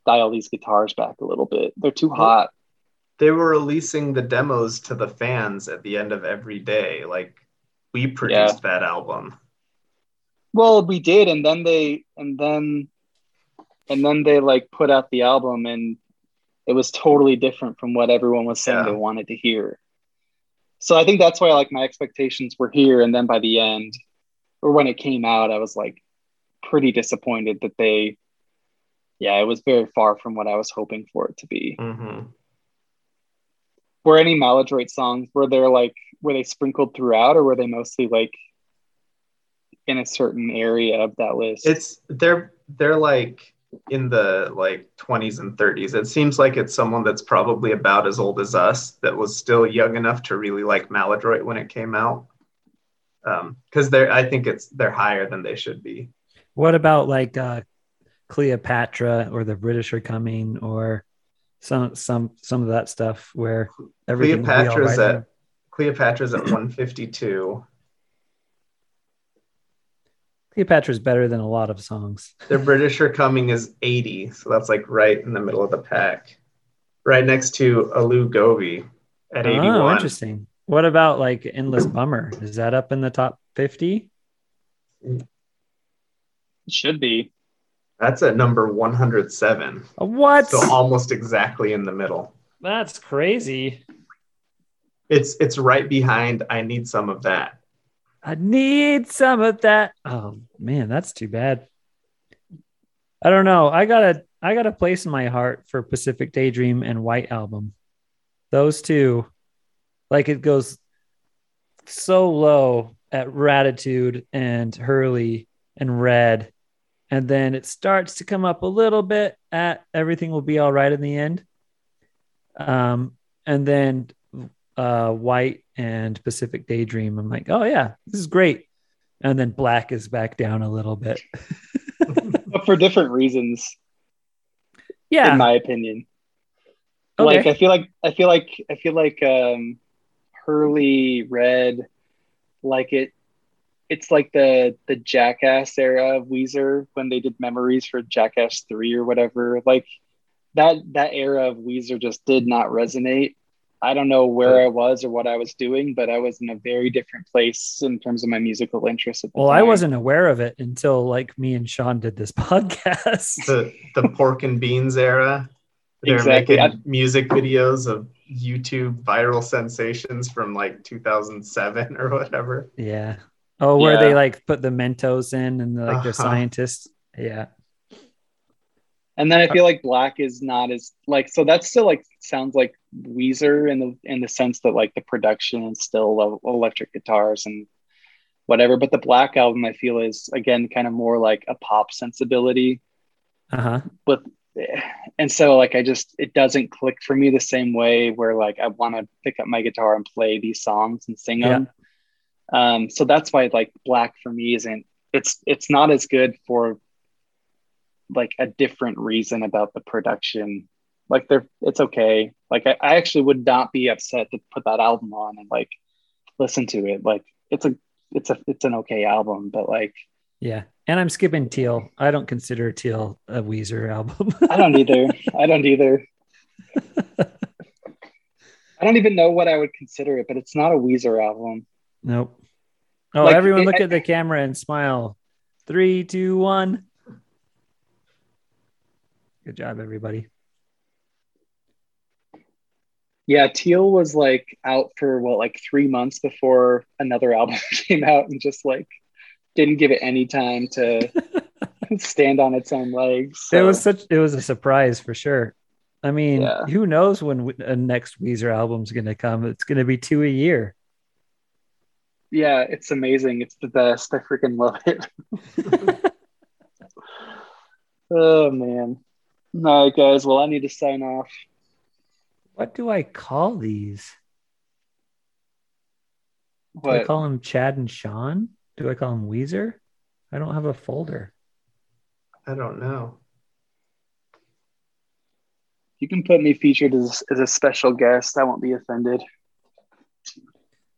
dial these guitars back a little bit. They're too hot." They were releasing the demos to the fans at the end of every day. Like we produced that album. Well, we did, and then they and then and then they like put out the album, and it was totally different from what everyone was saying Yeah. they wanted to hear. So I think that's why like my expectations were here, and then by the end, or when it came out, I was like pretty disappointed that they, yeah, it was very far from what I was hoping for it to be. hmm Were any Maladroit songs were there like were they sprinkled throughout, or were they mostly like in a certain area of that list? It's they're they're like in the like 20s and 30s. It seems like it's someone that's probably about as old as us that was still young enough to really like Maladroit when it came out. Um, because they're I think it's they're higher than they should be. What about like uh, Cleopatra or the British are coming or some some some of that stuff where everything will be all Cleopatra's right at Cleopatra's at 152. Cleopatra's better than a lot of songs. The British are coming is 80, so that's like right in the middle of the pack. Right next to Aloo Gobi at 81. Oh, interesting. What about like Endless Bummer? Is that up in the top 50? It should be. That's at number 107. Uh, What? So almost exactly in the middle. That's crazy. It's it's right behind I need some of that. I need some of that. Oh man, that's too bad. I don't know. I got a I got a place in my heart for Pacific Daydream and White Album. Those two, like it goes so low at Raditude and Hurley and Red, and then it starts to come up a little bit at Everything Will Be All Right in the end. Um, and then uh, White and Pacific Daydream. I'm like, oh yeah, this is great. And then Black is back down a little bit. but for different reasons, Yeah. in my opinion. Okay. Like I feel like I feel like I feel like um Hurley Red, like it it's like the the Jackass era of Weezer when they did memories for Jackass 3 or whatever. Like that that era of Weezer just did not resonate. I don't know where I was or what I was doing, but I was in a very different place in terms of my musical interests. At the well, I wasn't aware of it until like me and Sean did this podcast. The the pork and beans era. They're Exactly. making music videos of YouTube viral sensations from like 2007 or whatever. yeah. Oh, where Yeah. they like put the Mentos in and like they're Uh-huh. scientists. Yeah. And then I feel like Black is not as like so that's still like sounds like Weezer in the in the sense that like the production is still electric guitars and whatever. But the Black album I feel is again kind of more like a pop sensibility Uh huh. with and so like I just it doesn't click for me the same way where like I want to pick up my guitar and play these songs and sing Yeah. them. Um, so that's why like black for me isn't it's it's not as good for like a different reason about the production. Like they're it's okay. Like I, I actually would not be upset to put that album on and like listen to it. Like it's a it's a it's an okay album, but like Yeah. And I'm skipping Teal. I don't consider Teal a Weezer album. I don't either. I don't either. I don't even know what I would consider it, but it's not a Weezer album. Nope. Oh, Like, everyone it- look I- at the camera and smile. Three, two, one. Good job, everybody. Yeah, Teal was like out for what, like three months before another album came out and just like didn't give it any time to stand on its own legs. It was such it was a surprise for sure. I mean, Yeah. who knows when a next Weezer album's going to come? It's going to be two a year. Yeah, it's amazing. It's the best. I freaking love it. oh man. All right, guys. Well, I need to sign off. What do I call these? Do I call them Chad and Sean? Do I call them Weezer? I don't have a folder. I don't know. You can put me featured as, as a special guest. I won't be offended.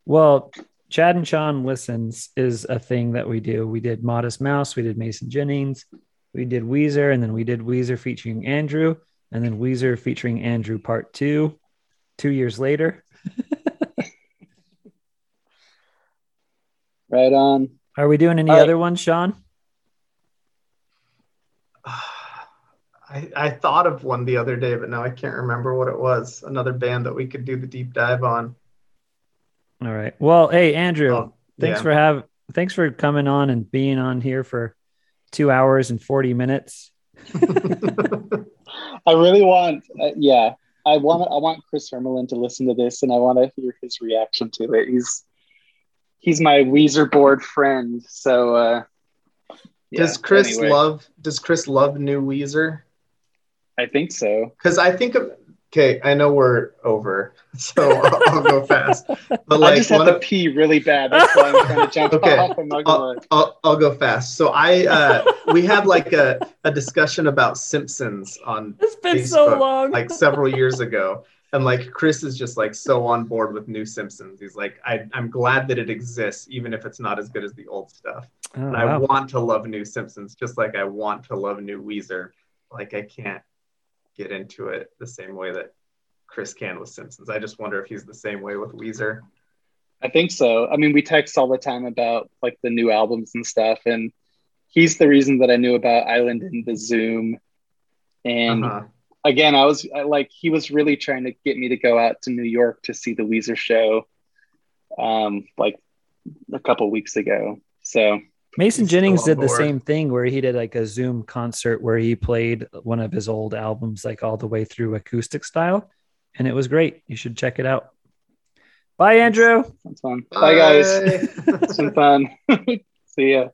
Well, Chad and Sean listens is a thing that we do. We did Modest Mouse, we did Mason Jennings, we did Weezer, and then we did Weezer featuring Andrew, and then Weezer featuring Andrew part two, two years later. Right on. Are we doing any All right. other ones, Sean? I, I thought of one the other day, but now I can't remember what it was. Another band that we could do the deep dive on. All right. Well, hey Andrew, Oh, thanks yeah. for have thanks for coming on and being on here for two hours and forty minutes. I really want, uh, yeah, I want, I want Chris Hermelin to listen to this, and I want to hear his reaction to it. He's, he's my Weezer board friend, so. uh yeah, does Chris anyway, love Does Chris love New Weezer? I think so. Because I think of okay, I know we're over, so I'll, I'll go fast. But I like just have one to of, pee really bad. That's why I'm trying to jump Okay. off. I'm not gonna. I'll, I'll go fast. So I uh, we had like a, a discussion about Simpsons on It's been so long. like several years ago. And like Chris is just like so on board with new Simpsons. He's like, I, I'm glad that it exists, even if it's not as good as the old stuff. Oh, And I want to love new Simpsons, just like I want to love new Weezer. Like I can't get into it the same way that Chris can with Simpsons. I just wonder if he's the same way with Weezer. I think so. I mean, we text all the time about like the new albums and stuff, and he's the reason that I knew about Island in the Zoom. And Uh-huh. again, I was I, like, he was really trying to get me to go out to New York to see the Weezer show, um, like a couple weeks ago. So Mason He's Jennings on did the same thing where he did like a Zoom concert where he played one of his old albums like all the way through acoustic style, and it was great. You should check it out. Bye, Andrew. that's fun. Bye, guys. Bye. It's been fun. see ya.